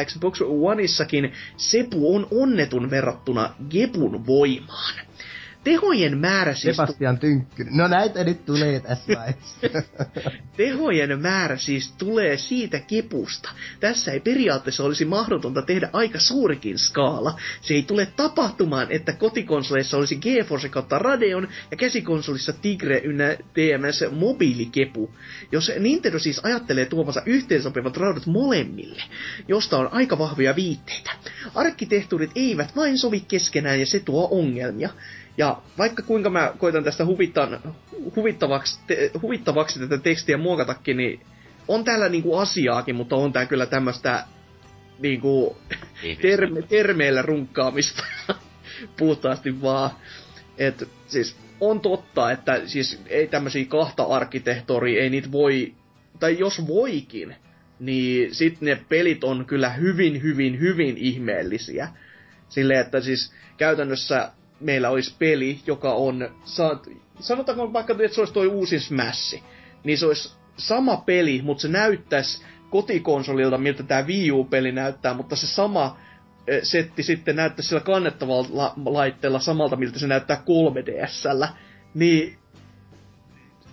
Xbox Oneissakin Sepu on onnetun verrattuna Gebun voimaan. Tehojen määrä siis... Sebastian Tynkkynen. No näitä nyt tulee tässä vaiheessa. Tehojen määrä siis tulee siitä kepusta. Tässä ei periaatteessa olisi mahdotonta tehdä aika suurikin skaala. Se ei tule tapahtumaan, että kotikonsoleissa olisi GeForce kautta Radeon ja käsikonsolissa Tigre ynnä TMS mobiilikepu. Jos Nintendo siis ajattelee tuomansa yhteensopivat raudat molemmille, josta on aika vahvoja viitteitä. Arkkitehtuurit eivät vain sovi keskenään ja se tuo ongelmia. Ja vaikka kuinka mä koitan tästä huvittan, huvittavaksi, te, huvittavaksi tätä tekstiä muokatakin, niin on täällä niinku asiaakin, mutta on tää kyllä tämmöstä niinku terme, termeillä runkkaamista puhtaasti vaan. Et siis on totta, että siis ei tämmösiä kahta arkkitehtoria, ei niitä voi, tai jos voikin, niin sit ne pelit on kyllä hyvin, hyvin, hyvin ihmeellisiä. Silleen, että siis käytännössä meillä olisi peli, joka on, sanotaanko vaikka, että se olisi toi uusin Smash, niin se olisi sama peli, mutta se näyttäisi kotikonsolilta, miltä tämä Wii U-peli näyttää, mutta se sama ö, setti sitten näyttäisi sillä kannettavalla la- laitteella samalta, miltä se näyttää 3DSllä. Niin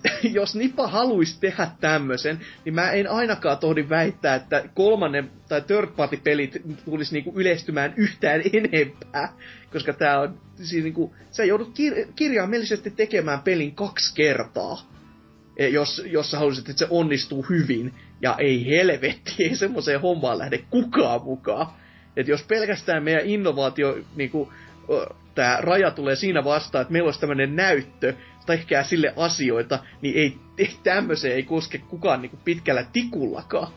jos Nipa haluaisi tehdä tämmöisen, niin mä en ainakaan tohdi väittää, että kolmannen tai third party pelit tulisi niinku yleistymään yhtään enempää. Koska tää on, siis niinku, sä joudut kir- kirjaimellisesti tekemään pelin kaksi kertaa. E, jos, jos sä haluaisit, että se onnistuu hyvin. Ja ei helvetti, ei semmoiseen hommaan lähde kukaan mukaan. Et jos pelkästään meidän innovaatio, niinku, tämä raja tulee siinä vastaan, että meillä olisi tämmöinen näyttö, tehkää sille asioita, niin ei, ei tämmöiseen ei koske kukaan niinku pitkällä tikullakaan.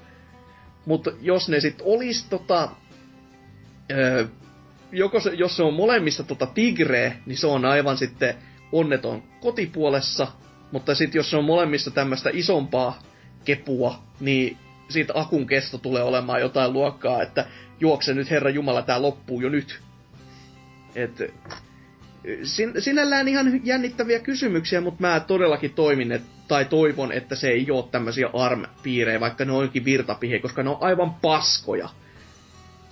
Mutta jos ne sitten olisi tota, öö, joko se, jos se on molemmissa tota tigreä, niin se on aivan sitten onneton kotipuolessa, mutta sitten jos se on molemmissa tämmöistä isompaa kepua, niin siitä akun kesto tulee olemaan jotain luokkaa, että juokse nyt Herra Jumala, tää loppuu jo nyt. Et, sin, sinällään ihan jännittäviä kysymyksiä, mutta mä todellakin toimin, et, tai toivon, että se ei ole tämmöisiä ARM-piirejä, vaikka ne onkin virtapihe, koska ne on aivan paskoja.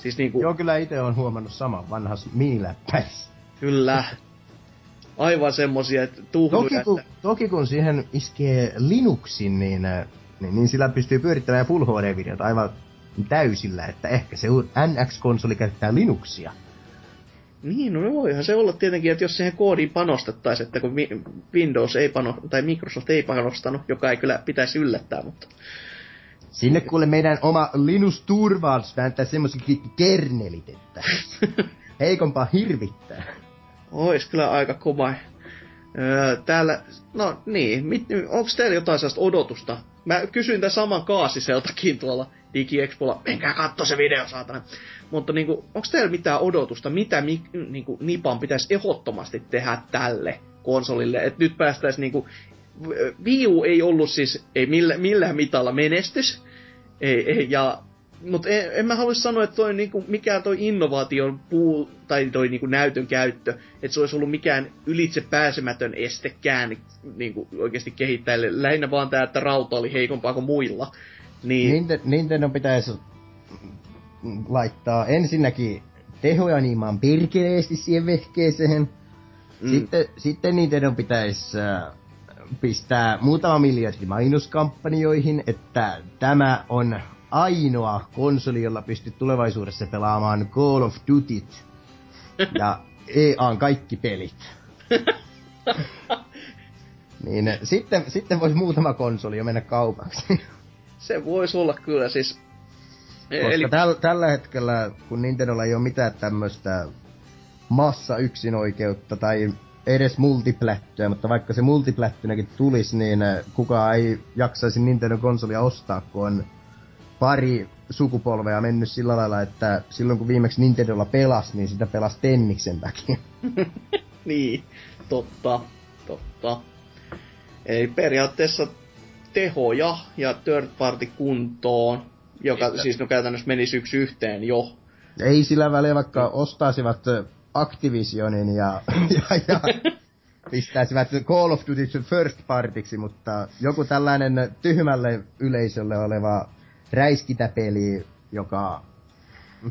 Siis niinku... Joo, kyllä itse on huomannut saman vanhas miiläppäissä. Kyllä. Aivan semmosia, että tuhluja, toki, kun, että... toki kun siihen iskee Linuxin, niin, niin, niin sillä pystyy pyörittämään Full HD-videota aivan täysillä, että ehkä se NX-konsoli käyttää Linuxia. Niin, no voihan se olla tietenkin, että jos siihen koodiin panostettaisiin, että kun Windows ei pano, tai Microsoft ei panostanut, joka ei kyllä pitäisi yllättää, mutta... Sinne kuule meidän oma Linus Turvals vääntää semmoisen kernelit, että heikompaa hirvittää. Ois kyllä aika kova. Öö, täällä, no niin, onko teillä jotain sellaista odotusta? Mä kysyin tämän saman Kaasiseltakin tuolla DigiExpolla, menkää katso se video, saatana. Mutta niinku, onko teillä mitään odotusta, mitä mi, niinku, Nipan pitäisi ehdottomasti tehdä tälle konsolille? Että nyt päästäisiin niinku, Wii U ei ollut siis ei millä, millään mitalla menestys. Ei, ei, ja, mutta en, en mä halua sanoa, että toi, niinku, mikään toi innovaation puu, tai toi niinku, näytön käyttö, että se olisi ollut mikään ylitse pääsemätön estekään niinku, oikeasti kehittäjille. Lähinnä vaan tämä, että rauta oli heikompaa kuin muilla. Niin... Nintendo pitäisi laittaa ensinnäkin tehoja niimaan perkeleesti siihen vehkeeseen. Mm. Sitten, sitten Nintendo pitäisi äh, pistää muutama miljardi mainoskampanjoihin, että tämä on ainoa konsoli, jolla pystyt tulevaisuudessa pelaamaan Call of Duty ja EAN kaikki pelit. niin sitten, sitten voisi muutama konsoli jo mennä kaupaksi. Se voisi olla kyllä siis koska Eli... täl, tällä hetkellä, kun Nintendolla ei ole mitään tämmöistä massa yksinoikeutta tai edes multiplättyä, mutta vaikka se multiplättynäkin tulisi, niin äh, kukaan ei jaksaisi Nintendo-konsolia ostaa, kun on pari sukupolvea mennyt sillä lailla, että silloin kun viimeksi Nintendolla pelasi, niin sitä pelasi Tenniksen takia. niin, totta, totta. Ei periaatteessa tehoja ja third party kuntoon joka Sitten. siis no käytännössä menisi yksi yhteen jo. Ei sillä väliä, vaikka ostaisivat Activisionin ja, ja, ja pistäisivät Call of Duty first partiksi, mutta joku tällainen tyhmälle yleisölle oleva räiskintäpeli, joka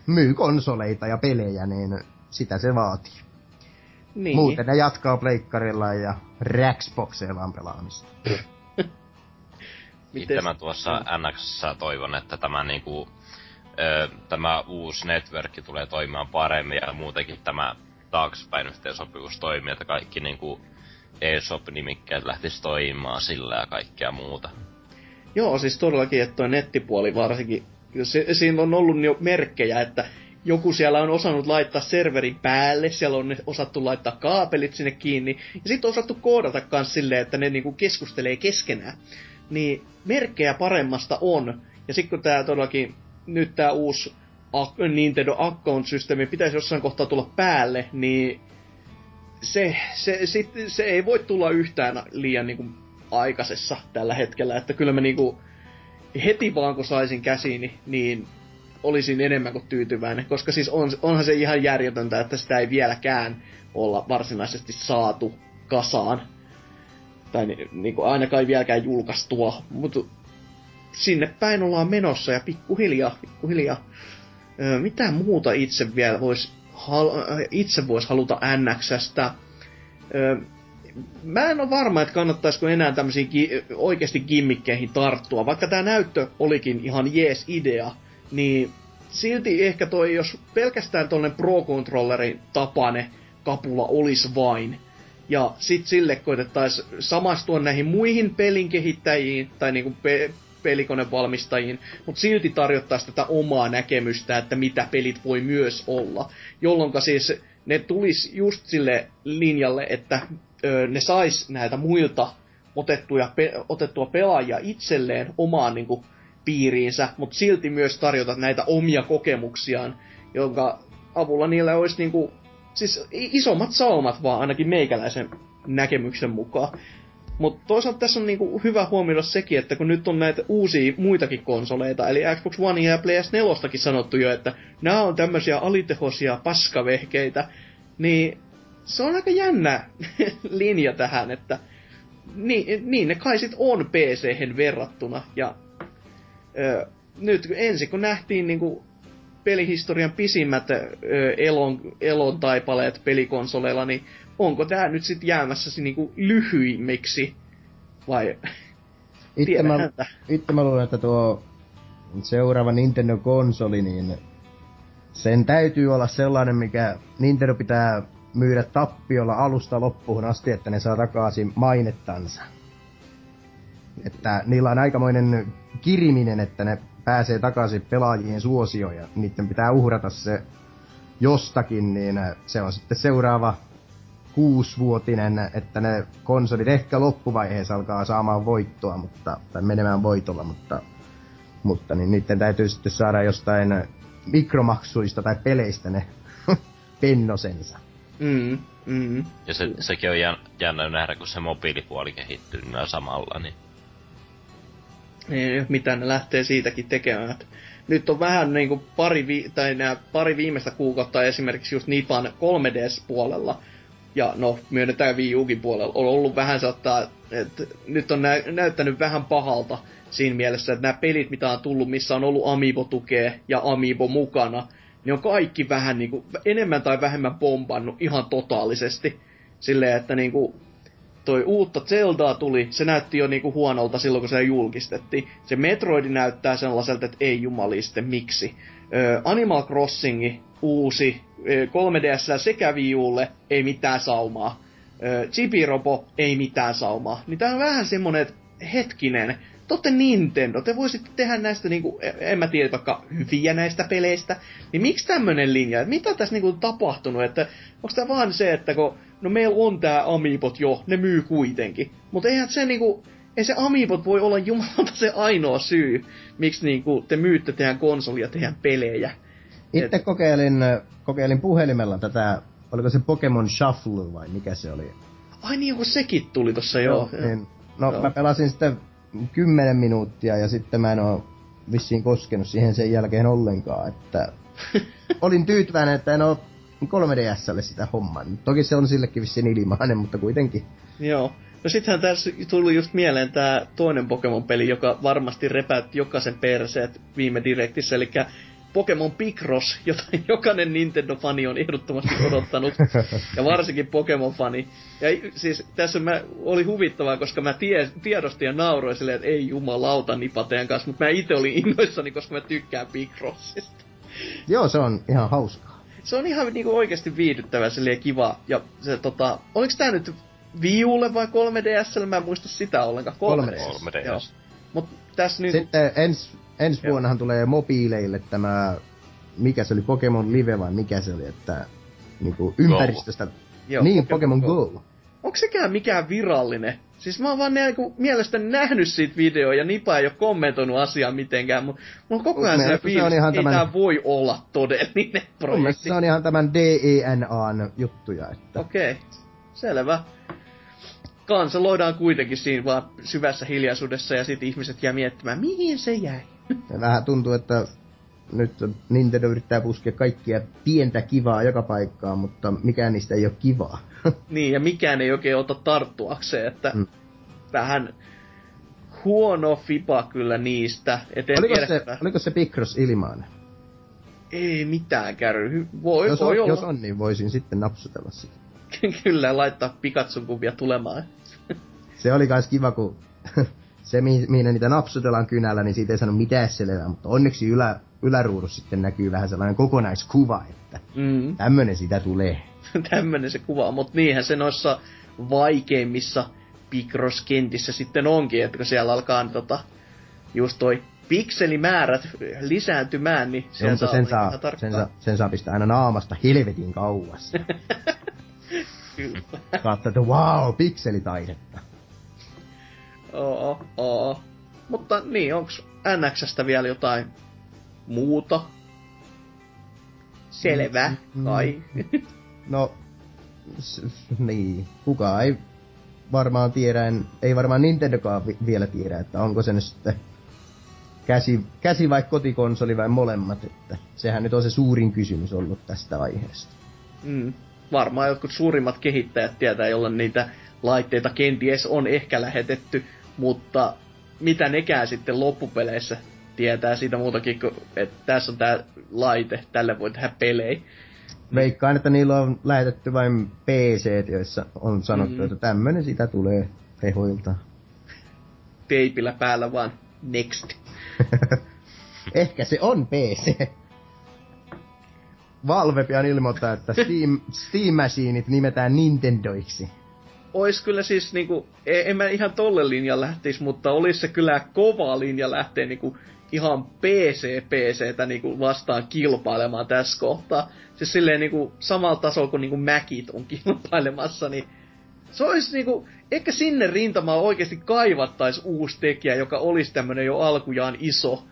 myy konsoleita ja pelejä, niin sitä se vaatii. Niin. Muuten ne jatkaa pleikkarilla ja Raxboxeilla pelaamista. Itse mä tuossa NX toivon, että tämä niinku, ö, tämä uusi network tulee toimimaan paremmin ja muutenkin tämä taaksepäin yhteensopivuus toimii, että kaikki niinku eShop-nimikkeet lähtis toimimaan sillä ja kaikkea muuta. Joo, siis todellakin, että toi nettipuoli varsinkin, se, siinä on ollut jo merkkejä, että joku siellä on osannut laittaa serverin päälle, siellä on osattu laittaa kaapelit sinne kiinni, ja sitten on osattu koodata myös silleen, että ne niinku keskustelee keskenään niin merkkejä paremmasta on. Ja sitten kun tämä todellakin, nyt tämä uusi Nintendo Account-systeemi pitäisi jossain kohtaa tulla päälle, niin se, se, sit, se ei voi tulla yhtään liian niin kuin, aikaisessa tällä hetkellä. Että kyllä mä niin kuin, heti vaan kun saisin käsiini, niin olisin enemmän kuin tyytyväinen. Koska siis on, onhan se ihan järjetöntä, että sitä ei vieläkään olla varsinaisesti saatu kasaan tai ni, niin kuin ainakaan vieläkään julkaistua, mutta sinne päin ollaan menossa ja pikkuhiljaa, pikkuhiljaa. Mitä muuta itse vielä vois, hal, itse vois haluta NXstä? Mä en ole varma, että kannattaisiko enää tämmöisiin ki- oikeasti gimmikkeihin tarttua. Vaikka tämä näyttö olikin ihan jees idea, niin silti ehkä toi, jos pelkästään tuollainen Pro Controllerin tapane kapula olisi vain, ja sit sille koitettaisiin samastua näihin muihin pelin kehittäjiin tai niinku pe- pelikonevalmistajiin, mutta silti tarjottaisiin tätä omaa näkemystä, että mitä pelit voi myös olla. Jolloin siis ne tulisi just sille linjalle, että ö, ne sais näitä muilta otettuja, pe- otettua pelaajia itselleen omaan niinku, piiriinsä, mutta silti myös tarjota näitä omia kokemuksiaan, jonka avulla niillä olisi niinku, siis isommat saumat vaan ainakin meikäläisen näkemyksen mukaan. Mutta toisaalta tässä on niinku hyvä huomioida sekin, että kun nyt on näitä uusia muitakin konsoleita, eli Xbox One ja PS4 sanottu jo, että nämä on tämmöisiä alitehosia paskavehkeitä, niin se on aika jännä linja tähän, että niin, niin ne kai sit on pc verrattuna, ja ö, nyt ensin kun nähtiin niinku pelihistorian pisimmät elon, elon taipaleet pelikonsoleilla, niin onko tämä nyt sitten jäämässä niinku lyhyimmiksi? Vai Itse mä, itse mä luulen, että tuo seuraava Nintendo-konsoli, niin sen täytyy olla sellainen, mikä Nintendo pitää myydä tappiolla alusta loppuun asti, että ne saa takaisin mainettansa. Että niillä on aikamoinen kiriminen, että ne pääsee takaisin pelaajien suosioon ja niiden pitää uhrata se jostakin, niin se on sitten seuraava kuusivuotinen, että ne konsolit ehkä loppuvaiheessa alkaa saamaan voittoa, mutta, tai menemään voitolla, mutta, mutta niin niiden täytyy sitten saada jostain mikromaksuista tai peleistä ne pennosensa. Mm, mm. Ja se, sekin on jän- jännä nähdä, kun se mobiilipuoli kehittyy näin samalla, niin Niin, mitä ne lähtee siitäkin tekemään. Et Nyt on vähän niinku pari, vi- tai nää pari viimeistä kuukautta esimerkiksi just Nipan 3DS-puolella, ja no, myönnetään Wii Ukin puolella, on ollut vähän saattaa, että nyt on nä- näyttänyt vähän pahalta siinä mielessä, että nämä pelit, mitä on tullut, missä on ollut Amiibo-tukea ja Amiibo mukana, niin on kaikki vähän niinku, enemmän tai vähemmän bombannut ihan totaalisesti. Silleen, että niinku, toi uutta Zeldaa tuli, se näytti jo niinku huonolta silloin, kun se julkistettiin. Se Metroid näyttää sellaiselta, että ei jumaliste, miksi. Ö, Animal Crossing uusi, ö, 3DS sekä Wii Ulle, ei mitään saumaa. Ö, Chibi-robo, ei mitään saumaa. Niin tää on vähän semmonen, että hetkinen, te Nintendo, te voisitte tehdä näistä niinku, en mä tiedä, vaikka hyviä näistä peleistä, niin miksi tämmönen linja? Mitä tässä niinku tapahtunut, että onko tää vaan se, että kun, no meillä on tää Amiibot jo, ne myy kuitenkin, mutta eihän se niinku, ei se Amiibot voi olla jumalauta se ainoa syy, miksi niinku te myytte teidän konsolia, teidän pelejä. Itse Et- kokeilin, kokeilin puhelimella tätä, oliko se Pokemon Shuffle vai mikä se oli? Ai niin, kun sekin tuli tossa joo. joo. Niin, no Joo. mä pelasin sitten 10 minuuttia ja sitten mä en oo vissiin koskenut siihen sen jälkeen ollenkaan, että olin tyytyväinen, että en oo 3DSlle sitä hommaa. Toki se on sillekin vissiin ilmainen, mutta kuitenkin. Joo. No sittenhän tässä tuli just mieleen tää toinen Pokemon-peli, joka varmasti repäytti jokaisen perseet viime direktissä, eli Pokemon Picross, jota jokainen Nintendo-fani on ehdottomasti odottanut, ja varsinkin Pokemon-fani. Ja siis tässä mä, oli huvittavaa, koska mä tie, tiedostin ja nauroin silleen, että ei jumalauta nipateen kanssa, mutta mä itse olin innoissani, koska mä tykkään Picrossista. Joo, se on ihan hauskaa. Se on ihan niinku oikeasti viihdyttävä, silleen kiva. Ja se tota, oliks tää nyt Wii Ulle vai 3DSlle? Mä en muista sitä ollenkaan. 3DS. 3DS. Joo. Mut tässä nyt... Sitten ens, ensi Joo. vuonnahan tulee mobiileille tämä, mikä se oli, Pokemon Live vai mikä se oli, että niinku ympäristöstä. Joo, niin, Pokemon, Go. Onko sekään mikään virallinen? Siis mä oon vaan niinku mielestäni nähnyt siitä videoa ja Nipa ei ole kommentoinut asiaa mitenkään, mutta mulla on koko ajan se fiilis, on ihan tämän- tää voi olla todellinen projekti. se on ihan tämän DENAn juttuja, että Okei, selvä. Kanseloidaan kuitenkin siinä vaan syvässä hiljaisuudessa ja sitten ihmiset jää miettimään, mihin se jäi. Ja vähän tuntuu, että nyt Nintendo yrittää puskea kaikkia pientä kivaa joka paikkaan, mutta mikään niistä ei ole kivaa. Niin, ja mikään ei oikein ota tarttuakseen, että Mm. vähän huono fipa kyllä niistä. Et en oliko, tiedä, se, että- oliko se Picross ilmainen? Ei mitään käy. Voi, jos, voi on, olla. jos on, niin voisin sitten napsutella sitä. Kyllä, laittaa Pikachun kuvia tulemaan. Se oli kans kiva, kun se, mihin niitä napsutellaan kynällä, niin siitä ei sano mitään selvää, mutta onneksi ylä, yläruudussa sitten näkyy vähän sellainen kokonaiskuva, että mm. tämmönen sitä tulee. tämmönen se kuva, mutta niinhän se noissa vaikeimmissa Picross-kentissä sitten onkin, että kun siellä alkaa tota, just toi pikselimäärät lisääntymään, niin se saa sen, saa, sen, saa, sen saa pistää aina naamasta helvetin kauas. Kyllä. Katso, että wow, pikselitaidetta. Oo, oo. Mutta niin, onks NXstä vielä jotain muuta? Selvä, mm, kai. no, s- niin. Kuka ei varmaan tiedä, en, ei varmaan Nintendokaan vi- vielä tiedä, että onko se nyt sitten käsi, käsi vai kotikonsoli vai molemmat, että sehän nyt on se suurin kysymys ollut tästä aiheesta. Mm. Varmaan jotkut suurimmat kehittäjät tietää, jolla niitä laitteita kenties on ehkä lähetetty, mutta mitä nekään sitten loppupeleissä tietää siitä muutakin kuin, että tässä on tämä laite, tälle voi tehdä pelejä. Veikkaan, että niillä on lähetetty vain PC, joissa on sanottu, mm. että tämmönen sitä tulee rehoilta. Teipillä päällä vaan next. Ehkä se on PC. Valve pian ilmoittaa, että Steam, Steam Machineit nimetään Nintendoiksi. Ois kyllä siis niinku, e, en mä ihan tolle linjan lähtis, mutta olisi se kyllä kova linja lähteä niinku ihan PC-PCtä niinku vastaan kilpailemaan tässä kohtaa. Siis silleen niinku samalla tasolla kuin niinku Macit on kilpailemassa, niin se olisi niinku, ehkä sinne rintamaan oikeasti kaivattais uusi tekijä, joka olisi tämmönen jo alkujaan iso.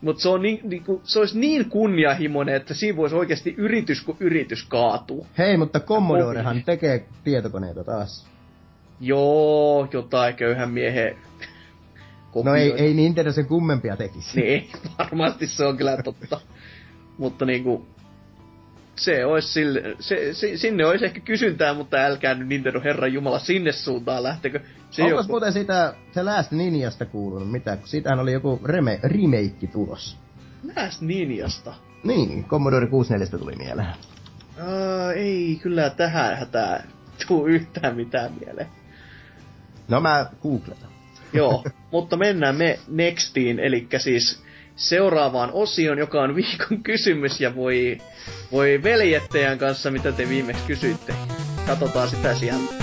Mutta se, on niin, niinku, se olisi niin kunnianhimoinen, että siinä voisi oikeasti yritys kuin yritys kaatuu. Hei, mutta Commodorehan tekee tietokoneita taas. Joo, jotain köyhän miehen No ei, ei Nintendo sen kummempia tekisi. Niin, varmasti se on kyllä totta. Mutta niinku, se olisi sille, se, se, sinne olisi ehkä kysyntää, mutta älkää nyt Nintendo Herran Jumala sinne suuntaan lähtekö. Se Onko joku... muuten sitä, se Last Ninjasta kuulunut mitä? Siitähän oli joku reme, remake tulos. Last Ninjasta? Niin, Commodore 64 tuli mieleen. Uh, ei kyllä tähän hätää tuu yhtään mitään mieleen. No mä googletan. Joo, mutta mennään me nextiin, eli siis seuraavaan osioon, joka on viikon kysymys ja voi, voi veljettäjän kanssa, mitä te viimeksi kysyitte. Katsotaan sitä sieltä.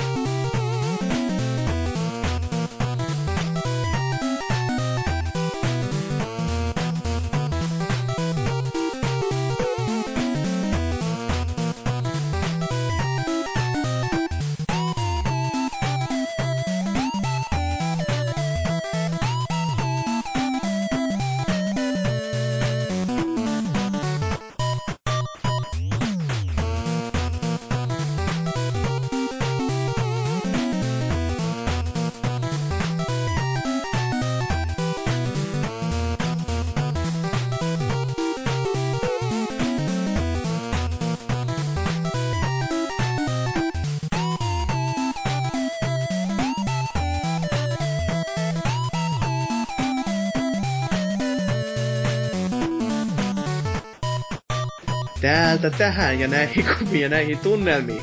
Täältä tähän ja näihin kuviin ja näihin tunnelmiin.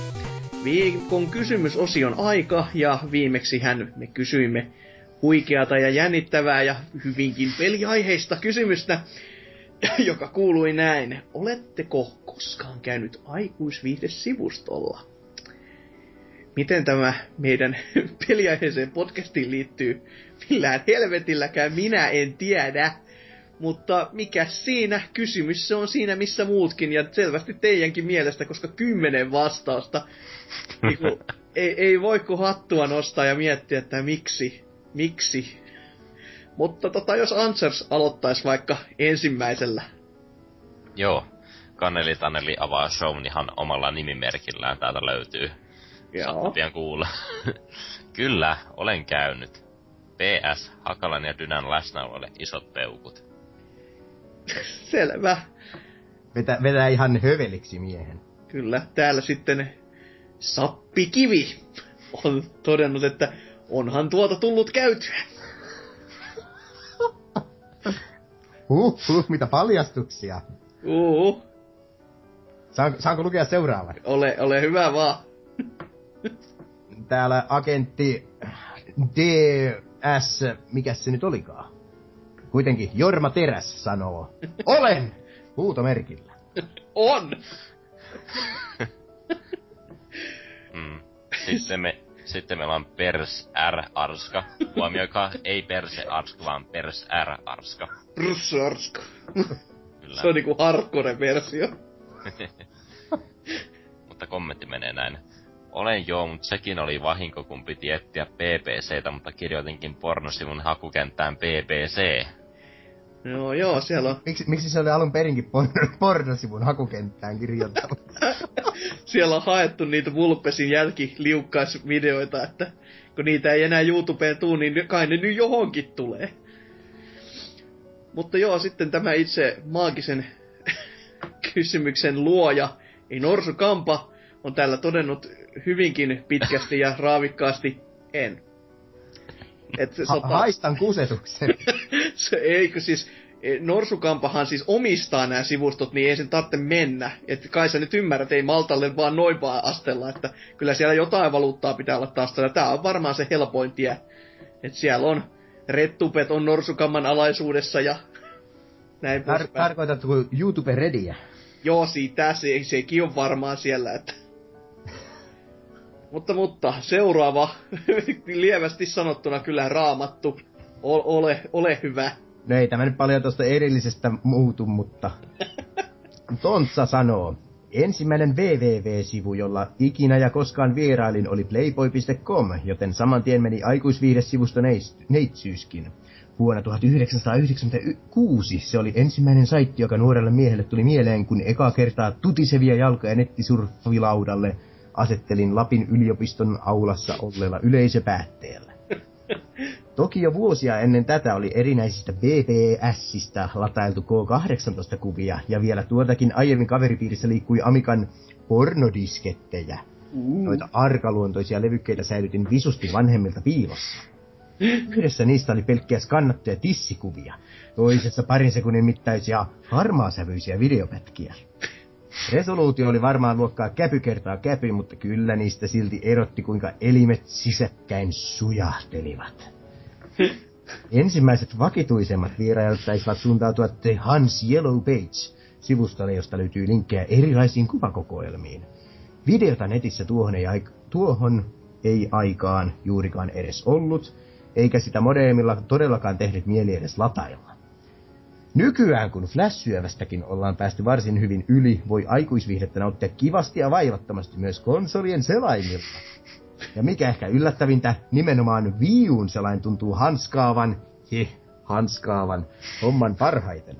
Viikon kysymysosion aika ja viimeksi hän me kysyimme huikeata ja jännittävää ja hyvinkin peliaiheista kysymystä, joka kuului näin. Oletteko koskaan käynyt aikuisviihdesivustolla? Miten tämä meidän peliaiheeseen podcastiin liittyy? Millään helvetilläkään minä en tiedä. Mutta mikä siinä? Kysymys se on siinä missä muutkin, ja selvästi teidänkin mielestä, koska kymmenen vastausta. Niinku, ei, ei voi kuin hattua nostaa ja miettiä, että miksi, miksi. Mutta tota, jos Answers aloittaisi vaikka ensimmäisellä. Joo. Kanneli Taneli avaa shown ihan omalla nimimerkillään täältä löytyy. Joo. pian kuulla. Kyllä, olen käynyt. PS, Hakalan ja Dynän läsnäololle isot peukut. Selvä. Vetä, vetää ihan höveliksi miehen. Kyllä, täällä sitten Sappikivi on todennut, että onhan tuota tullut käytyä. Huh, huh, mitä paljastuksia. Uh. Saan, saanko lukea seuraavan? Ole, ole hyvä vaan. täällä agentti DS, mikä se nyt olikaan? Kuitenkin Jorma Teräs sanoo, olen! Huutomerkillä. On! Mm. Sitten, me, sitten meillä on Pers R. Arska. Huomioikaa, ei Perse Arska, vaan Pers R. Arska. Russarsko. Kyllä. Se on niinku hardcore versio. mutta kommentti menee näin. Olen joo, mutta sekin oli vahinko, kun piti etsiä PPCtä, mutta kirjoitinkin pornosivun hakukenttään PPC. Joo, joo, siellä on, Miksi, miksi se oli alun perinkin porn- pornosivun hakukenttään kirjoittanut? siellä on haettu niitä Vulpesin jälkiliukkaisvideoita, että kun niitä ei enää YouTubeen tuu, niin kai ne nyt johonkin tulee. Mutta joo, sitten tämä itse maagisen kysymyksen luoja, ei Norsu Kampa, on täällä todennut hyvinkin pitkästi ja raavikkaasti en. Et se, Ha- sota- haistan kusetuksen. se, eikö siis, e, Norsukampahan siis omistaa nämä sivustot, niin ei sen tarvitse mennä. Et kai sä nyt ymmärrät, ei Maltalle vaan noin vaan astella, että kyllä siellä jotain valuuttaa pitää olla taas. Tää on varmaan se helpoin tie. Et siellä on rettupet on Norsukamman alaisuudessa ja näin Tar- tarkoitatko YouTube Rediä? Joo, siitä se, sekin on varmaan siellä, että... Mutta, mutta, seuraava, lievästi sanottuna kyllä raamattu. O- ole, ole hyvä. No ei tämä nyt paljon tuosta erillisestä muutu, mutta... Tontsa sanoo, ensimmäinen www-sivu, jolla ikinä ja koskaan vierailin, oli playboy.com, joten saman tien meni aikuisviihdesivusto neitsyyskin. Vuonna 1996 se oli ensimmäinen saitti, joka nuorelle miehelle tuli mieleen, kun eka kertaa tutisevia jalkoja nettisurffilaudalle asettelin Lapin yliopiston aulassa olleella yleisöpäätteellä. Toki jo vuosia ennen tätä oli erinäisistä BBSistä latailtu K18-kuvia, ja vielä tuotakin aiemmin kaveripiirissä liikkui Amikan pornodiskettejä. Noita arkaluontoisia levykkeitä säilytin visusti vanhemmilta piilossa. Yhdessä niistä oli pelkkiä skannattuja tissikuvia, toisessa parin sekunnin mittaisia harmaasävyisiä videopätkiä. Resoluutio oli varmaan luokkaa käpy kertaa käpy, mutta kyllä niistä silti erotti, kuinka elimet sisäkkäin sujahtelivat. Ensimmäiset vakituisemmat vierailut taisivat suuntautua The Hans Yellow Page sivustolle, josta löytyy linkkejä erilaisiin kuvakokoelmiin. Videota netissä tuohon ei, aik- tuohon ei aikaan juurikaan edes ollut, eikä sitä modeemilla todellakaan tehnyt mieli edes latailla. Nykyään, kun Flash-syövästäkin ollaan päästy varsin hyvin yli, voi aikuisviihdettä nauttia kivasti ja vaivattomasti myös konsolien selaimilta. Ja mikä ehkä yllättävintä, nimenomaan Viun selain tuntuu hanskaavan, hi, hanskaavan, homman parhaiten.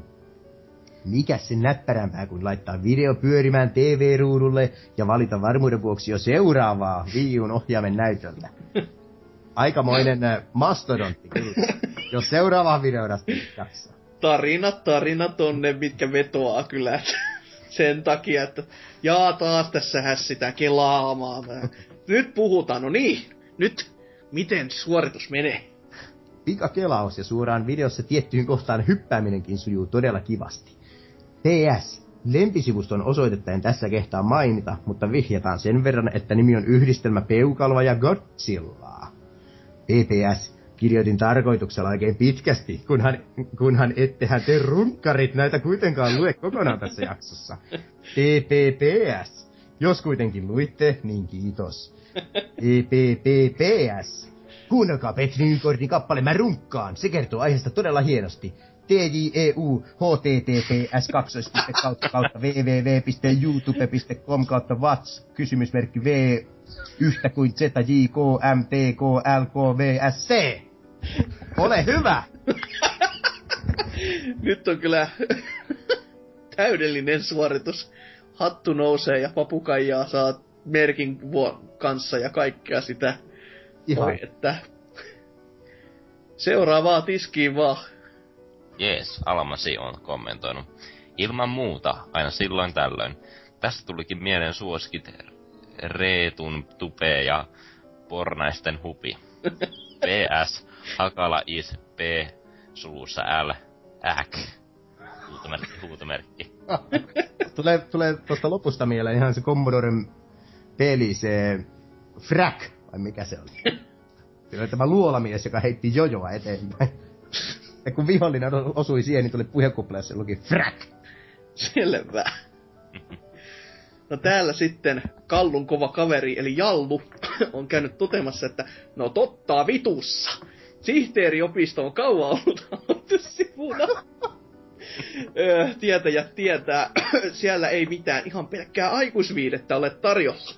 Mikä sen näppärämpää kuin laittaa video pyörimään TV-ruudulle ja valita varmuuden vuoksi jo seuraavaa Viun ohjaimen näytöllä. Aikamoinen äh, mastodontti kyllä, jos seuraavaa videoda jaksaa. Tarinat, tarinat on ne, mitkä vetoaa kyllä. Sen takia, että jaa taas tässä hässitään kelaamaan. Nyt puhutaan, no niin, nyt miten suoritus menee? Pikakelaus ja suoraan videossa tiettyyn kohtaan hyppääminenkin sujuu todella kivasti. PS. Lempisivuston osoitetta en tässä kehtaa mainita, mutta vihjataan sen verran, että nimi on yhdistelmä Peukalva ja Godzillaa. PPS. Kirjoitin tarkoituksella oikein pitkästi, kunhan, kunhan ettehän te runkkarit näitä kuitenkaan lue kokonaan tässä jaksossa. PPPS. Jos kuitenkin luitte, niin kiitos. PPPS. Kuunnelkaa Petri Nykordin kappale Mä runkkaan. Se kertoo aiheesta todella hienosti. TJEU https kaksoispiste kautta kautta www.youtube.com kautta whats kysymysmerkki v yhtä kuin z j k m t k l k v s c. Ole hyvä! Nyt on kyllä täydellinen suoritus. Hattu nousee ja papukaijaa saa merkin kanssa ja kaikkea sitä. Ihan. Oi, että seuraavaa tiskiin vaan. Jees, Almasi on kommentoinut. Ilman muuta, aina silloin tällöin. Tästä tulikin mieleen suosikit Reetun tupe ja pornaisten hupi. PS, Hakala is P, sulussa L, äk. Huutomerkki, huutomerkki. tulee, tulee tuosta lopusta mieleen ihan se Commodoren peli, se Frack, vai mikä se oli? Siinä oli tämä luolamies, joka heitti jojoa eteenpäin. Ja kun vihollinen osui siihen, niin tuli puhekupleessa luki Frack. Selvä. No täällä sitten Kallun kova kaveri, eli Jallu, on käynyt totemassa, että no tottaa vitussa. Sihteeriopisto on kauan ollut sivuna. Öö, tietäjät tietää, siellä ei mitään, ihan pelkkää aikuisviidettä ole tarjolla.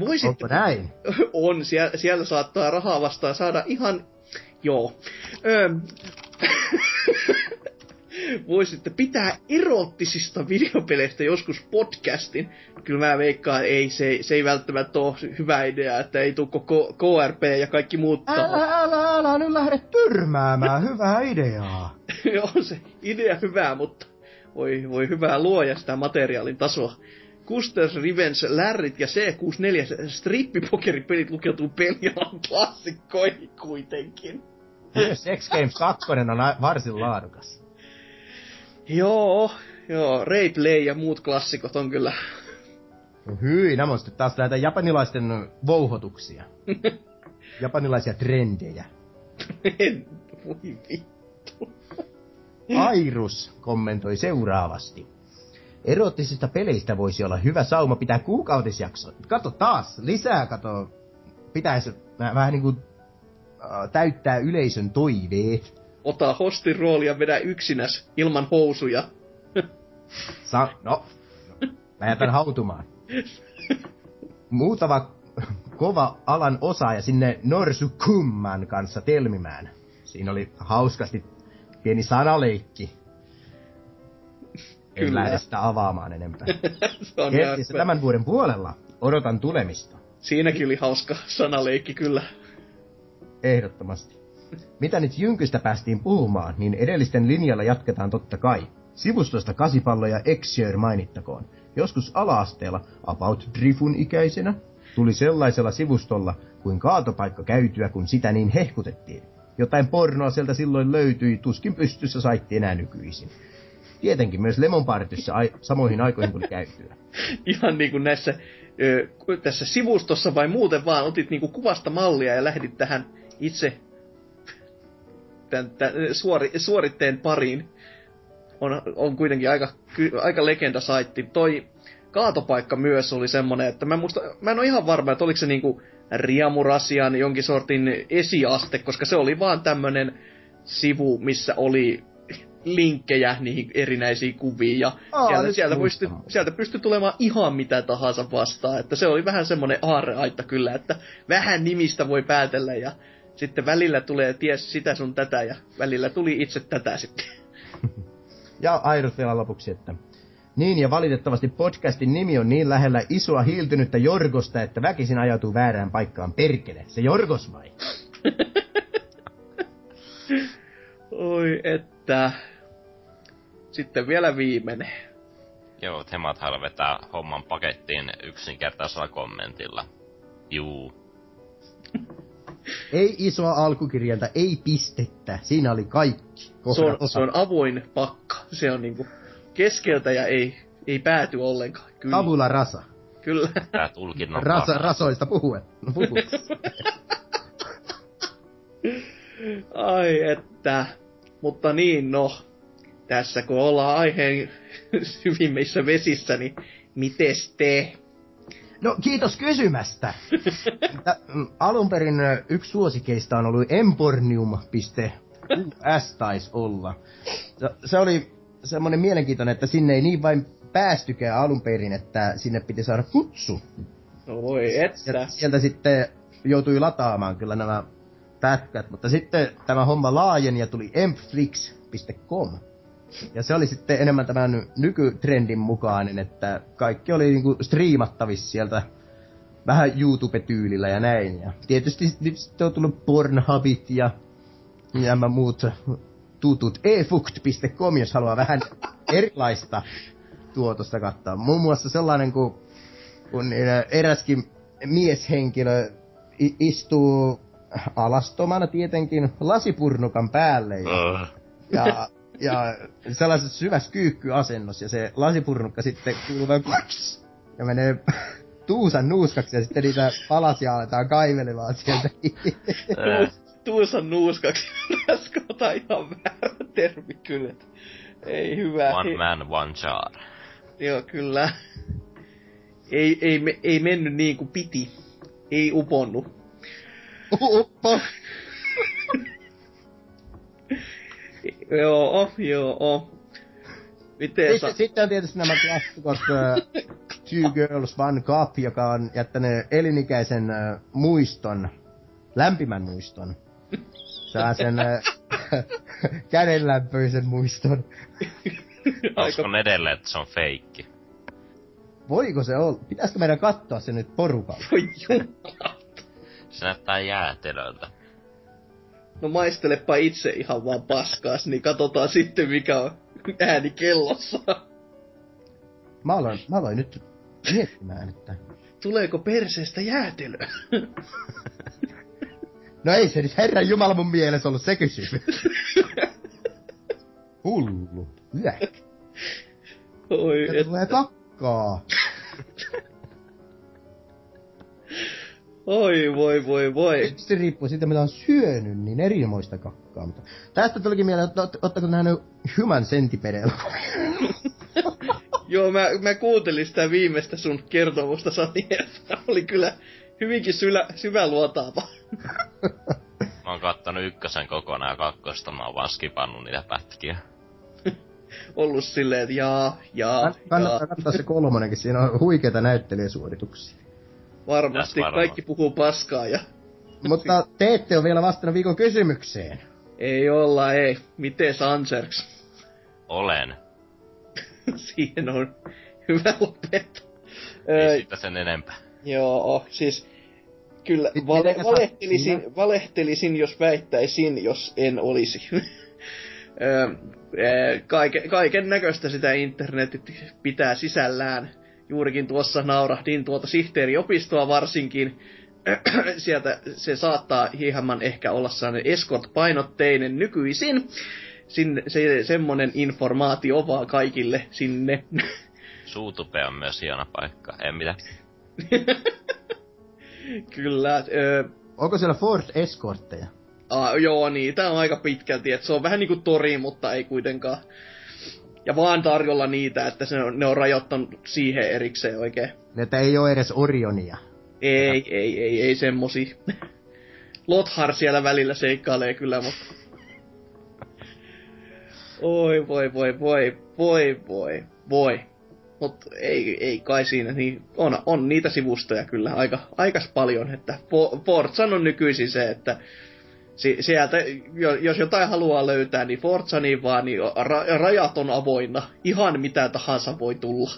Voisit... Onko näin? On, siellä, siellä saattaa rahaa vastaan saada ihan... Joo. Voisitte pitää erottisista videopeleistä joskus podcastin. Kyllä mä veikkaan, ei, se, se ei välttämättä ole hyvä idea, että ei tule koko KRP ja kaikki muut. Älä, älä, älä nyt lähde tyrmäämään, hyvää ideaa. on se idea hyvää, mutta voi, voi hyvää luoja sitä materiaalin tasoa. Custer's Revenge, Lärrit ja C64 strippipokeripelit lukeutuu pelialan klassikkoihin kuitenkin. Myös X Games 2 on varsin laadukas. Joo, joo, Rayplay ja muut klassikot on kyllä No hyi, nämä on sitten taas näitä japanilaisten vouhotuksia. Japanilaisia trendejä. en, voi vittu. Airus kommentoi seuraavasti. Erottisista peleistä voisi olla hyvä sauma pitää kuukautisjakso. Kato taas, lisää kato. Pitäisi vähän niinku äh, täyttää yleisön toiveet. Ota hostin rooli ja vedä yksinäs ilman housuja. Sa- no, mä jätän hautumaan. Muutama kova alan osaaja sinne Norsu Kumman kanssa telmimään. Siinä oli hauskasti pieni sanaleikki. En Kyllä. lähde sitä avaamaan enempää. Se on Kertissä ihan- tämän vuoden puolella odotan tulemista. Siinäkin oli hauska sanaleikki kyllä. Ehdottomasti. Mitä nyt Jynkystä päästiin puhumaan, niin edellisten linjalla jatketaan totta kai. Sivustosta kasipallo ja Exure mainittakoon. Joskus ala-asteella, about Drifun ikäisenä, tuli sellaisella sivustolla kuin kaatopaikka käytyä, kun sitä niin hehkutettiin. Jotain pornoa sieltä silloin löytyi, tuskin pystyssä saitti enää nykyisin. Tietenkin myös Lemon Partyssä ai- samoihin aikoihin tuli käytyä. Ihan niin kuin näissä, ö, tässä sivustossa vai muuten vaan otit niin kuin kuvasta mallia ja lähdit tähän itse tämän, tämän, suori, suoritteen pariin. On, on kuitenkin aika, aika legenda saitti. Toi kaatopaikka myös oli semmonen, että mä, muista, mä en ole ihan varma, että oliko se niinku Riamurasian jonkin sortin esiaste, koska se oli vaan tämmönen sivu, missä oli linkkejä niihin erinäisiin kuviin, ja Aa, sieltä, sieltä, pystyi, sieltä pystyi tulemaan ihan mitä tahansa vastaan, että se oli vähän semmonen aarreaitta kyllä, että vähän nimistä voi päätellä, ja sitten välillä tulee ties sitä sun tätä, ja välillä tuli itse tätä sitten. Ja Airut vielä lopuksi, että niin ja valitettavasti podcastin nimi on niin lähellä isoa hiiltynyttä Jorgosta, että väkisin ajautuu väärään paikkaan perkele. Se Jorgos vai? Oi että. Sitten vielä viimeinen. Joo, Temathan vetää homman pakettiin yksinkertaisella kommentilla. Juu. Ei isoa alkukirjainta, ei pistettä. Siinä oli kaikki. Se on, osa. se on avoin pakka. Se on niinku keskeltä ja ei, ei pääty ollenkaan. Kyllä. Tabula rasa. Kyllä. Tää tulkinnon Rasa, rasoista puhuen. No puhu. Ai että. Mutta niin, no. Tässä kun ollaan aiheen syvimmissä vesissä, niin mites te? No kiitos kysymästä. Tä, mm, alun perin yksi suosikeista on ollut empornium.us taisi olla. Se, se oli semmoinen mielenkiintoinen, että sinne ei niin vain päästykään alun perin, että sinne piti saada kutsu. No voi että. Ja sieltä sitten joutui lataamaan kyllä nämä pätkät, mutta sitten tämä homma laajeni ja tuli empflix.com. Ja se oli sitten enemmän tämän nykytrendin mukainen, että kaikki oli niinku striimattavissa sieltä vähän YouTube-tyylillä ja näin. Ja tietysti nyt sitten on tullut Pornhubit ja nämä muut tutut efukt.com, jos haluaa vähän erilaista tuotosta katsoa. Muun muassa sellainen kuin kun niillä eräskin mieshenkilö istuu alastomana tietenkin lasipurnukan päälle ja, ja, ja sellaisessa syvässä kyykkyasennossa ja se lasipurnukka sitten kuuluu vaan klaks ja menee Tuusan nuuskaksi ja sitten niitä palasia aletaan kaivelemaan sieltä. Tuusan nuuskaksi raskota ihan väärä termi kyllä. Ei hyvä. one man, one jar. Joo, kyllä. Ei, ei, ei mennyt niin kuin piti. Ei uponnut. Uppo! Joo, joo. Miten Sitten, sa... sitten on tietysti nämä klassikot äh, Two Girls One Cup, joka on jättänyt elinikäisen äh, muiston, lämpimän muiston. Saa sen äh, kädenlämpöisen muiston. Uskon edelleen, että se on feikki. Voiko se olla? Pitäisikö meidän katsoa se nyt porukalla? Voi jumala. Se näyttää jäätelöltä. No maistelepa itse ihan vaan paskaas, niin katsotaan sitten mikä on ääni kellossa. Mä aloin, mä aloin nyt miettimään, että... Tuleeko perseestä jäätelöä? No ei se nyt herran jumala mun mielessä ollut se kysymys. Hullu. Yäk. Oi, Ja et, tulee kakkaa. Oi voi voi voi. Se riippuu siitä, mitä on syönyt, niin erinomaista kakkaa. Mutta tästä tulikin mieleen, että ootte- ootteko nähnyt Human Centipede Joo, mä, mä kuuntelin sitä viimeistä sun kertomusta, Sani, se oli kyllä hyvinkin sylä, syväluotaava. Mä oon kattonut ykkösen kokonaan ja kakkosta mä oon vaan skipannut niitä pätkiä. Ollut silleen, että jaa, jaa, Kannattaa jaa. katsoa se kolmonenkin, siinä on huikeita näyttelijäsuorituksia. Varmasti kaikki puhuu paskaa ja Mutta te ette ole vielä vastannut viikon kysymykseen. ei olla, ei. Miten Sanserks? Olen. Siihen on hyvä lopettaa. Ei Öö, siitä sen enempää. joo, siis kyllä vale, valehtelisin, valehtelisin, jos väittäisin, jos en olisi. Öö, ee, Kaiken, kaiken näköistä sitä internetit pitää sisällään. Juurikin tuossa naurahdin tuota sihteeriopistoa varsinkin. Sieltä se saattaa hieman ehkä olla sellainen escort-painotteinen nykyisin. Sinne, se, semmonen informaatio vaan kaikille sinne. Suutupe on myös hieno paikka. En mitä. Kyllä, öö, Onko siellä Ford Escortteja? Ah, joo, niitä on aika pitkälti, että se on vähän niinku tori, mutta ei kuitenkaan. Ja vaan tarjolla niitä, että se on, ne on rajoittanut siihen erikseen oikein. Että ei ole edes Orionia. Ei, ei, ei, ei semmosi. Lothar siellä välillä seikkailee kyllä, mutta... Oi, voi, voi, voi, voi, voi, voi. Mut ei, ei kai siinä, niin on, on niitä sivustoja kyllä aika, aikas paljon, että Fo- Forzan on nykyisin se, että si- sieltä, jo- jos jotain haluaa löytää, niin Forza niin vaan, niin ra- rajat on avoinna. Ihan mitä tahansa voi tulla.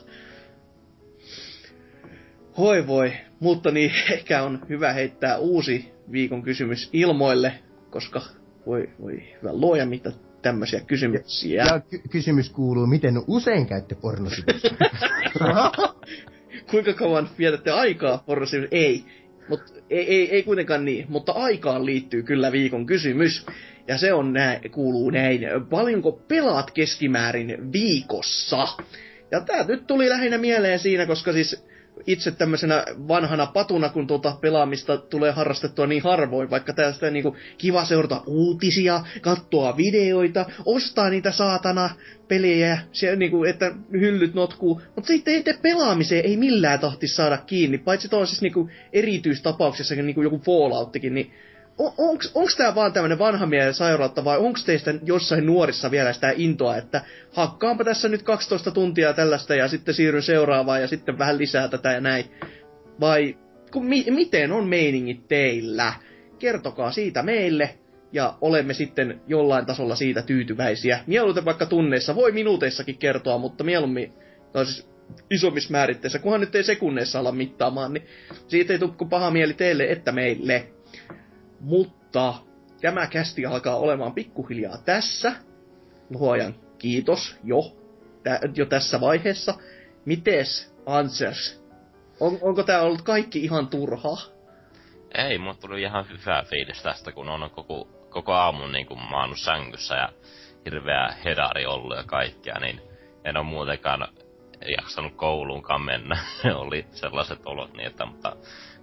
Hoi voi, mutta niin ehkä on hyvä heittää uusi viikon kysymys ilmoille, koska voi, voi hyvä luoja mitä tämmöisiä kysymyksiä. Ja ky- kysymys kuuluu, miten usein käytte pornosivussa? Kuinka kauan vietätte aikaa pornosi? Ei. Mut, ei, ei, ei kuitenkaan niin, mutta aikaan liittyy kyllä viikon kysymys. Ja se on näin, kuuluu näin, paljonko pelaat keskimäärin viikossa? Ja tää nyt tuli lähinnä mieleen siinä, koska siis itse tämmöisenä vanhana patuna, kun tuota pelaamista tulee harrastettua niin harvoin, vaikka tästä niinku kiva seurata uutisia, katsoa videoita, ostaa niitä saatana pelejä, se, niinku, että hyllyt notkuu, mutta sitten itse pelaamiseen ei millään tahti saada kiinni, paitsi tuollaisissa niinku erityistapauksessa, niinku joku Fallouttikin, niin on, onks, onks tää vaan tämmönen vanha mielen sairautta vai onks teistä jossain nuorissa vielä sitä intoa, että hakkaanpa tässä nyt 12 tuntia tällaista ja sitten siirryn seuraavaan ja sitten vähän lisää tätä ja näin. Vai kun, mi, miten on meiningit teillä? Kertokaa siitä meille ja olemme sitten jollain tasolla siitä tyytyväisiä. Mieluiten vaikka tunneissa, voi minuuteissakin kertoa, mutta mieluummin, tai siis isommissa määritteissä, kunhan nyt ei sekunneissa olla mittaamaan, niin siitä ei tule paha mieli teille että meille. Mutta tämä kästi alkaa olemaan pikkuhiljaa tässä. Luojan kiitos jo, tä, jo tässä vaiheessa. Mites, Ansers? On, onko tää ollut kaikki ihan turhaa? Ei, mulla tuli ihan hyvä fiilis tästä, kun on koko, koko aamun niin kuin maannut sängyssä ja hirveä hedari ollut ja kaikkea, niin en ole muutenkaan jaksanut kouluunkaan mennä. oli sellaiset olot niin, että mutta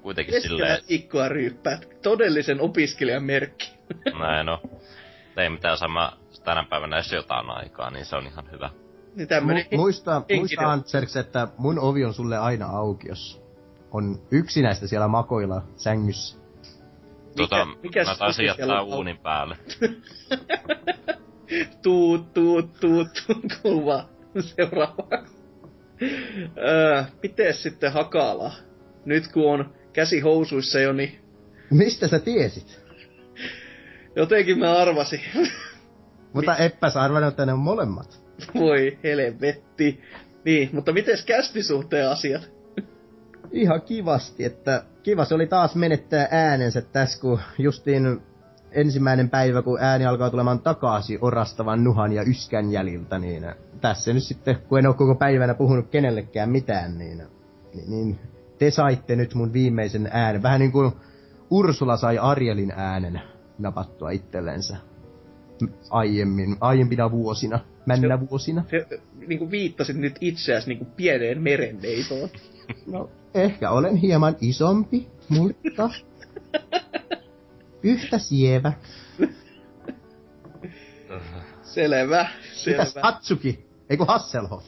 kuitenkin Keskellä silleen... ikkoa ryyppäät. Todellisen opiskelijan merkki. Näin no. Ei mitään sama tänä päivänä edes jotain aikaa, niin se on ihan hyvä. Niin tämmönen Mu- muista, henkinen- muista Antserks, että mun ovi on sulle aina auki, jos on yksinäistä siellä makoilla sängyssä. Tota, mikäs mä taisin jättää on? uunin päälle. tuut, tuut, tuut, tuut, kuva. Seuraava. öö, sitten Hakala? Nyt kun on käsi housuissa jo, niin Mistä sä tiesit? jotenkin mä arvasin. Mutta epäs arvannut, että ne on molemmat. Voi helvetti. Niin, mutta mites kästisuhteen asiat? Ihan kivasti, että kiva se oli taas menettää äänensä tässä, kun justiin ensimmäinen päivä, kun ääni alkaa tulemaan takaisin orastavan nuhan ja yskän jäljiltä, niin tässä nyt sitten, kun en ole koko päivänä puhunut kenellekään mitään, niin, niin, niin te saitte nyt mun viimeisen äänen. Vähän niin kuin Ursula sai Arielin äänen napattua itsellensä aiemmin, aiempina vuosina, männä vuosina. Se, niin kuin viittasit nyt itseäsi niin kuin pieneen merenneitoon. No, ehkä olen hieman isompi, mutta yhtä sievä. Selvä, Mitäs selvä. Hatsuki? Eiku Hasselhoff?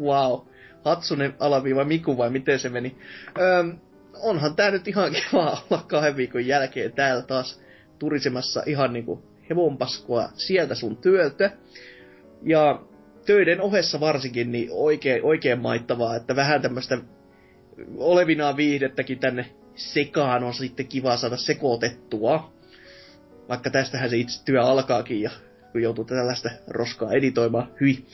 Wow. Hatsunen alaviiva Miku vai miten se meni? Öm, onhan tää nyt ihan kiva olla kahden viikon jälkeen täällä taas turisemassa ihan niinku hevonpaskua sieltä sun työltä. Ja töiden ohessa varsinkin niin oikein, oikein maittavaa, että vähän tämmöistä olevinaa viihdettäkin tänne sekaan on sitten kiva saada sekoitettua. Vaikka tästähän se itse työ alkaakin ja kun joutuu tällaista roskaa editoimaan, hyi.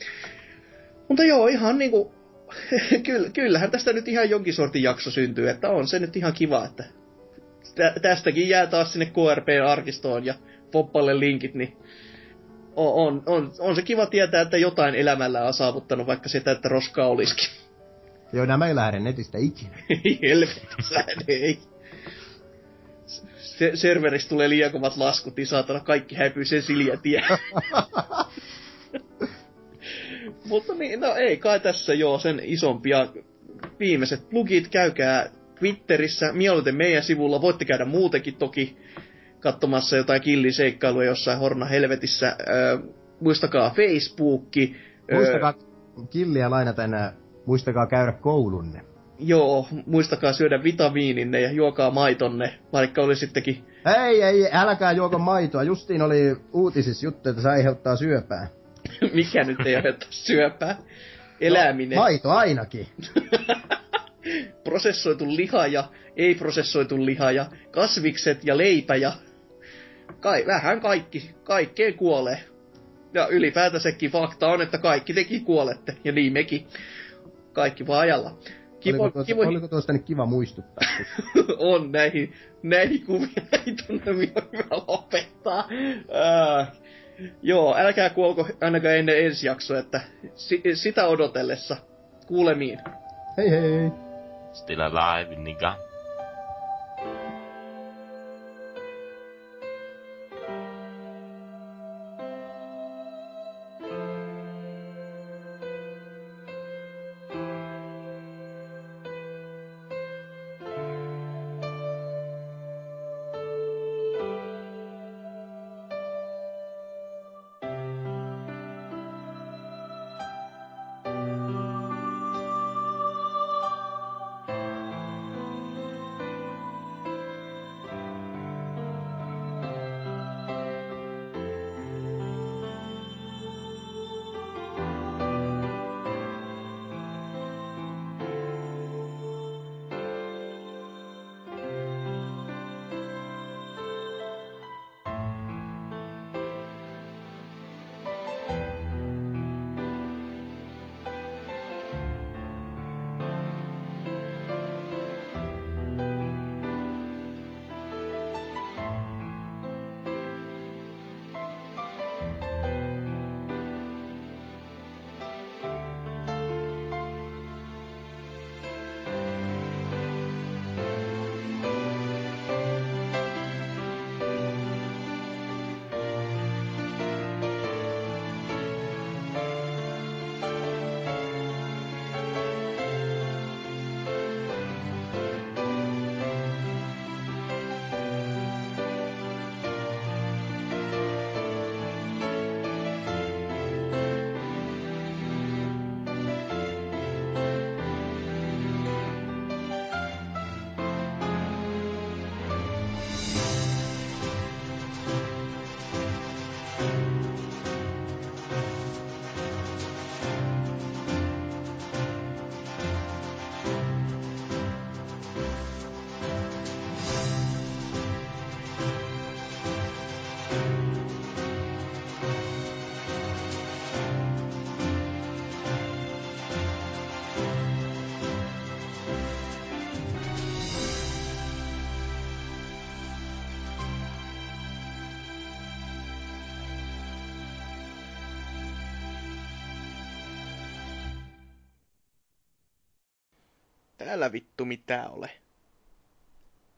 Mutta joo, ihan niinku, kyllähän tästä nyt ihan jonkin sortin jakso syntyy, että on se nyt ihan kiva, että tä- tästäkin jää taas sinne KRP-arkistoon ja Poppalle linkit, niin on, on, on, on, se kiva tietää, että jotain elämällä on saavuttanut, vaikka sitä, että roskaa olisikin. Joo, nämä ei lähde netistä ikinä. Ei helvetissä, ei. Se, serveristä tulee liian kovat laskut, niin saatana kaikki häipyy sen Silja tie. Mutta niin, no ei kai tässä joo sen isompia viimeiset plugit. Käykää Twitterissä, mieluiten meidän sivulla. Voitte käydä muutenkin toki katsomassa jotain killiseikkailuja jossain Horna Helvetissä. Öö, muistakaa Facebookki. öö, Muistakaa killiä lainata enää, muistakaa käydä koulunne. Joo, muistakaa syödä vitamiininne ja juokaa maitonne, vaikka oli sittenkin Ei, ei, älkää juoko maitoa. Justiin oli uutisissa juttu, että se aiheuttaa syöpää. mikä nyt ei aiheuta syöpää. Eläminen. No, maito ainakin. prosessoitu liha ja ei-prosessoitu liha ja kasvikset ja leipä ja kai, vähän kaikki, kaikkeen kuolee. Ja ylipäätänsäkin fakta on, että kaikki tekin kuolette, ja niin mekin. Kaikki vaan ajalla. Kivo, oliko, tuosta, kivo, oliko tuosta nyt kiva muistuttaa? on näihin, näihin kuvia ei tunne hyvä lopettaa. Äh, joo, älkää kuolko ainakaan ennen ensi jaksoa, että si, sitä odotellessa kuulemiin. hei hei! Still alive, nigga. Mitään ole.